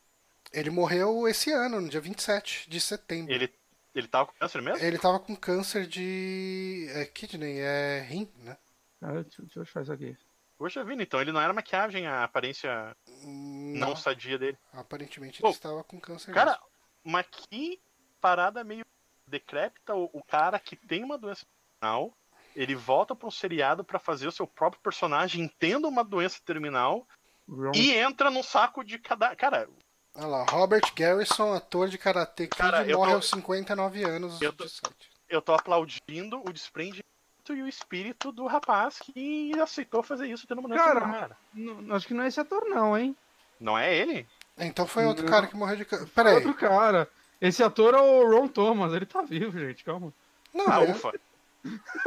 Ele morreu esse ano, no dia 27 de setembro. ele, ele tava com câncer mesmo? Ele tava com câncer de é, kidney, é rim, né? Cara, deixa, deixa eu achar isso aqui. Poxa vida, então ele não era maquiagem, a aparência não, Não, sadia dele. aparentemente Pô, ele estava com câncer. Cara, mesmo. mas que parada meio decrépita o, o cara que tem uma doença terminal, ele volta para um seriado para fazer o seu próprio personagem tendo uma doença terminal Wrong. e entra num saco de cadáver. Cara, Olha lá, Robert Garrison, ator de Karate Kid, Cara, morre tô- aos 59 anos Eu tô-. Eu tô aplaudindo o desprendimento e o espírito do rapaz que aceitou fazer isso tendo mudança Cara, cara. Não- acho que não é esse ator, não, hein? Não é ele? Então foi outro Não. cara que morreu de câncer. Peraí. Outro cara. Esse ator é o Ron Thomas, ele tá vivo, gente, calma. Não, Ah, é- ufa.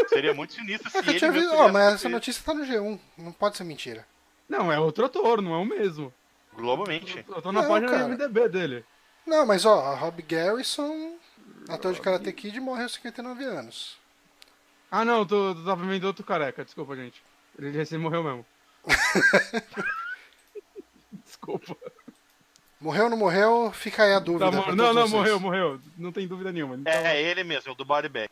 Seria muito sinistro se é que eu ele tinha visto. Mas essa notícia tá no G1. Não pode ser mentira. Não, é outro ator, não é o mesmo. Globalmente. Eu tô na Não, página cara. do MDB dele. Não, mas ó, a Rob Garrison, ator de Karate Kid, morreu aos 59 anos. Ah, não, tu, tu tava vendo outro careca, desculpa, gente. Ele recém morreu mesmo. desculpa. Morreu ou não morreu? Fica aí a dúvida. Tá, não, não, vocês. morreu, morreu. Não tem dúvida nenhuma. Então, É, é ele mesmo, é o do body bag.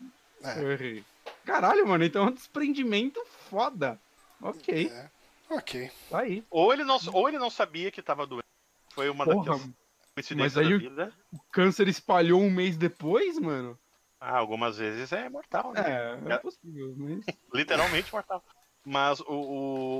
Eu errei. Caralho, mano, então é um desprendimento foda. Ok, É. Ok. tá aí. Ou ele não, ou ele não sabia que tava doente. Foi uma Porra, daquelas coincidências mas aí da o- vida. o câncer espalhou um mês depois, mano? Ah, algumas vezes é mortal, né? É, é possível, mas... Literalmente mortal. Mas o,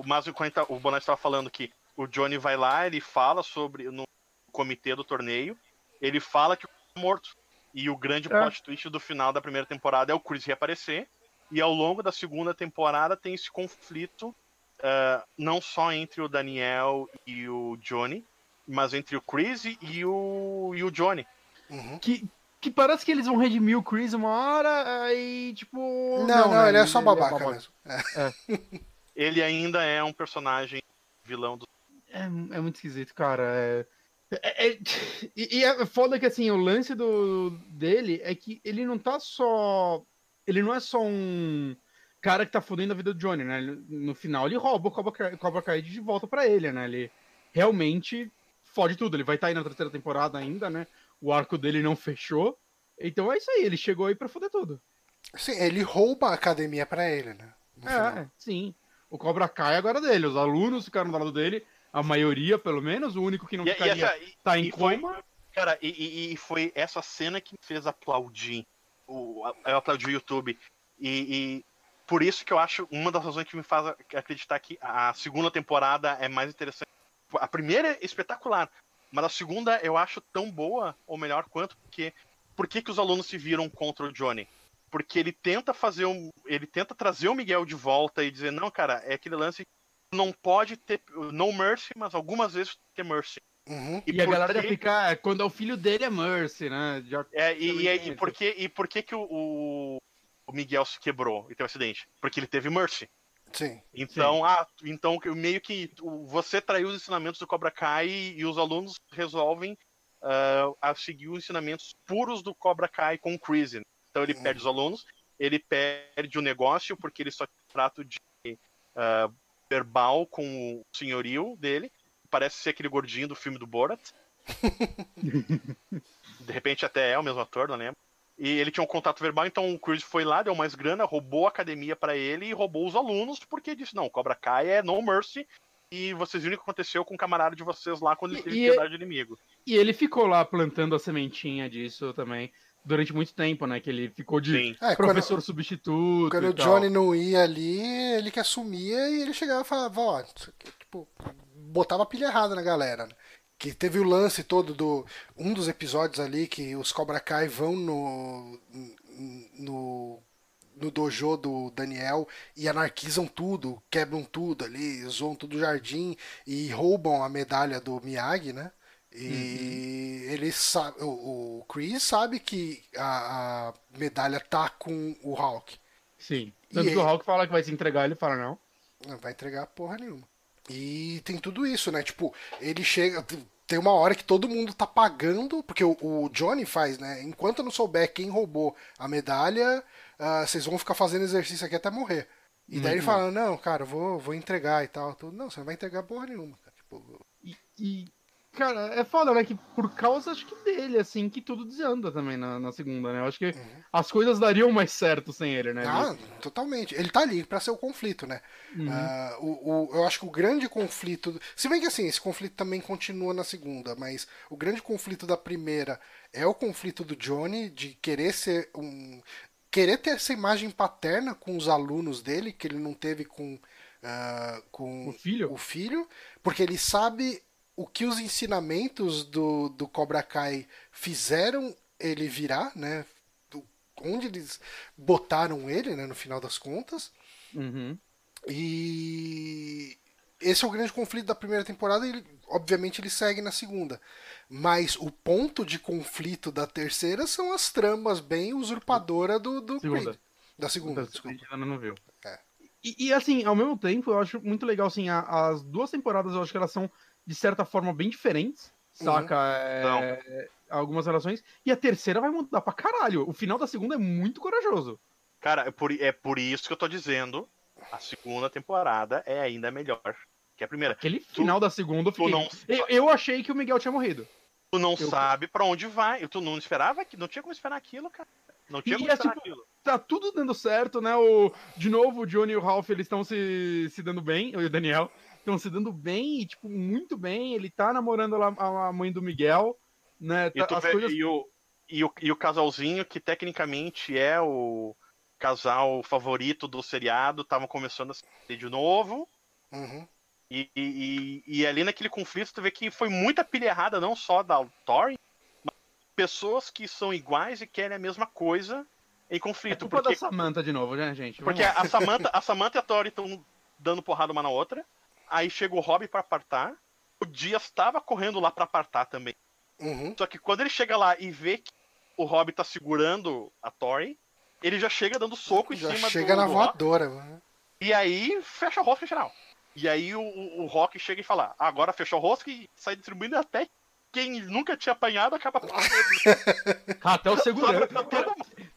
o mas o, tá- o Bonatti estava falando que o Johnny vai lá, ele fala sobre no comitê do torneio, ele fala que o Chris tá morto. E o grande É. plot twist do final da primeira temporada é o Chris reaparecer. E ao longo da segunda temporada tem esse conflito ah, não só entre o Daniel e o Johnny, mas entre o Chris e o, e o Johnny. Uhum. Que, que parece que eles vão redimir o Chris uma hora, aí, tipo... Não, não, né, ele é só babaca mesmo. É. Ele ainda é um personagem vilão do. É, é muito esquisito, cara. É, é- é- e, e é foda que assim, o lance do, dele é que ele não tá só. Ele não é só um cara que tá fodendo a vida do Johnny, né? No final ele rouba o Cobra, Kai- Cobra Kai de volta pra ele, né? Ele realmente fode tudo. Ele vai estar aí na terceira temporada ainda, né? O arco dele não fechou. Então é isso aí, ele chegou aí pra foder tudo. Sim, ele rouba a academia pra ele, né? No final. É, sim. O Cobra Kai agora é dele. Os alunos ficaram do lado dele. A maioria, pelo menos. O único que não E, e ficaria essa- e- tá em e foi- coma. Cara, e, e- e foi essa cena que me fez aplaudir. O, eu aplaudi o YouTube. E, e por isso que eu acho uma das razões que me faz acreditar que a segunda temporada é mais interessante. A primeira é espetacular, mas a segunda eu acho tão boa, ou melhor quanto, porque por que, que os alunos se viram contra o Johnny? Porque ele tenta fazer um. Ele tenta trazer o Miguel de volta e dizer, não, cara, é aquele lance não pode ter. No mercy, mas algumas vezes ter mercy. Uhum. E, a por galera que- fica. é, Quando é o filho dele é Mercy, né? Já... É, e, e, e por que, e por que, que o, o, o Miguel se quebrou e teve um acidente? Porque ele teve Mercy. Sim. Então, ah, então meio que você traiu os ensinamentos do Cobra Kai e os alunos resolvem ah, a seguir os ensinamentos puros do Cobra Kai com o Chris. Então ele Uhum. perde os alunos, ele perde o negócio porque ele só tem um trato de ah, verbal com o senhorio dele. Parece ser aquele gordinho do filme do Borat. De repente até é o mesmo ator, não lembro. E ele tinha um contato verbal, então o Chris foi lá, deu mais grana, roubou a academia pra ele e roubou os alunos, porque disse, não, Cobra Kai é no mercy, e vocês viram o que aconteceu com o camarada de vocês lá quando ele teve e- piedade de inimigo. E ele ficou lá plantando a sementinha disso também. Durante muito tempo, né? Que ele ficou de Sim. É, quando, professor substituto. quando e o tal. Johnny não ia ali, ele que assumia e ele chegava e falava, ó, isso aqui, tipo, botava a pilha errada na galera. né? Que teve o lance todo do. Um dos episódios ali que os Cobra Kai vão no. no. no dojo do Daniel e anarquizam tudo, quebram tudo ali, zoam tudo o jardim e roubam a medalha do Miyagi, né? E ele sabe, o, o Chris sabe que a, a medalha tá com o Hulk. Sim. E Tanto que o aí? Hulk fala que vai se entregar, ele fala, não. Não vai entregar porra nenhuma. E tem tudo isso, né? Tipo, ele chega. Tem uma hora que todo mundo tá pagando, porque o, o Johnny faz, né? Enquanto eu não souber quem roubou a medalha, ah, vocês vão ficar fazendo exercício aqui até morrer. E daí ele Uhum. fala, não, cara, vou, vou entregar e tal. Tudo. Não, você não vai entregar porra nenhuma. Cara. Tipo, E, e, cara, é foda, né? Que por causa, acho que dele, assim, que tudo desanda também na, na segunda, né? Eu acho que Uhum. as coisas dariam mais certo sem ele, né? ah, totalmente. Ele tá ali pra ser o conflito, né? Uhum. Ah, o, o- eu acho que o grande conflito. Se bem que assim, esse conflito também continua na segunda, mas o grande conflito da primeira é o conflito do Johnny de querer ser um. querer ter essa imagem paterna com os alunos dele, que ele não teve com. ah, com O filho? o filho, porque ele sabe o que os ensinamentos do, do Cobra Kai fizeram ele virar, né? Do- onde eles botaram ele, né? No final das contas. Uhum. E esse é o grande conflito da primeira temporada e obviamente ele segue na segunda. Mas o ponto de conflito da terceira são as tramas bem usurpadoras do, do Segunda. Creed. Da segunda, Então, a desculpa. ainda não viu. É. E, e, assim, ao mesmo tempo, eu acho muito legal, assim, a- as duas temporadas, eu acho que elas são, de certa forma, bem diferentes, saca? É, algumas relações. E a terceira vai mudar pra caralho. O final da segunda é muito corajoso. Cara, é por, é por isso que eu tô dizendo. A segunda temporada é ainda melhor que a primeira. Aquele final da segunda, eu, fiquei... não, eu, eu achei que o Miguel tinha morrido. tu não eu- sabe pra onde vai. Tu não esperava que. Não tinha como esperar aquilo, cara. Não tinha E como é esperar tipo- aquilo. Tá tudo dando certo, né? O, de novo, o Johnny e o Ralph, eles estão se, se dando bem, eu e o Daniel, estão se dando bem, e, tipo, muito bem. Ele tá namorando lá a, a mãe do Miguel, né? E, Tá- as vê- coisas e o, e, o, e o casalzinho, que tecnicamente é o casal favorito do seriado, estavam começando a se de novo. Uhum. E, e, e, e ali naquele conflito, tu vê que foi muita pilha errada, não só da Tori, mas pessoas que são iguais e querem a mesma coisa em É conflito. culpa porque da Samantha de novo, né, gente? Vamos porque lá. a Samantha, a Samantha e a Tori estão dando porrada uma na outra. Aí chega o Robbie pra apartar. O Dias estava correndo lá pra apartar também. Uhum. Só que quando ele chega lá e vê que o Robbie tá segurando a Tori, ele já chega dando soco em Já cima chega do, na do Rock. voadora, mano. E aí fecha o rosca geral. E aí o, o, o Rock chega e fala: "Ah, agora fechou o rosca e sai distribuindo até quem nunca tinha apanhado acaba Até o segurança.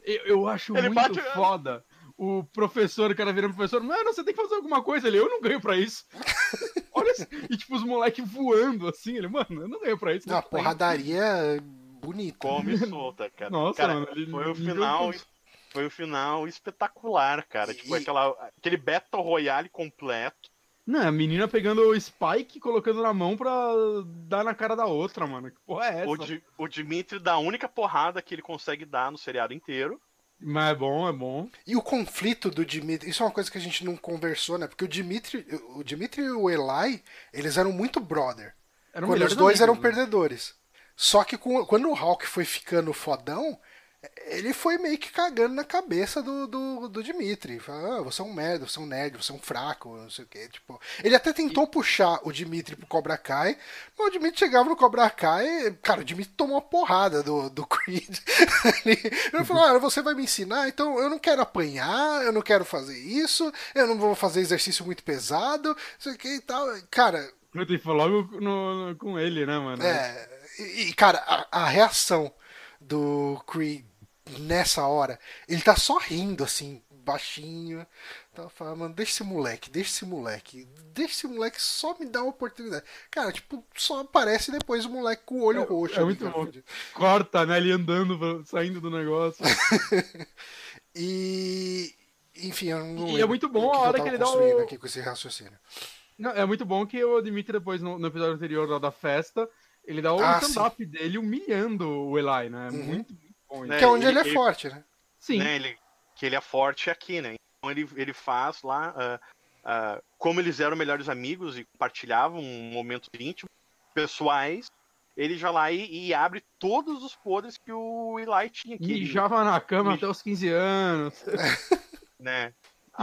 Eu, eu acho Ele muito bate- foda. O professor, o cara virando professor, mano, você tem que fazer alguma coisa. Ele, eu não ganho pra isso. Olha assim. E tipo, os moleques voando assim. Ele, mano, eu não ganho pra isso. Uma não tem. porradaria bonita. Come e solta, cara. Nossa, Cara, mano, ele- foi o final. Foi o final espetacular, cara. E- Tipo, aquela, aquele Battle Royale completo. Não, a menina pegando o Spike e colocando na mão pra dar na cara da outra, mano. Que porra é essa? O, Di- o Dimitri dá a única porrada que ele consegue dar no seriado inteiro. Mas é bom, é bom. E o conflito do Dimitri, isso é uma coisa que a gente não conversou, né? Porque o Dimitri, o Dimitri e o Eli, eles eram muito brother. Eram quando os dois eram amigos, né? perdedores. Só que com- quando o Hulk foi ficando fodão, ele foi meio que cagando na cabeça do, do, do Dimitri. Fala, ah, você é um merda, você é um nerd, você é um fraco, não sei o que. Tipo, ele até tentou puxar o Dimitri pro Cobra Kai, mas o Dimitri chegava no Cobra Kai, cara, o Dimitri tomou uma porrada do, do Creed. ele, falou, ah, você vai me ensinar, então eu não quero apanhar, eu não quero fazer isso, eu não vou fazer exercício muito pesado, não sei o que e tal. Cara, E foi logo no- no- com ele, né, mano? é, e, e, cara, a, a reação do Creed nessa hora, ele tá só rindo, assim, baixinho. Tá falando, mano, deixa esse moleque, deixa esse moleque, deixa esse moleque só me dar uma oportunidade. Cara, tipo, só aparece depois o moleque com o olho É- roxo. é ali, muito cara. bom. Corta, né? Ele andando, saindo do negócio. E. Enfim, eu não E é muito bom a hora tava que ele dá o- aqui com esse raciocínio. Não, é muito bom que o Dimitri depois, no, no episódio anterior lá da festa, ele dá o Ah, stand-up dele humilhando o Eli, né? Uhum. Muito, isso. Né, Que é onde ele, ele- é forte, né? Sim. né, ele, que ele é forte aqui, né? Então ele, ele faz lá, ah, ah, como eles eram melhores amigos e compartilhavam momentos íntimos, pessoais, ele já lá e, e abre todos os podres que o Eli tinha. Que ele, Mijava na cama até os 15 anos. né? Ele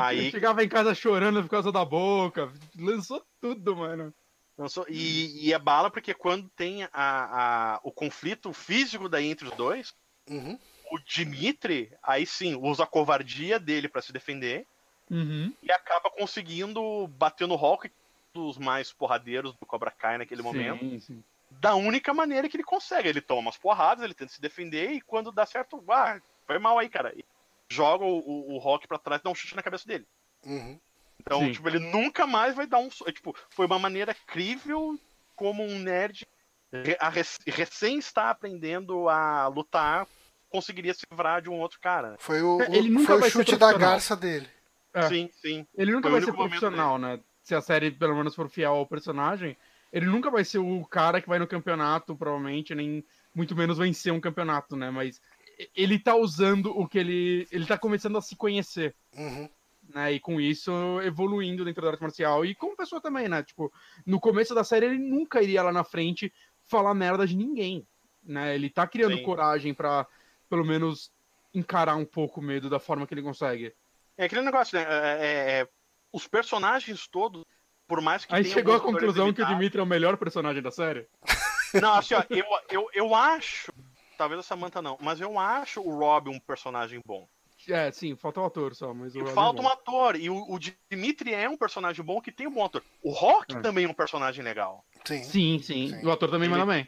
Aí chegava em casa chorando por causa da boca. Lançou tudo, mano. lançou- e, e é bala porque quando tem a, a- o conflito físico daí entre os dois, Uhum. o Dimitri, aí sim, usa a covardia dele pra se defender Uhum. e acaba conseguindo bater no Hulk, um dos mais porradeiros do Cobra Kai naquele momento. Sim, sim. da única maneira que ele consegue. Ele toma umas porradas, ele tenta se defender e quando dá certo, ah, foi mal aí, cara. E joga o, o, o Rock pra trás e dá um chute na cabeça dele. Uhum. Então, Sim. tipo, ele nunca mais vai dar um. Tipo, foi uma maneira crível como um nerd a rec- recém está aprendendo a lutar conseguiria se livrar de um outro cara. Foi o, Ele o- nunca foi o chute da garça dele. É. Sim, sim. Ele nunca Foi vai ser profissional, né? Se a série, pelo menos, for fiel ao personagem, ele nunca vai ser o cara que vai no campeonato, provavelmente, nem muito menos vencer um campeonato, né? Mas ele tá usando o que ele. Ele tá começando a se conhecer. Uhum. né? E com isso evoluindo dentro da arte marcial e como pessoa também, né? Tipo, no começo da série ele nunca iria lá na frente falar merda de ninguém, né? Ele tá criando Sim. coragem pra, pelo menos, encarar um pouco o medo da forma que ele consegue. É aquele negócio, né? É, é- é- os personagens todos, por mais que Aí chegou à alguns conclusão que o Dimitri é o melhor personagem da série. Não, assim, ó, eu, eu, eu acho. Talvez a Samantha não, mas eu acho o Rob um personagem bom. É, sim, falta o ator só, mas o E Rob é falta bom. um ator. E o, o Dimitri é um personagem bom que tem um bom ator. O Rock É. também é um personagem legal. Sim. Sim, sim, Sim. O ator também Ele- manda bem.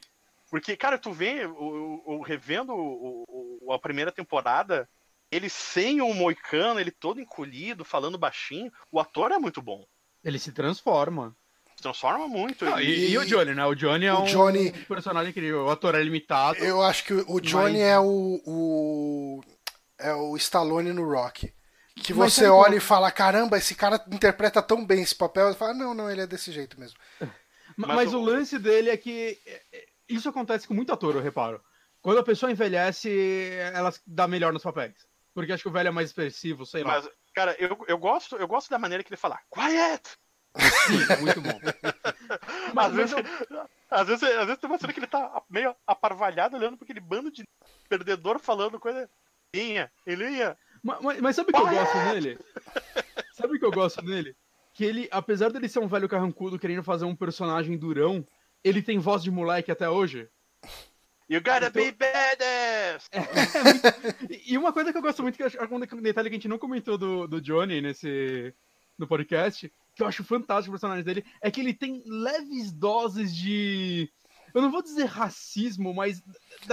Porque, cara, tu vê, o, o- o- revendo o- o- a primeira temporada, ele sem o moicano, ele todo encolhido, falando baixinho, o ator é muito bom. Ele se transforma. Se transforma muito. Ah, e, e, e o Johnny, né? O Johnny é O um Johnny- personagem incrível. O ator é limitado. Eu acho que o Johnny Mas- é o, o. É o Stallone no Rock. Que Mas você olha e fala, caramba, esse cara interpreta tão bem esse papel. E fala, não, não, ele é desse jeito mesmo. Ma- Mas Mas, o- o lance dele é que é, é, isso acontece com muito ator, eu reparo. Quando a pessoa envelhece, ela dá melhor nos papéis. Porque acho que o velho é mais expressivo, sei lá. Mas, cara, eu, eu, gosto, eu gosto da maneira que ele fala, quiet! Sim, é muito bom. Mas, às, mas vezes, às, vezes, às vezes tem uma cena que ele tá meio aparvalhado olhando pra aquele bando de perdedor falando coisa. Linha, linha. Ma- ma- Mas, sabe o que eu gosto nele? Sabe o que eu gosto nele? Que ele, apesar dele ser um velho carrancudo querendo fazer um personagem durão, ele tem voz de moleque até hoje. You gotta Então- be badass! E e uma coisa que eu gosto muito, que eu acho, um detalhe que a gente não comentou do, do Johnny nesse no podcast, que eu acho fantástico o personagem dele, é que ele tem leves doses de. Eu não vou dizer racismo, mas.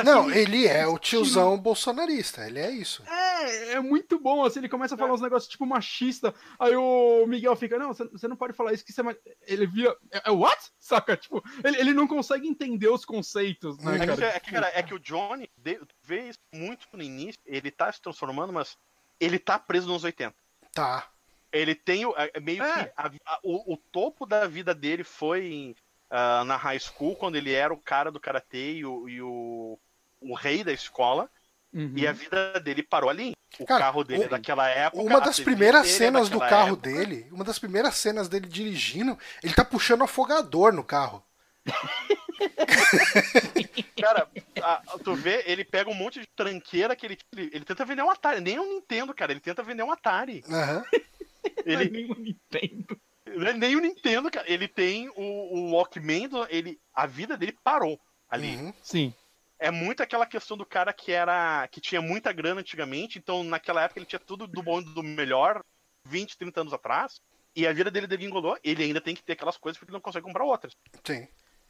Não, ele é o tiozão bolsonarista, ele é isso. É, é muito bom, assim, ele começa a falar uns negócios tipo machista, aí o Miguel fica, não, você, não pode falar isso, que você é ma-" Ele vira, é, é what? Saca? Tipo, ele, ele não consegue entender os conceitos, né, É cara? é, que, cara, é que o Johnny vê isso muito no início, ele tá se transformando, mas ele tá preso nos 80. Tá. Ele tem o- é, meio É. que. a- a- o, o topo da vida dele foi ah, na high school, quando ele era o cara do karatê e o, e o, o rei da escola. Uhum. E a vida dele parou ali. O Cara, carro dele o- daquela época. Uma das primeiras cenas do carro época. dele, uma das primeiras cenas dele dirigindo, ele tá puxando afogador no carro. Cara, a- tu vê, ele pega um monte de tranqueira que ele, ele, ele tenta vender um Atari. Nem um Nintendo, cara. Ele tenta vender um Atari. Aham. Ele, Nem o Nintendo. Ele- Nem o Nintendo, cara. Ele tem o, o Walkman, ele, a vida dele parou ali. Uhum. Sim. É muito aquela questão do cara que era. que tinha muita grana antigamente, então naquela época ele tinha tudo do bom e do melhor, 20, 30 anos atrás. E a vida dele degringolou, ele ainda tem que ter aquelas coisas porque ele não consegue comprar outras. Sim.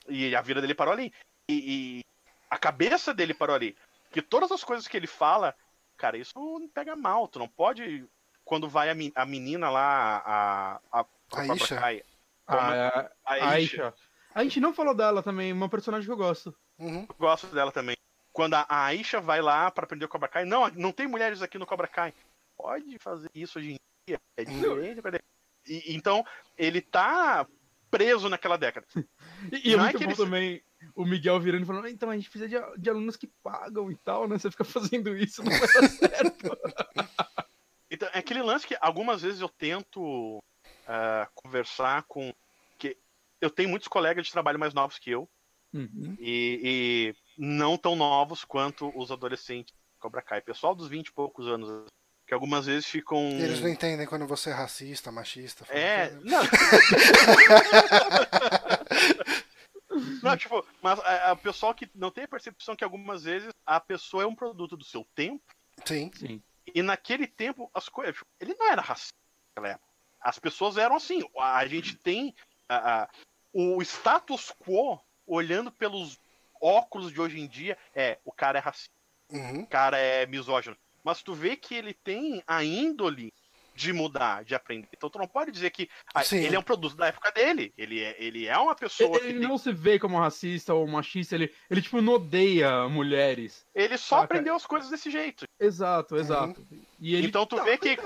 E a vida dele parou ali. E, e a cabeça dele parou ali. Porque todas as coisas que ele fala, cara, isso não pega mal. Tu não pode. Quando vai a, a menina lá, a. A, a Cobra Aisha? Kai, A, a, a a Aisha. Aisha. A gente não falou dela também, uma personagem que eu gosto. Uhum. Eu gosto dela também. Quando a, a Aisha vai lá pra aprender o Cobra Kai, não, não tem mulheres aqui no Cobra Kai. Pode fazer isso hoje em dia. É diferente. pra- E, então, ele tá preso naquela década. E, e é Não é muito que bom eles- também o Miguel virando e falando, "Ah, então a gente precisa de, de alunos que pagam e tal, né? Você fica fazendo isso, não vai dar certo. Então, é aquele lance que algumas vezes eu tento ah, conversar com. que Eu tenho muitos colegas de trabalho mais novos que eu, Uhum. e, e não tão novos quanto os adolescentes do Cobra Kai. Pessoal dos 20 e poucos anos, que algumas vezes ficam. Eles não entendem quando você é racista, machista. É, não. não, tipo, mas a, a pessoal que não tem a percepção que algumas vezes a pessoa é um produto do seu tempo, Sim. Sim. E naquele tempo as coisas. ele não era racista naquela época. As pessoas eram assim. A gente tem a- a- o status quo olhando pelos óculos de hoje em dia é o cara é racista, Uhum. o cara é misógino. Mas tu vê que ele tem a índole de mudar, de aprender. Então tu não pode dizer que ah, Sim. ele é um produto da época dele. Ele é, ele é uma pessoa Ele, que ele tem- não se vê como racista ou machista, ele, ele tipo, não odeia mulheres. ele só Saca? aprendeu as coisas desse jeito. Exato, exato. E ele Então tu tá vê que-.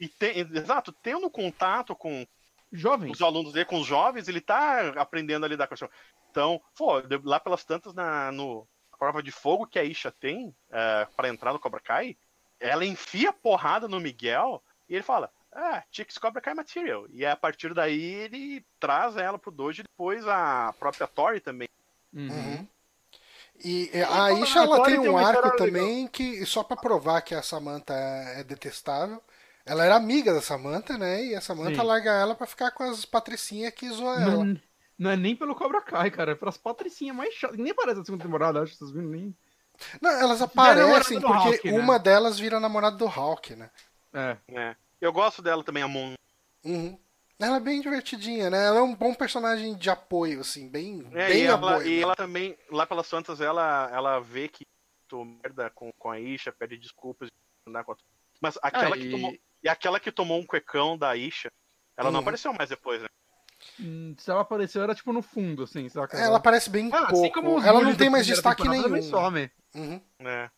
E tem, exato, tendo contato com Jovens. os alunos dele, com os jovens, ele tá aprendendo a lidar com isso. Então, pô, de- lá pelas tantas na no, prova de fogo que a Isha tem é, para entrar no Cobra Kai, ela enfia porrada no Miguel e ele fala: ah, Chicks Cobra Kai Material. E a partir daí ele traz ela pro dojo e depois a própria Tori também. Uhum. E é, a Isha ela tem um arco também que só para provar que a Samantha é detestável. Ela era amiga da Samantha, né? E a Samantha Sim. larga ela para ficar com as patricinhas que zoam ela. Não, não, é nem pelo Cobra Kai, cara. É pelas patricinhas mais chatas. Nem aparece na segunda temporada, acho. Vocês viram nem. Não, elas aparecem porque Hulk, né? uma delas vira namorada do Hulk, né? É. é. Eu gosto dela também, a Moon. Uhum. Ela é bem divertidinha, né? Ela é um bom personagem de apoio, assim, bem, é, bem e ela, apoio. E né? ela também, lá pelas Santas, ela, ela vê que tô merda com, com a Isha, pede desculpas. Mas aquela ah, que e... tomou. E aquela que tomou um cuecão da Isha, ela uhum. não apareceu mais depois, né? Hum, se ela apareceu, era tipo no fundo, assim, saca? Ela aparece bem ah, assim pouco. Assim ela não tem mais destaque nenhum. Some. Uhum. É.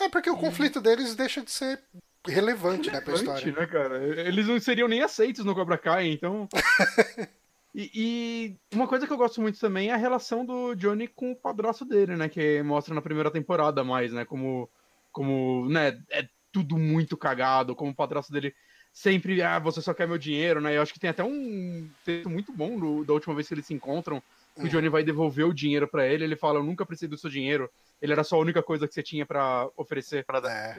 é porque o conflito deles deixa de ser relevante, né, pra história. né, cara? Eles não seriam nem aceitos no Cobra Kai, então. e, e, uma coisa que eu gosto muito também é a relação do Johnny com o padrasto dele, né? Que mostra na primeira temporada mais, né? Como, como né, é tudo muito cagado, como o padrasto dele sempre, ah, você só quer meu dinheiro, né? Eu acho que tem até um texto muito bom do, da última vez que eles se encontram, que o uhum. Johnny vai devolver o dinheiro para ele, ele fala, eu nunca precisei do seu dinheiro, ele era só a única coisa que você tinha para oferecer. Pra dar. É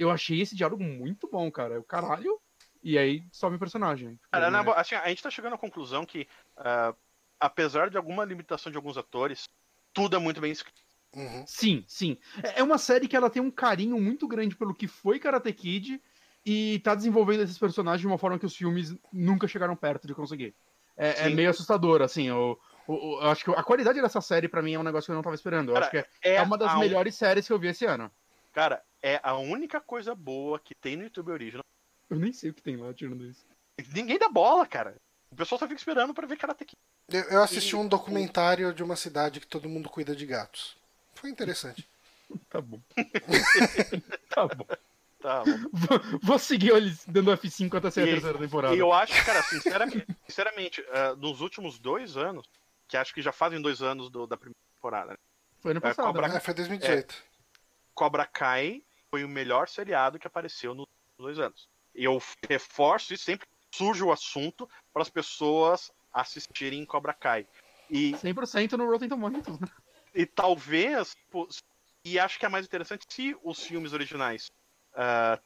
eu achei esse diálogo muito bom, cara. O caralho. E aí some o personagem. Cara, na, assim, a gente tá chegando à conclusão que, uh, apesar de alguma limitação de alguns atores, tudo é muito bem escrito. Uhum. Sim, sim. É, é uma série que ela tem um carinho muito grande pelo que foi Karate Kid e tá desenvolvendo esses personagens de uma forma que os filmes nunca chegaram perto de conseguir. É, é meio assustador, assim. Eu, eu, eu, acho que a qualidade dessa série, para mim, é um negócio que eu não tava esperando. Eu Cara, acho que é, é, é uma das melhores séries que eu vi esse ano. Cara, é a única coisa boa que tem no YouTube Original. Eu nem sei o que tem lá tirando isso. Ninguém dá bola, cara. O pessoal só fica esperando para ver Karate Kid. Eu, eu assisti e... um documentário de uma cidade que todo mundo cuida de gatos. Foi interessante. tá bom. tá bom. Tá. Vou, vou seguir eles dando F5 até sair a terceira temporada. E eu acho, cara, sinceramente, sinceramente uh, nos últimos dois anos, que acho que já fazem dois anos do, da primeira temporada, né? Foi ano passado. É, Cobra... é, foi 2018. É, Cobra Kai foi o melhor seriado que apareceu nos dois anos. Eu reforço isso sempre surge o assunto para as pessoas assistirem Cobra Kai. E 100% no Rotten Tomatoes, né? E talvez, e acho que é mais interessante se os filmes originais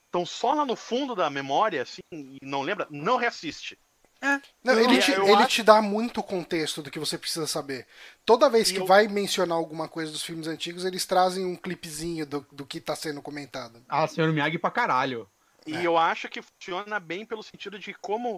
estão uh, só lá no fundo da memória, assim, e não lembra, não reassiste. É. Não, ele, te, ele acho... te dá muito contexto do que você precisa saber. Toda vez que eu... vai mencionar alguma coisa dos filmes antigos, eles trazem um clipezinho do, do que está sendo comentado. Ah, senhor Miyagi pra caralho. E é. eu acho que funciona bem pelo sentido de como.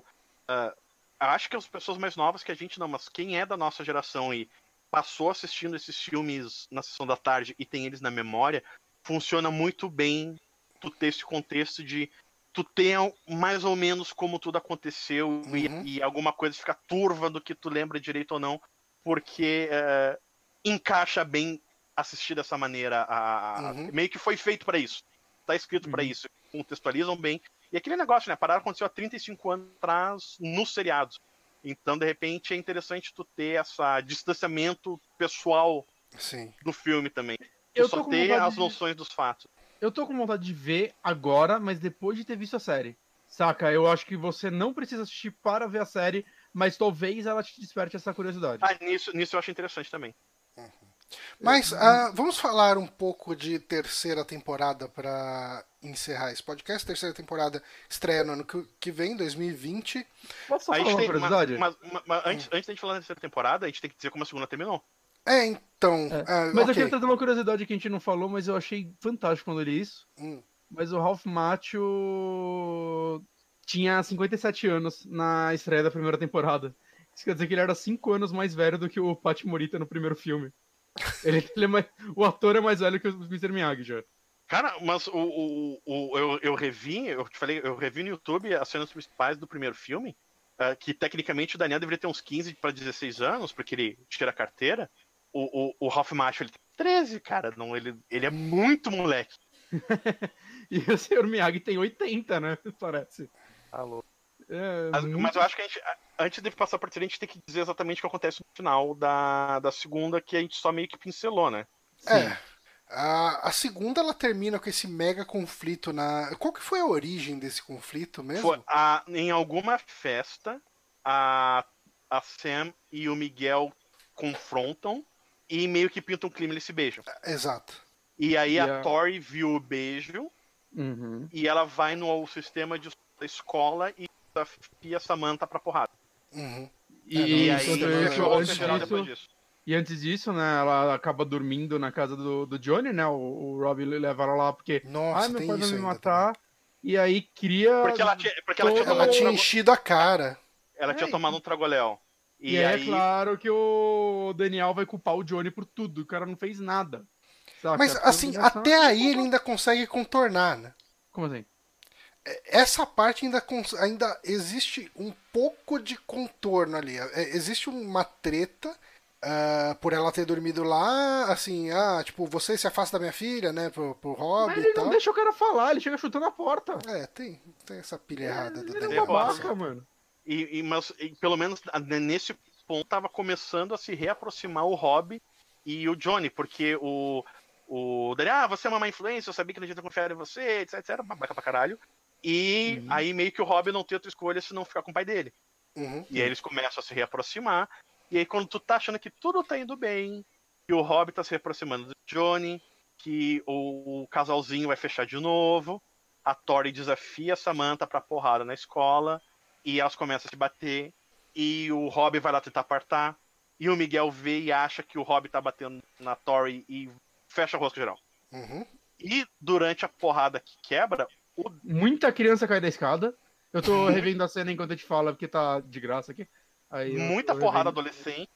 Uh, acho que as pessoas mais novas que a gente não, mas quem é da nossa geração e passou assistindo esses filmes na sessão da tarde e tem eles na memória, funciona muito bem tu ter esse contexto de tu tenha mais ou menos como tudo aconteceu uhum. e, e, alguma coisa fica turva do que tu lembra direito ou não, porque uh, encaixa bem assistir dessa maneira. A, uhum. Meio que foi feito para isso. Tá escrito uhum. para isso. Contextualizam bem. E aquele negócio, né? A parada aconteceu há 35 anos atrás nos seriados. Então, de repente, é interessante tu ter esse distanciamento pessoal Sim. do filme também. Tu Eu só ter as de... noções dos fatos eu tô com vontade de ver agora, mas depois de ter visto a série. Saca? Eu acho que você não precisa assistir para ver a série, mas talvez ela te desperte essa curiosidade. Ah, nisso, nisso eu acho interessante também. Uhum. Mas uh, vamos falar um pouco de terceira temporada para encerrar esse podcast. Terceira temporada estreia no ano que vem, 2020. Posso falar uma curiosidade? Mas, mas, mas antes, antes de gente falar da terceira temporada, a gente tem que dizer como a segunda terminou. É, então. É. Uh, mas okay. eu queria trazer uma curiosidade que a gente não falou, mas eu achei fantástico quando eu li isso. Hum. Mas o Ralph Macchio tinha 57 anos na estreia da primeira temporada. Isso quer dizer que ele era 5 anos mais velho do que o Pat Morita no primeiro filme. Ele, ele é mais, o ator é mais velho que o Mr. Miyagi já. Cara, mas o, o, o, eu, eu revi, eu te falei, eu revi no YouTube as cenas principais do primeiro filme, uh, que tecnicamente o Daniel deveria ter uns 15 para 16 anos, porque ele tira a carteira o, o, o Ralph Macho ele tem 13, cara. Não, ele, ele é muito moleque. e o Sr. Miyagi tem 80, né? Parece. Alô. É, mas, muito... mas, eu acho que a gente, antes de passar por a gente tem que dizer exatamente o que acontece no final da, da segunda, que a gente só meio que pincelou, né? É. A, a segunda ela termina com esse mega conflito na. Qual que foi a origem desse conflito mesmo? Foi a- em alguma festa, a, a Sam e o Miguel confrontam e meio que pintam um clima eles se beijam. Exato. E aí E a Tori viu o beijo Uhum. e ela vai no sistema de da escola e desafia a Samantha pra porrada. Uhum. E, É, E aí isso, disso, depois disso. E antes disso, né, ela acaba dormindo na casa do, do Johnny, né? O, o Rob leva ela lá porque. Nossa, ah, meu tem pai vai me matar. E aí cria. Porque ela tinha, porque ela tinha Todo- Ela tinha enchido a cara. ela tinha É, tomado um tragoléu. E, E, aí, aí, é claro que o Daniel vai culpar o Johnny por tudo. O cara não fez nada. Saca? Mas assim, até aí ele ainda consegue contornar, né? Como assim? Essa parte ainda, cons- ainda existe um pouco de contorno ali. É, Existe uma treta ah, por ela ter dormido lá, assim, ah, tipo, você se afasta da minha filha, né, pro, pro Rob Mas e ele tal. não deixa o cara falar, ele chega chutando a porta. É, tem, tem essa pilha errada do Ele é Daniel. um Daniel babaca, mano. E, e- mas e pelo menos a- nesse ponto tava começando a se reaproximar o Rob e o Johnny, porque o o Daniel, ah, você é uma má influência, eu sabia que não tinha confiado em você, etc, etc, babaca pra caralho. E Uhum. aí meio que o Rob não tem outra escolha se não ficar com o pai dele. Uhum. E aí eles começam a se reaproximar. E aí quando tu tá achando que tudo tá indo bem, que o Rob tá se reaproximando do Johnny, que o, o casalzinho vai fechar de novo, a Tori desafia a Samantha pra porrada na escola, e elas começam a se bater, e o Rob vai lá tentar apartar, e o Miguel vê e acha que o Rob tá batendo na Tori e fecha o rosto geral. Uhum. E durante a porrada que quebra, o Muita criança cai da escada. Eu tô revendo a cena enquanto a gente fala, porque tá de graça aqui. Aí eu muita porrada revendo. adolescente,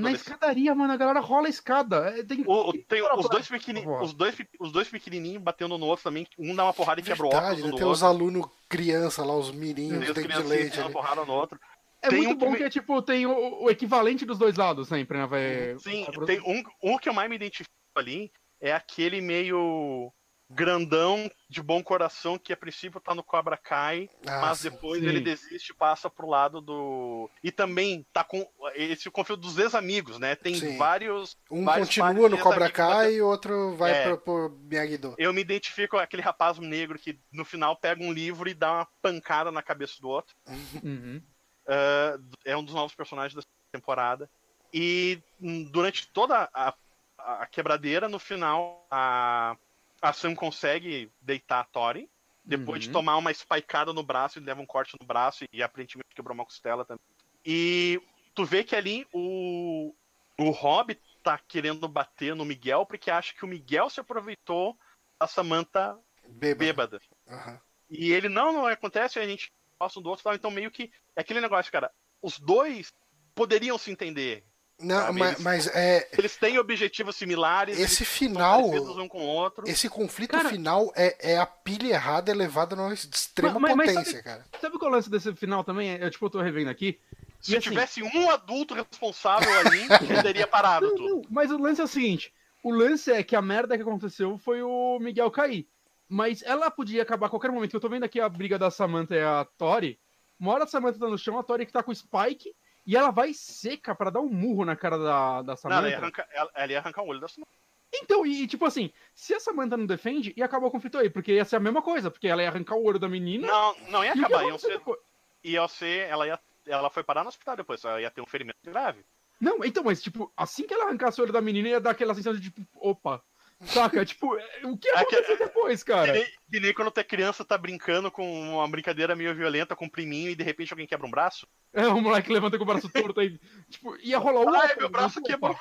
Na escadaria, mano, a galera rola a escada. É, Tem... O- tem os, dois pequeni- os, dois, os dois pequenininhos batendo no outro também. Um dá uma porrada e quebra o óculos né? Tem os outro. alunos criança lá, os mirinhos, os os dentes de leite ali. porrada no outro. É Tem muito um que bom me- que é tipo, tem o, o equivalente dos dois lados sempre, né? Vai, Sim, vai pro- tem um, um que eu mais me identifico ali é aquele meio grandão de bom coração que a princípio tá no Cobra Kai, Ah, mas sim. depois sim. ele desiste e passa pro lado do. E também tá com esse conflito dos ex-amigos, né? Tem Sim. vários. Um vários continua no Cobra Kai e o outro vai É. pro, pro Miyagi-Do. Eu me identifico com aquele rapaz negro que no final pega um livro e dá uma pancada na cabeça do outro. Uhum. Uh, é um dos novos personagens da temporada. E hum, durante toda a, a quebradeira, no final, a, a Sam consegue deitar a Tori. Depois de Uhum. tomar uma spikeada no braço, ele leva um corte no braço e aparentemente quebrou uma costela também. E tu vê que ali o, o Rob tá querendo bater no Miguel porque acha que o Miguel se aproveitou da Samantha Bêbado. bêbada. Aham. E ele, não, não acontece, a gente gosta um do outro, então meio que é aquele negócio, cara. Os dois poderiam se entender. Não, Sabe, mas, eles- mas é, Eles têm objetivos similares, esse final, um com o outro. esse conflito Cara- final é, é a pilha errada elevada numa extrema Mas- mas- mas potência, sabe- cara. Sabe qual é o lance desse final também? Eu, tipo, eu tô revendo aqui. Se e assim- tivesse um adulto responsável ali, ele teria parado Não, tudo. não, mas o lance é o seguinte: o lance é que a merda que aconteceu foi o Miguel cair. Mas ela podia acabar a qualquer momento. Que eu tô vendo aqui a briga da Samantha e a Tori. Uma hora a Samantha tá no chão, a Tori que tá com o Spike. E ela vai seca pra dar um murro na cara da, da Não, ela, Samantha. ia arrancar, ela, ela ia arrancar o olho da Samantha. Então, e, tipo assim, se a Samantha não defende, ia acabar o conflito aí, porque ia ser a mesma coisa, porque ela ia arrancar o olho da menina. Não, não ia acabar, iam aconteceu ser, ia ser, ela ia, ela foi parar no hospital depois, ela ia ter um ferimento grave. Não, então, mas tipo, assim que ela arrancasse o olho da menina, ia dar aquela sensação de tipo, opa. Saca? tipo, é, o que É que- aconteceu depois, Que cara? nem, que nem quando tu é criança, tá brincando com uma brincadeira meio violenta com um priminho e de repente alguém quebra um braço. É, o moleque levanta com o braço torto aí. Tipo, ia rolar o. Ai, meu braço quebrou.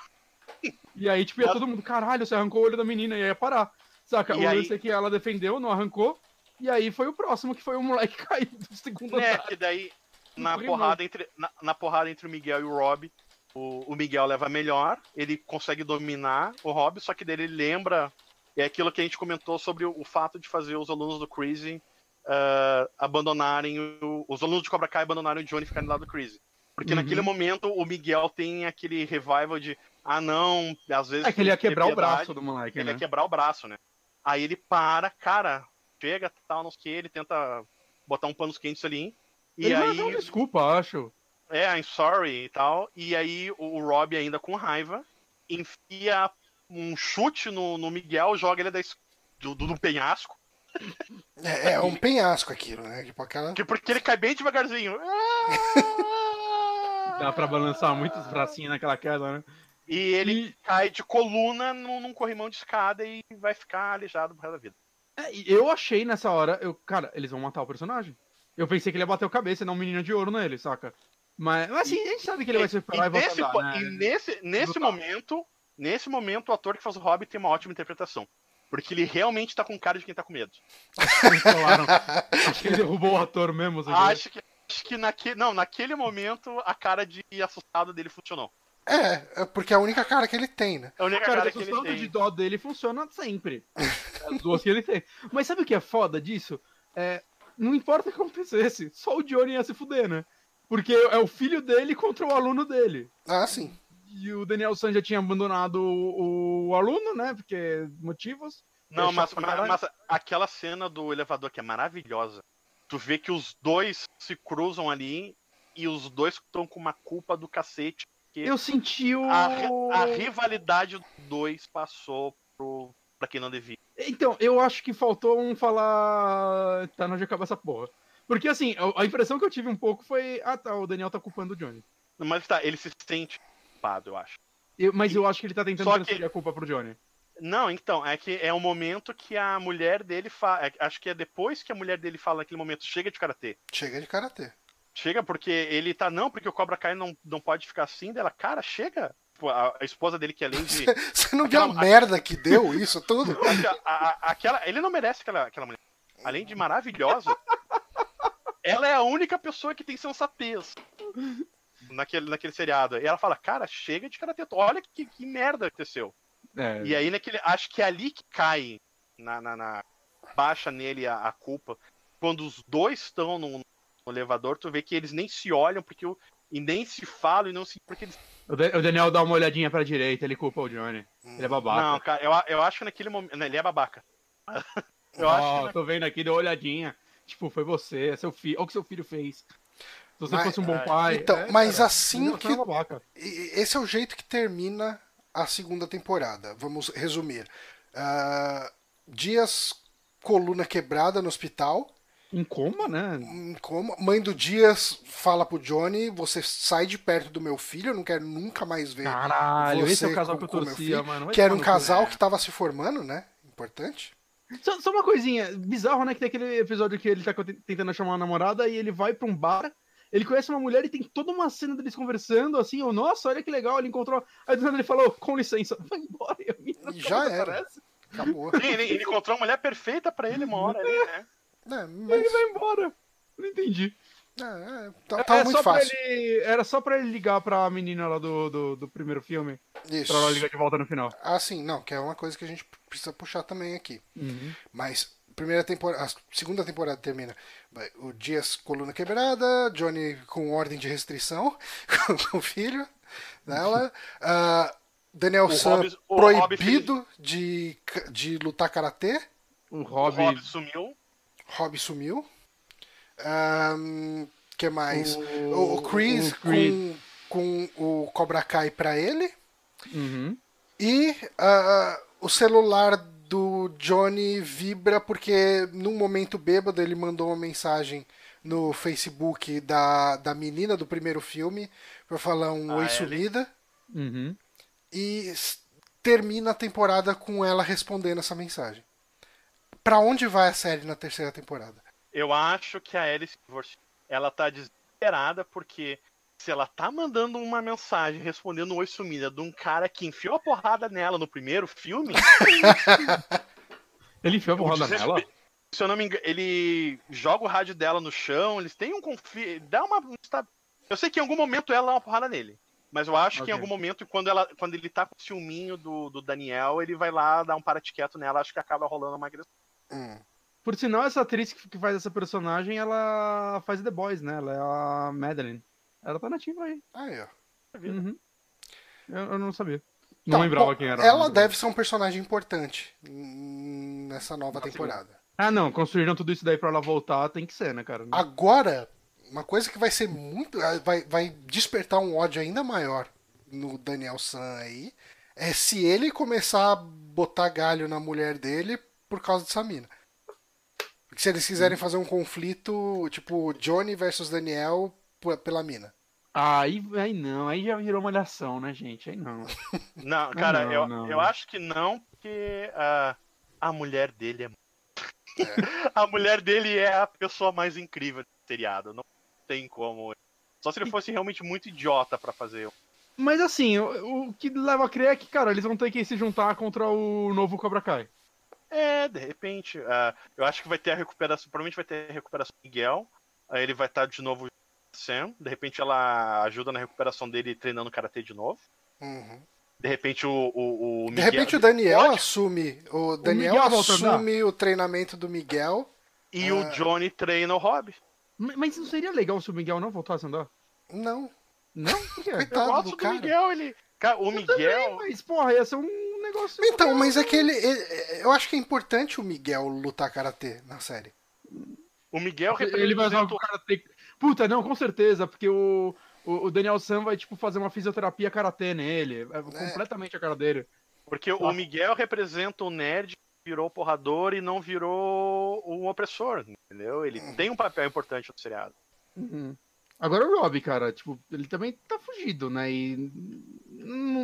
E aí, tipo, ia todo mundo, caralho, você arrancou o olho da menina, e ia parar. Saca? E o aí- lance é que ela defendeu, não arrancou. E aí foi o próximo, que foi o moleque caído do segundo É, andar. que daí na porrada, entre, na, na porrada entre o Miguel e o Rob, o, o Miguel leva melhor, ele consegue dominar o Rob, só que dele ele lembra. É aquilo que a gente comentou sobre o, o fato de fazer os alunos do Crazy ah, abandonarem o, os alunos de Cobra Kai abandonarem o Johnny e ficarem do lado do Crazy. Porque Uhum. naquele momento o Miguel tem aquele revival de ah não, às vezes É que ele ia quebrar o piedade. braço do moleque, Ele né? ia quebrar o braço, né? Aí ele para, cara, chega, tal, não sei o que, ele tenta botar um panos quentes ali. E Ele vai aí, dar uma desculpa, acho. É, I'm sorry e tal. E aí o Rob ainda com raiva enfia um chute no, no Miguel, joga ele da, do, do, do penhasco. É, é um penhasco aquilo, né? Tipo aquela. Que, porque ele cai bem devagarzinho. Dá pra balançar muitos bracinhos naquela queda, né? E ele E- cai de coluna num, num corrimão de escada e vai ficar aleijado pro resto da vida. É, e eu achei nessa hora, eu, cara, eles vão matar o personagem. Eu pensei que ele ia bater o cabeça e dar um menino de ouro nele, saca? Mas, mas assim, a gente sabe que ele vai se recuperar e, e voltar nesse, po- andar, e né? nesse, nesse momento, nesse momento, o ator que faz o Hobbit tem uma ótima interpretação. Porque ele realmente tá com cara de quem tá com medo. Eles falaram, Acho que ele derrubou o ator mesmo. assim, Acho que, acho que naquele, não, naquele momento a cara de assustado dele funcionou. É, é porque é a única cara que ele tem, né? É a única Cara, cara o que ele tem. de dó dele funciona sempre. As duas que ele tem. Mas sabe o que é foda disso? É, não importa o que acontecesse, só o Johnny ia se fuder, né? Porque é o filho dele contra o aluno dele. Ah, sim. E o Daniel San já tinha abandonado o, o aluno, né? Porque motivos. Não, É mas, mas- mas aquela cena do elevador que é maravilhosa. Tu vê que os dois se cruzam ali e os dois estão com uma culpa do cacete. Eu senti o. A, a rivalidade dos dois passou pro, pra quem não devia. Então, eu acho que faltou um falar. Tá onde acaba essa porra. Porque assim, a, impressão que eu tive um pouco foi. Ah, tá, o Daniel tá culpando o Johnny. Mas tá, ele se sente culpado, eu acho. Eu- mas eu acho que ele tá tentando Só que- transferir a culpa pro Johnny. Não, então, é que é o momento que a mulher dele fala. acho que é depois que a mulher dele fala naquele momento, chega de karatê. Chega de karatê. Chega porque ele tá, não, porque o Cobra Kai não, não pode ficar assim dela. Cara, chega. A, a esposa dele que além de. Você não viu a Aquela- merda que deu isso tudo? Aquela- a- a- aquela, ele não merece aquela, aquela mulher. Além de maravilhosa, ela é a única pessoa que tem sensatez naquele, naquele seriado. E ela fala, cara, chega de karatê. Olha que, que merda aconteceu. É. E aí, naquele, acho que é ali que cai, na, na- na- baixa nele a, a culpa. Quando os dois estão no, no elevador, tu vê que eles nem se olham porque o, e nem se falam e não se. Porque eles, O Da- o Daniel dá uma olhadinha pra direita, ele culpa o Johnny. Ele é babaca. não, cara, eu, eu acho que naquele momento. Ele é babaca. Eu Ó, acho que tô vendo aqui, deu uma olhadinha. Tipo, foi você, é seu filho. Olha o que seu filho fez. Se você Mas- fosse um bom é, pai. então, é, mas cara, assim que- esse é o jeito que termina a segunda temporada. Vamos resumir. Ah, Dias, coluna quebrada no hospital. Em coma, né? Em coma. Mãe do Dias fala pro Johnny: Você sai de perto do meu filho, eu não quero nunca mais ver. Caralho, esse é o você casal com- que eu torcia, mano. Vai Que era um casal que tava se formando, né? Importante. Só, só uma coisinha, bizarro, né? Que tem aquele episódio que ele tá tentando chamar uma namorada e ele vai pra um bar, ele conhece uma mulher e tem toda uma cena deles conversando, assim, oh, nossa, olha que legal, ele encontrou. Aí do nada ele falou, com licença, vai embora, e a já era. aparece. Acabou. Sim, ele, ele encontrou a mulher perfeita pra ele uma hora ali, né? É, E ele mas, vai embora. Não entendi. É, é, tá, tá É muito só pra fácil. ele- era só pra ele ligar pra menina lá do, do, do primeiro filme, Isso. pra ela ligar de volta no final. Ah, sim, não, que é uma coisa que a gente precisa puxar também aqui. Uhum. Mas primeira temporada, a segunda temporada termina. O Dias coluna quebrada, Johnny com ordem de restrição com o filho dela. ah, Daniel Hobbes proibido de, de lutar karatê. O O. Rob sumiu. Rob sumiu. Ahn, que mais? O- O, Chris, o Creed. Com, com o Cobra Kai pra ele. Uhum. E ah, o celular do Johnny vibra porque num momento bêbado ele mandou uma mensagem no Facebook da, da menina do primeiro filme pra falar um A oi Ellie. sumida Uhum. e termina a temporada com ela respondendo essa mensagem. Pra onde vai a série na terceira temporada? Eu acho que a divorciou. Ela tá desesperada porque se ela tá mandando uma mensagem respondendo um oi sumida de um cara que enfiou a porrada nela no primeiro filme, Ele enfiou a porrada o nela? se eu não me engano, ele joga o rádio dela no chão, eles têm um confi... dá uma eu sei que em algum momento ela dá uma porrada nele. Mas eu acho que Ok. em algum momento, quando, ela, quando ele tá com o ciúminho do, do Daniel, ele vai lá dar um paratiqueto nela, acho que acaba rolando uma agressão. Hum. Por sinal, essa atriz que faz essa personagem, ela faz The Boys, né? Ela é a Madeline. Ela tá nativa aí. Aí, ó. Uhum. Eu, eu não sabia. Tá, Não lembrava bom, quem era. Ela deve ser um personagem importante nessa nova temporada. Ah, não. Construíram tudo isso daí pra ela voltar, tem que ser, né, cara? Agora, uma coisa que vai ser muito. Vai, vai despertar um ódio ainda maior no Daniel San aí. é se ele começar a botar galho na mulher dele por causa dessa mina. Porque se eles quiserem fazer um conflito, tipo, Johnny versus Daniel pela mina. Aí, aí não, aí já virou malhação, né, gente? Aí não. Não, cara, não, eu, não. eu acho que não, porque ah, a mulher dele é. a mulher dele é a pessoa mais incrível do seriado. Não tem como. Só se ele fosse realmente muito idiota pra fazer. Mas assim, o, o que leva a crer é que, cara, eles vão ter que se juntar contra o novo Cobra Kai. É, de repente. ah, eu acho que vai ter a recuperação. Provavelmente vai ter a recuperação do Miguel. Aí ele vai estar de novo Sam. De repente ela ajuda na recuperação dele treinando karatê de novo. Uhum. De repente o, o, o De Miguel. repente o Daniel Pode- assume. O Daniel andar. assume o treinamento do Miguel. E Ah. o Johnny treina o Rob. Mas não seria legal se o Miguel não voltasse a andar? Não. Não? Por quê? Eu Coitado gosto do do, cara. Miguel, ele. Cara, o Miguel. Mas, porra, ia ser um negócio. Então, mas é que ele, ele- Eu acho que é importante o Miguel lutar karatê na série. O Miguel Ele vai usar representa o karatê. Puta, não, com certeza, porque o, o, o Daniel Sam vai, tipo, fazer uma fisioterapia karatê nele. É completamente a cara dele. Porque o Miguel representa o nerd que virou porrador e não virou um opressor, entendeu? Ele tem um papel importante no seriado. Uhum. Agora o Rob, cara, tipo, ele também tá fugido, né? E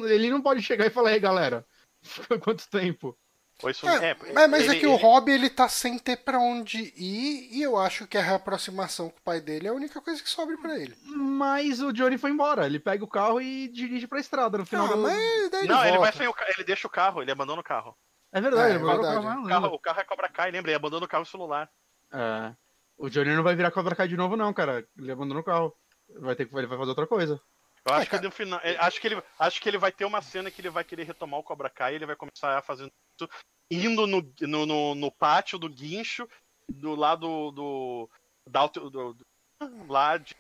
ele não pode chegar e falar, ei, galera, quanto tempo? Isso É, é, mas mas é ele- que o ele- Rob ele tá sem ter pra onde ir e eu acho que a reaproximação com o pai dele é a única coisa que sobra pra ele. Mas o Johnny foi embora. Ele pega o carro e dirige pra estrada no final Ah, do... mas daí ele Não, ele vai sem o ca- ele deixa o carro, ele abandona o carro. É verdade, É, ele é verdade. o carro, O carro, lembra? o carro é Cobra Kai, lembra? Ele abandona o carro e o celular. É. O Johnny não vai virar Cobra Kai de novo, não, cara. Ele abandona o carro. Vai ter que ele vai fazer outra coisa. Eu É, acho que cara. no final, é, acho que ele, acho que ele vai ter uma cena que ele vai querer retomar o Cobra Kai, e ele vai começar a fazer isso, indo no, no, no, no pátio do guincho, do lado do, da do, do- lá de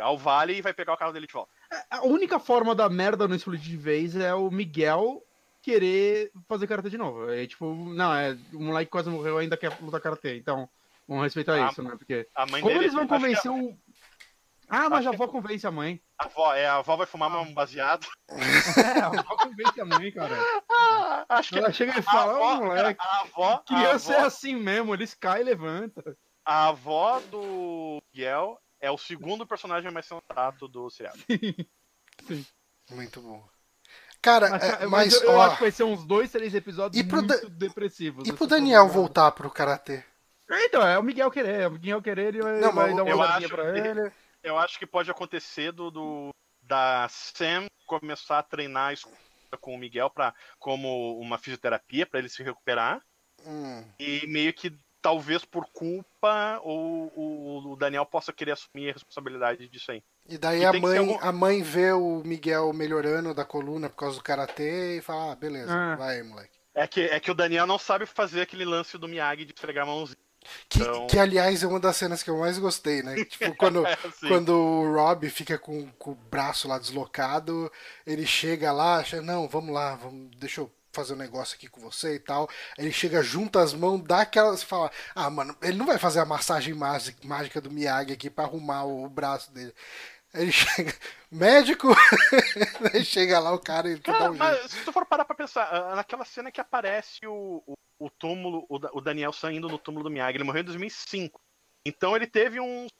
ao vale e vai pegar o carro dele de volta. A única forma da merda no Split de vez é o Miguel querer fazer karatê de novo. É tipo, não, é, o moleque quase morreu ainda quer lutar karatê. Então, vamos respeitar Ah, isso, né? Porque. A mãe Como dele, eles vão convencer o. Ah, mas a que- avó convence a mãe. A avó, é, a avó vai fumar um baseado. É, a avó convence a mãe, cara. Ah, acho que Ela chega e a fala, avó, ô moleque, a avó, a criança é avó, assim mesmo, eles caem e levantam. a avó do Miguel é o segundo personagem mais sensato do seriado. Muito bom. Cara, Mas, é, mas, mas eu, eu ó, acho que vai ser uns dois, três episódios E muito depressivos. e essa pro Daniel temporada. voltar pro karatê? Então, é o Miguel querer. é O Miguel querer, ele vai, Não, vai dar uma olhadinha pra que- ele. Eu acho que pode acontecer do, do- da Sam começar a treinar isso com o Miguel para como uma fisioterapia para ele se recuperar Hum, e meio que talvez por culpa ou o, o Daniel possa querer assumir a responsabilidade disso aí. E daí E a mãe, algum- a mãe vê o Miguel melhorando da coluna por causa do karatê e fala: ah, beleza, Ah. vai, moleque. É que, é que o Daniel não sabe fazer aquele lance do Miyagi de esfregar a mãozinha. Que, Então- que, aliás, é uma das cenas que eu mais gostei, né? Tipo, quando, É, assim. quando o Rob fica com, com o braço lá deslocado, ele chega lá, acha, não, vamos lá, vamos, deixa eu fazer um negócio aqui com você e tal. Ele chega, junta as mãos, dá aquela. Você fala, ah, mano, ele não vai fazer a massagem mági- mágica do Miyagi aqui pra arrumar o, o braço dele. Ele chega, médico! Aí chega lá o cara e dá Cara, um jeito. mas se tu for parar pra pensar, ah, naquela cena que aparece o, o, o túmulo, o, Da- o Daniel saindo no túmulo do Miyagi, ele morreu em 2005. Então ele teve uns,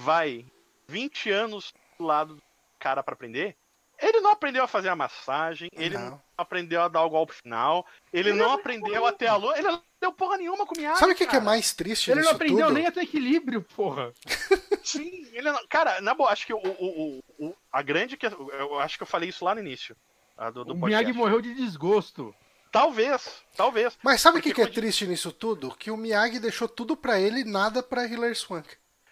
vai, 20 anos do lado do cara pra aprender. Ele não aprendeu a fazer a massagem, ele não, Não. aprendeu a dar o golpe final, ele não aprendeu a ter a lua, ele não deu porra nenhuma com o Miyagi. Sabe o que, que é mais triste Ele não aprendeu tudo? nem a ter equilíbrio, porra. Sim, ele não... Cara, na boa, acho que o, o, o- o- a grande que eu acho que eu falei isso lá no início do, do O podcast. Miyagi morreu de desgosto. Talvez, talvez. Mas sabe o que, que é quando- triste nisso tudo? Que o Miyagi deixou tudo pra ele e nada pra Hilary Swank.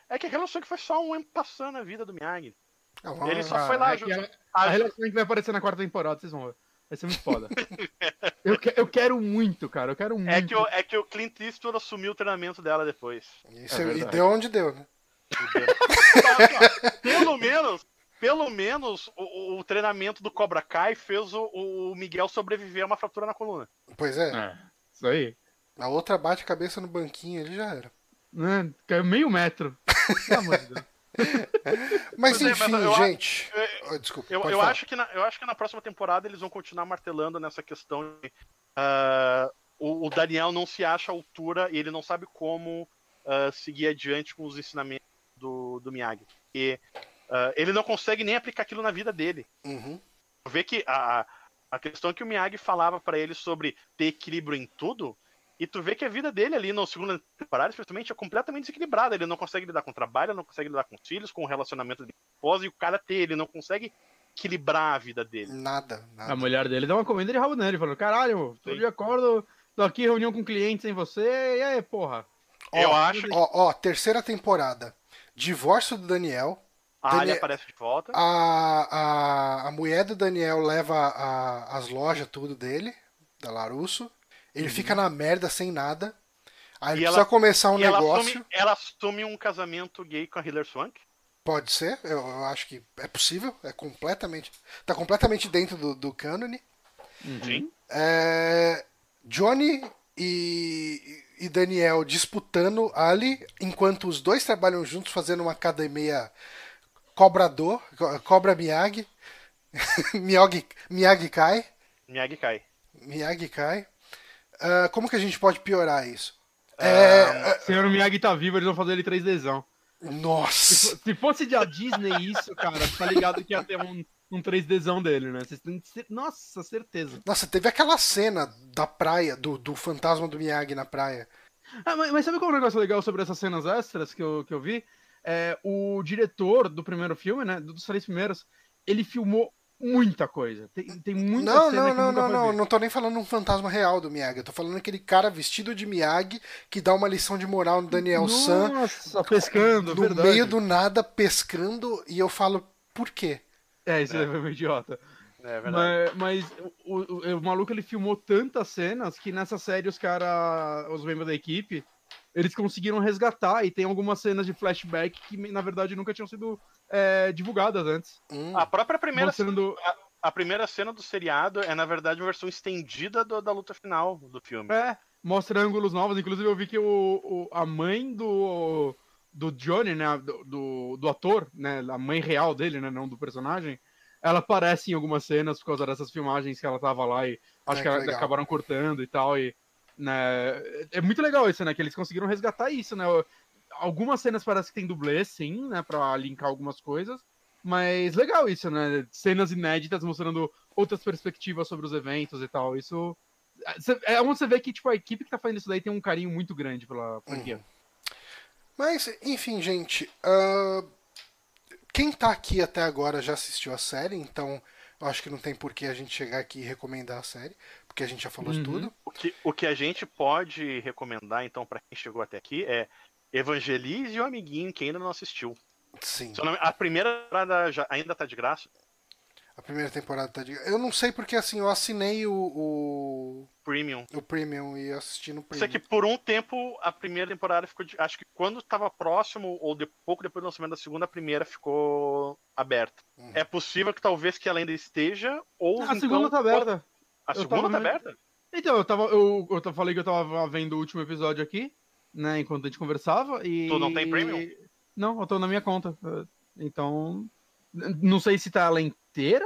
É que a relação que foi só um ano passando a vida do Miyagi. Ah, Ele só foi lá é ela- A relação que vai aparecer na quarta temporada, vocês vão ver. Vai ser muito foda. eu, que- eu quero muito, cara. Eu quero muito. É que, o, é que o Clint Eastwood assumiu o treinamento dela depois. Isso, É e deu onde deu, né? pelo menos, pelo menos, o, o- treinamento do Cobra Kai fez o, o Miguel sobreviver a uma fratura na coluna. Pois é. É, isso aí. A outra bate a cabeça no banquinho, ele já era. Né? Caiu meio metro. Pelo amor de Deus. Mas Mas é, enfim, mas eu- gente. eu- desculpa, Eu, pode eu falar. acho que na, eu acho que na próxima temporada eles vão continuar martelando nessa questão de. ah, o, o Daniel não se acha à altura e ele não sabe como ah, seguir adiante com os ensinamentos do, do Miyagi. E ah, ele não consegue nem aplicar aquilo na vida dele. Uhum. Vê que a, a questão que o Miyagi falava pra ele sobre ter equilíbrio em tudo, e tu vê que a vida dele ali no segundo temporada, especialmente, é completamente desequilibrada. Ele não consegue lidar com o trabalho, ele não consegue lidar com os filhos, com o relacionamento de esposa e o cara ter, ele não consegue equilibrar a vida dele. Nada, nada. A mulher dele dá uma comida de rabo nele, falando, caralho, todo Sim. dia acordo, tô aqui em reunião com clientes sem você, e aí, porra. Eu Ó, acho. Ó, ó, terceira temporada. Divórcio do Daniel. A Ali Daniel- aparece de volta. A, a, a mulher do Daniel leva a- as lojas, tudo dele, da Larusso. Ele fica na merda sem nada. Aí ele Uhum. E precisa ela- começar um e ela negócio. assume, ela assume um casamento gay com a Hilary Swank. Pode ser, eu, eu acho que é possível. É completamente. Tá completamente dentro do, do cânone. Sim. É, Johnny e, e Daniel disputando ali, enquanto os dois trabalham juntos fazendo uma academia cobrador, co- cobra Miyagi. Miyagi, Miyagi Kai. Miyagi cai. Miyagi Kai. Ah, como que a gente pode piorar isso? Ah, É, Se o Miyagi tá vivo, eles vão fazer ele 3Dzão. nossa. Se fosse da Disney isso, cara, tá ligado que ia ter um, um 3Dzão dele, né? Nossa, certeza. Nossa, teve aquela cena da praia, do, do fantasma do Miyagi na praia. Ah, mas, mas sabe qual é um negócio legal sobre essas cenas extras que eu, que eu vi? É, o diretor do primeiro filme, né? Dos três primeiros, ele filmou muita coisa. Tem, tem muita Não, cena não, que não, não, não. Não tô nem falando um fantasma real do Miyagi. Eu tô falando aquele cara vestido de Miyagi que dá uma lição de moral no Daniel San Nossa, pescando, no verdade. meio do nada, pescando, e eu falo, por quê? É, isso É. é meio idiota. É verdade. Mas, mas o, o- o maluco ele filmou tantas cenas que nessa série os caras, os membros da equipe, eles conseguiram resgatar e tem algumas cenas de flashback que na verdade nunca tinham sido é, divulgadas antes. Hum, A própria primeira Mostrando. a primeira cena do seriado é, na verdade, uma versão estendida do- da luta final do filme. É, mostra ângulos novos. Inclusive, eu vi que o, o- a mãe do, do Johnny, né? Do, do, do ator, né? A mãe real dele, né? Não do personagem. Ela aparece em algumas cenas por causa dessas filmagens que ela tava lá e acho É, que, que acabaram cortando e tal. E, né, é muito legal isso, né? Que eles conseguiram resgatar isso, né? Algumas cenas parece que tem dublê, sim, né? Pra linkar algumas coisas. Mas legal isso, né? Cenas inéditas mostrando outras perspectivas sobre os eventos e tal. Isso É onde você vê que tipo, a equipe que tá fazendo isso daí tem um carinho muito grande pela franquia. Mas, enfim, gente. ah, quem tá aqui até agora já assistiu a série, então acho que não tem por que a gente chegar aqui e recomendar a série, porque a gente já falou de Uhum. tudo. O que, o que a gente pode recomendar, então, pra quem chegou até aqui é evangelize o amiguinho que ainda não assistiu. Sim. Não- A primeira temporada já, ainda tá de graça. A primeira temporada tá de. Eu não sei porque assim, eu assinei o, o, Premium. o Premium e assisti no Isso Premium. é que por um tempo a primeira temporada ficou. de- Acho que quando tava próximo, ou de, pouco depois do lançamento da segunda, a primeira ficou aberta. Uhum. É possível que talvez que ela ainda esteja, ou. A então- segunda tá aberta. A Eu segunda tá vendo- aberta? Então, eu tava. Eu, eu falei que eu tava vendo o último episódio aqui, né? Enquanto a gente conversava. E. Tu não tem premium? Não, eu tô na minha conta. Então. Não sei se tá ela inteira,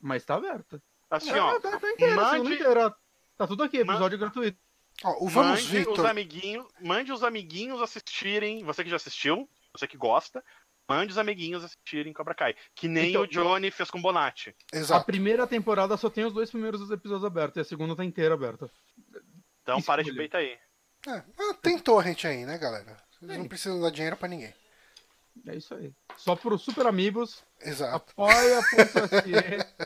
mas tá aberta. Assim, É, ó. tá, tá inteira, a segunda mande- inteira. Tá tudo aqui, episódio gratuito. Ó, o Vamos mande os Victor. amiguinhos, mande os amiguinhos assistirem. Você que já assistiu, você que gosta, mande os amiguinhos assistirem Cobra Kai. Que nem Então, o Johnny fez com Bonatti. A Exato. primeira temporada só tem os dois primeiros episódios abertos e a segunda tá inteira aberta. Então Escolha. para de peito aí. É, ah, tem torrent aí, né, galera? Vocês não precisam dar dinheiro pra ninguém. É isso aí. Só pro Super Amigos, Exato. apoia.se.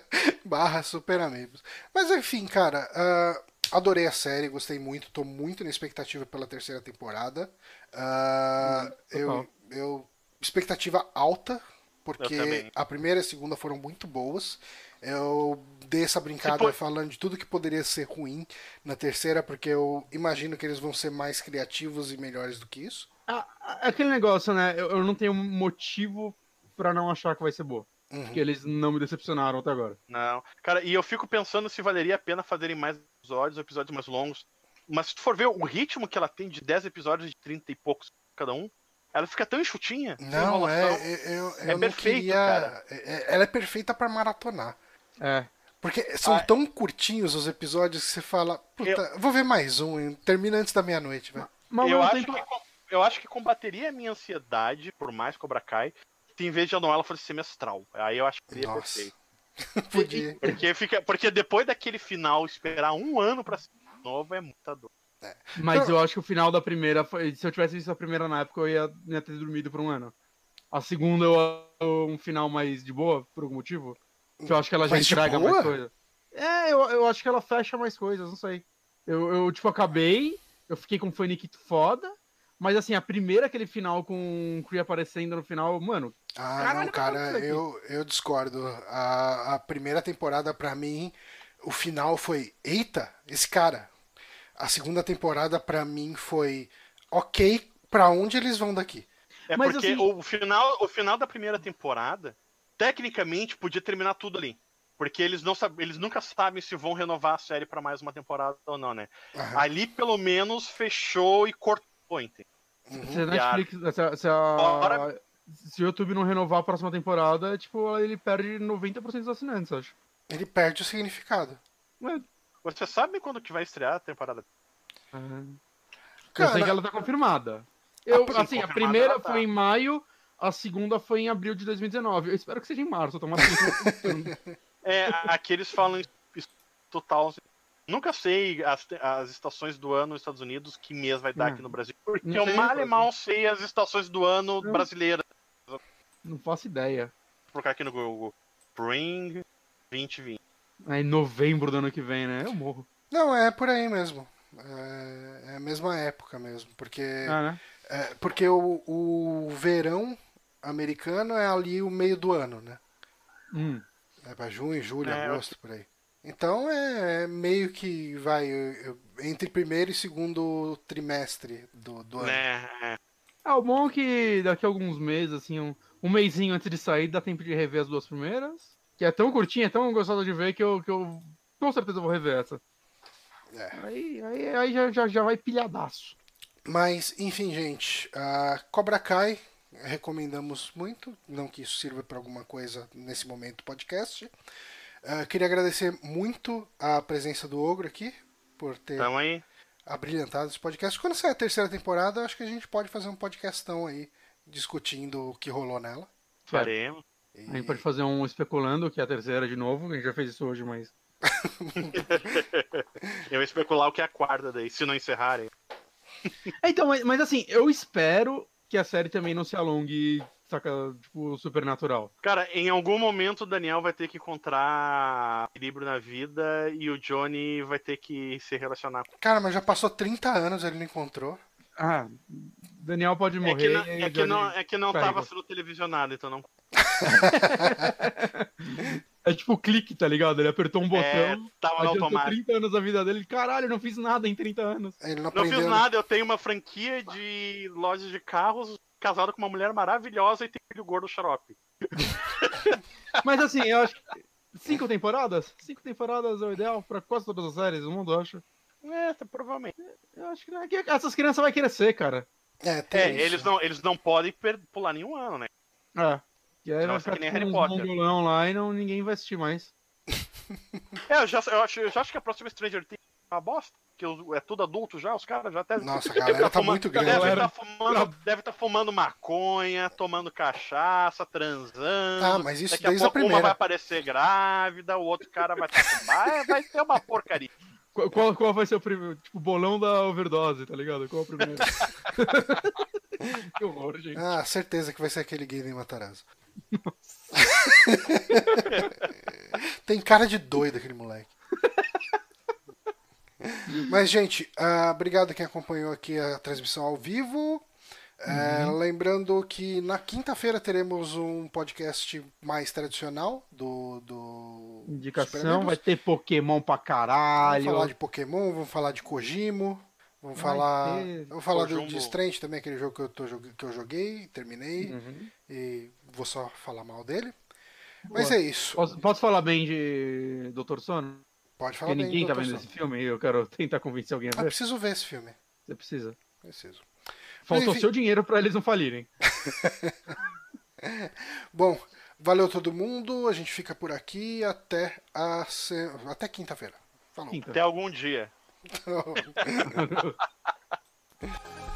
Barra Super Amigos. Mas enfim, cara, ah, adorei a série, gostei muito, tô muito na expectativa pela terceira temporada. Uhum, eu, eu. Expectativa alta, porque a primeira e a segunda foram muito boas. Eu dei essa brincada for- falando de tudo que poderia ser ruim na terceira, porque eu imagino que eles vão ser mais criativos e melhores do que isso. Ah, Aquele negócio, né? Eu, eu não tenho motivo pra não achar que vai ser boa. Uhum. Porque eles não me decepcionaram até agora. Não. Cara, e eu fico pensando se valeria a pena fazerem mais episódios, episódios mais longos. Mas se tu for ver o ritmo que ela tem de 10 episódios de 30 e poucos cada um, Ela fica tão enxutinha. Não, é. Eu, eu, É não perfeito, queria. cara. é- é- Ela é perfeita pra maratonar. É. Porque são Ah. tão curtinhos os episódios que você fala, puta, vou ver mais um, termina antes da meia-noite, velho. Eu, acho tempo- que, eu acho que combateria a minha ansiedade, por mais Cobra Kai, se em vez de anual ela fosse semestral. Aí eu acho que seria Nossa. perfeito. Podia. Porque, fica, porque depois daquele final, esperar um ano pra ser novo é muita dor. Mas Então- eu acho que o final da primeira foi. Se eu tivesse visto a primeira na época, eu ia, ia ter dormido por um ano. A segunda eu um final mais de boa, por algum motivo. Que eu acho que ela já Mais de entrega mais coisa. É, eu, eu acho que ela fecha mais coisas, não sei. Eu, eu tipo, acabei, eu fiquei com um faniquito foda. Mas assim, a primeira, aquele final com o Cree aparecendo no final, mano, Ah, Caralho, não, mas cara, eu, eu discordo. A, a primeira temporada, pra mim, o final foi: eita, esse cara. A segunda temporada, pra mim, foi: ok, pra onde eles vão daqui? É Mas, porque assim- o, final, o final da primeira temporada, tecnicamente, podia terminar tudo ali. Porque eles, não sab... eles nunca sabem se vão renovar a série pra mais uma temporada ou não, né? Aham. Ali, pelo menos, fechou e cortou, se a Netflix. Se, a- se, a- se o YouTube não renovar a próxima temporada, tipo, ele perde 90% dos assinantes, acho. Ele perde o significado. É, Você sabe quando que vai estrear a temporada? é. Eu Cara, sei que ela tá confirmada. Eu, sim, assim, a primeira tá. foi em maio, a segunda foi em abril de 2019. Eu espero que seja em março, tomara que É, aqui eles falam isso total. Nunca sei as, as estações do ano nos Estados Unidos, que mês vai dar Hum. aqui no Brasil. Porque eu mal e mal sei as estações do ano Não. brasileiras. Não faço ideia. Vou colocar aqui no Google. Spring 2020. É em novembro do ano que vem, né? Eu morro. Não, é por aí mesmo. É, é a mesma época mesmo. Porque, Ah, né? é, porque o, o verão americano é ali o meio do ano, né? Hum. É pra junho, julho, É, agosto, por aí. Então é meio que vai eu- eu- entre primeiro e segundo trimestre do, do ano. Né? É. Ah, o bom é que daqui a alguns meses, assim, um, um mêsinho antes de sair, dá tempo de rever as duas primeiras. Que é tão curtinha, é tão gostosa de ver que eu, que eu com certeza vou rever essa. É. Aí, aí, aí já, já, já vai pilhadaço. Mas, enfim, gente, a Cobra Kai recomendamos muito. Não que isso sirva para alguma coisa nesse momento do podcast. Ah, queria agradecer muito a presença do Ogro aqui por ter Tamo aí. abrilhantado esse podcast. Quando sair a terceira temporada, acho que a gente pode fazer um podcastão aí discutindo o que rolou nela. Faremos. E- A gente pode fazer um especulando, que é a terceira de novo. A gente já fez isso hoje, mas. Eu ia especular o que é a quarta daí, se não encerrarem. É, então, mas, mas assim, eu espero que a série também não se alongue, saca, tipo, supernatural. Cara, em algum momento o Daniel vai ter que encontrar equilíbrio na vida e o Johnny vai ter que se relacionar com Cara, mas já passou 30 anos, ele não encontrou. Ah, Daniel pode É morrer. que não, é que não, é que não tava sendo televisionado, então não. É tipo o clique, tá ligado? Ele apertou um É, botão, tava no automático. 30 anos da vida dele. Caralho, eu não fiz nada em 30 anos. Ele não Não fiz nada, eu tenho uma franquia de lojas de carros, casado com uma mulher maravilhosa e tem filho gordo xarope. Mas assim, eu acho que. Cinco temporadas? Cinco temporadas é o ideal pra quase todas as séries do mundo, eu acho. É, tá, provavelmente. Eu acho que, não é que essas crianças vão crescer, cara. É, tem É, isso. eles não, eles não podem pular nenhum ano, né? É. E aí vai ficar que nem tipo, Harry Potter. mongolão lá e não, ninguém vai assistir mais. É, eu já, eu, acho, eu já acho que a próxima Stranger Things é uma bosta, que é tudo adulto já, os caras já até. Nossa, a galera tá muito grande. Deve estar fumando, deve tá fumando maconha, tomando cachaça, transando. Ah, mas isso Daqui a desde a pouco uma primeira. vai aparecer grávida, o outro cara vai estar com vai, vai ter uma porcaria. Qual, qual, qual vai ser o primeiro? Tipo, bolão da overdose, tá ligado? Qual é o primeiro? que horror, gente. Ah, certeza que vai ser aquele gay Matarazzo. Tem cara de doido aquele moleque. Mas, gente, ah, obrigado quem acompanhou aqui a transmissão ao vivo. É, Lembrando que na quinta-feira teremos um podcast mais tradicional do, do Indicação, vai ter Pokémon pra Vamos caralho. falar de Pokémon, vamos falar de Kojimo, vamos Vai falar, ter vamos falar do, Kojumbo. Strange também, aquele jogo que eu, tô, que eu joguei, terminei Uhum. e vou só falar mal dele. Mas Boa. é isso. Posso, posso, falar bem de Doutor Sono? Pode falar Porque bem. Ninguém Dr. tá vendo Sono. esse filme e eu quero tentar convencer alguém a ah, ver. Eu preciso ver esse filme. Você precisa? Preciso. Faltou Enfim... seu dinheiro para eles não falirem. Bom, valeu todo mundo. A gente fica por aqui até a se... até quinta-feira. Falou. Quinta. Até algum dia. Então...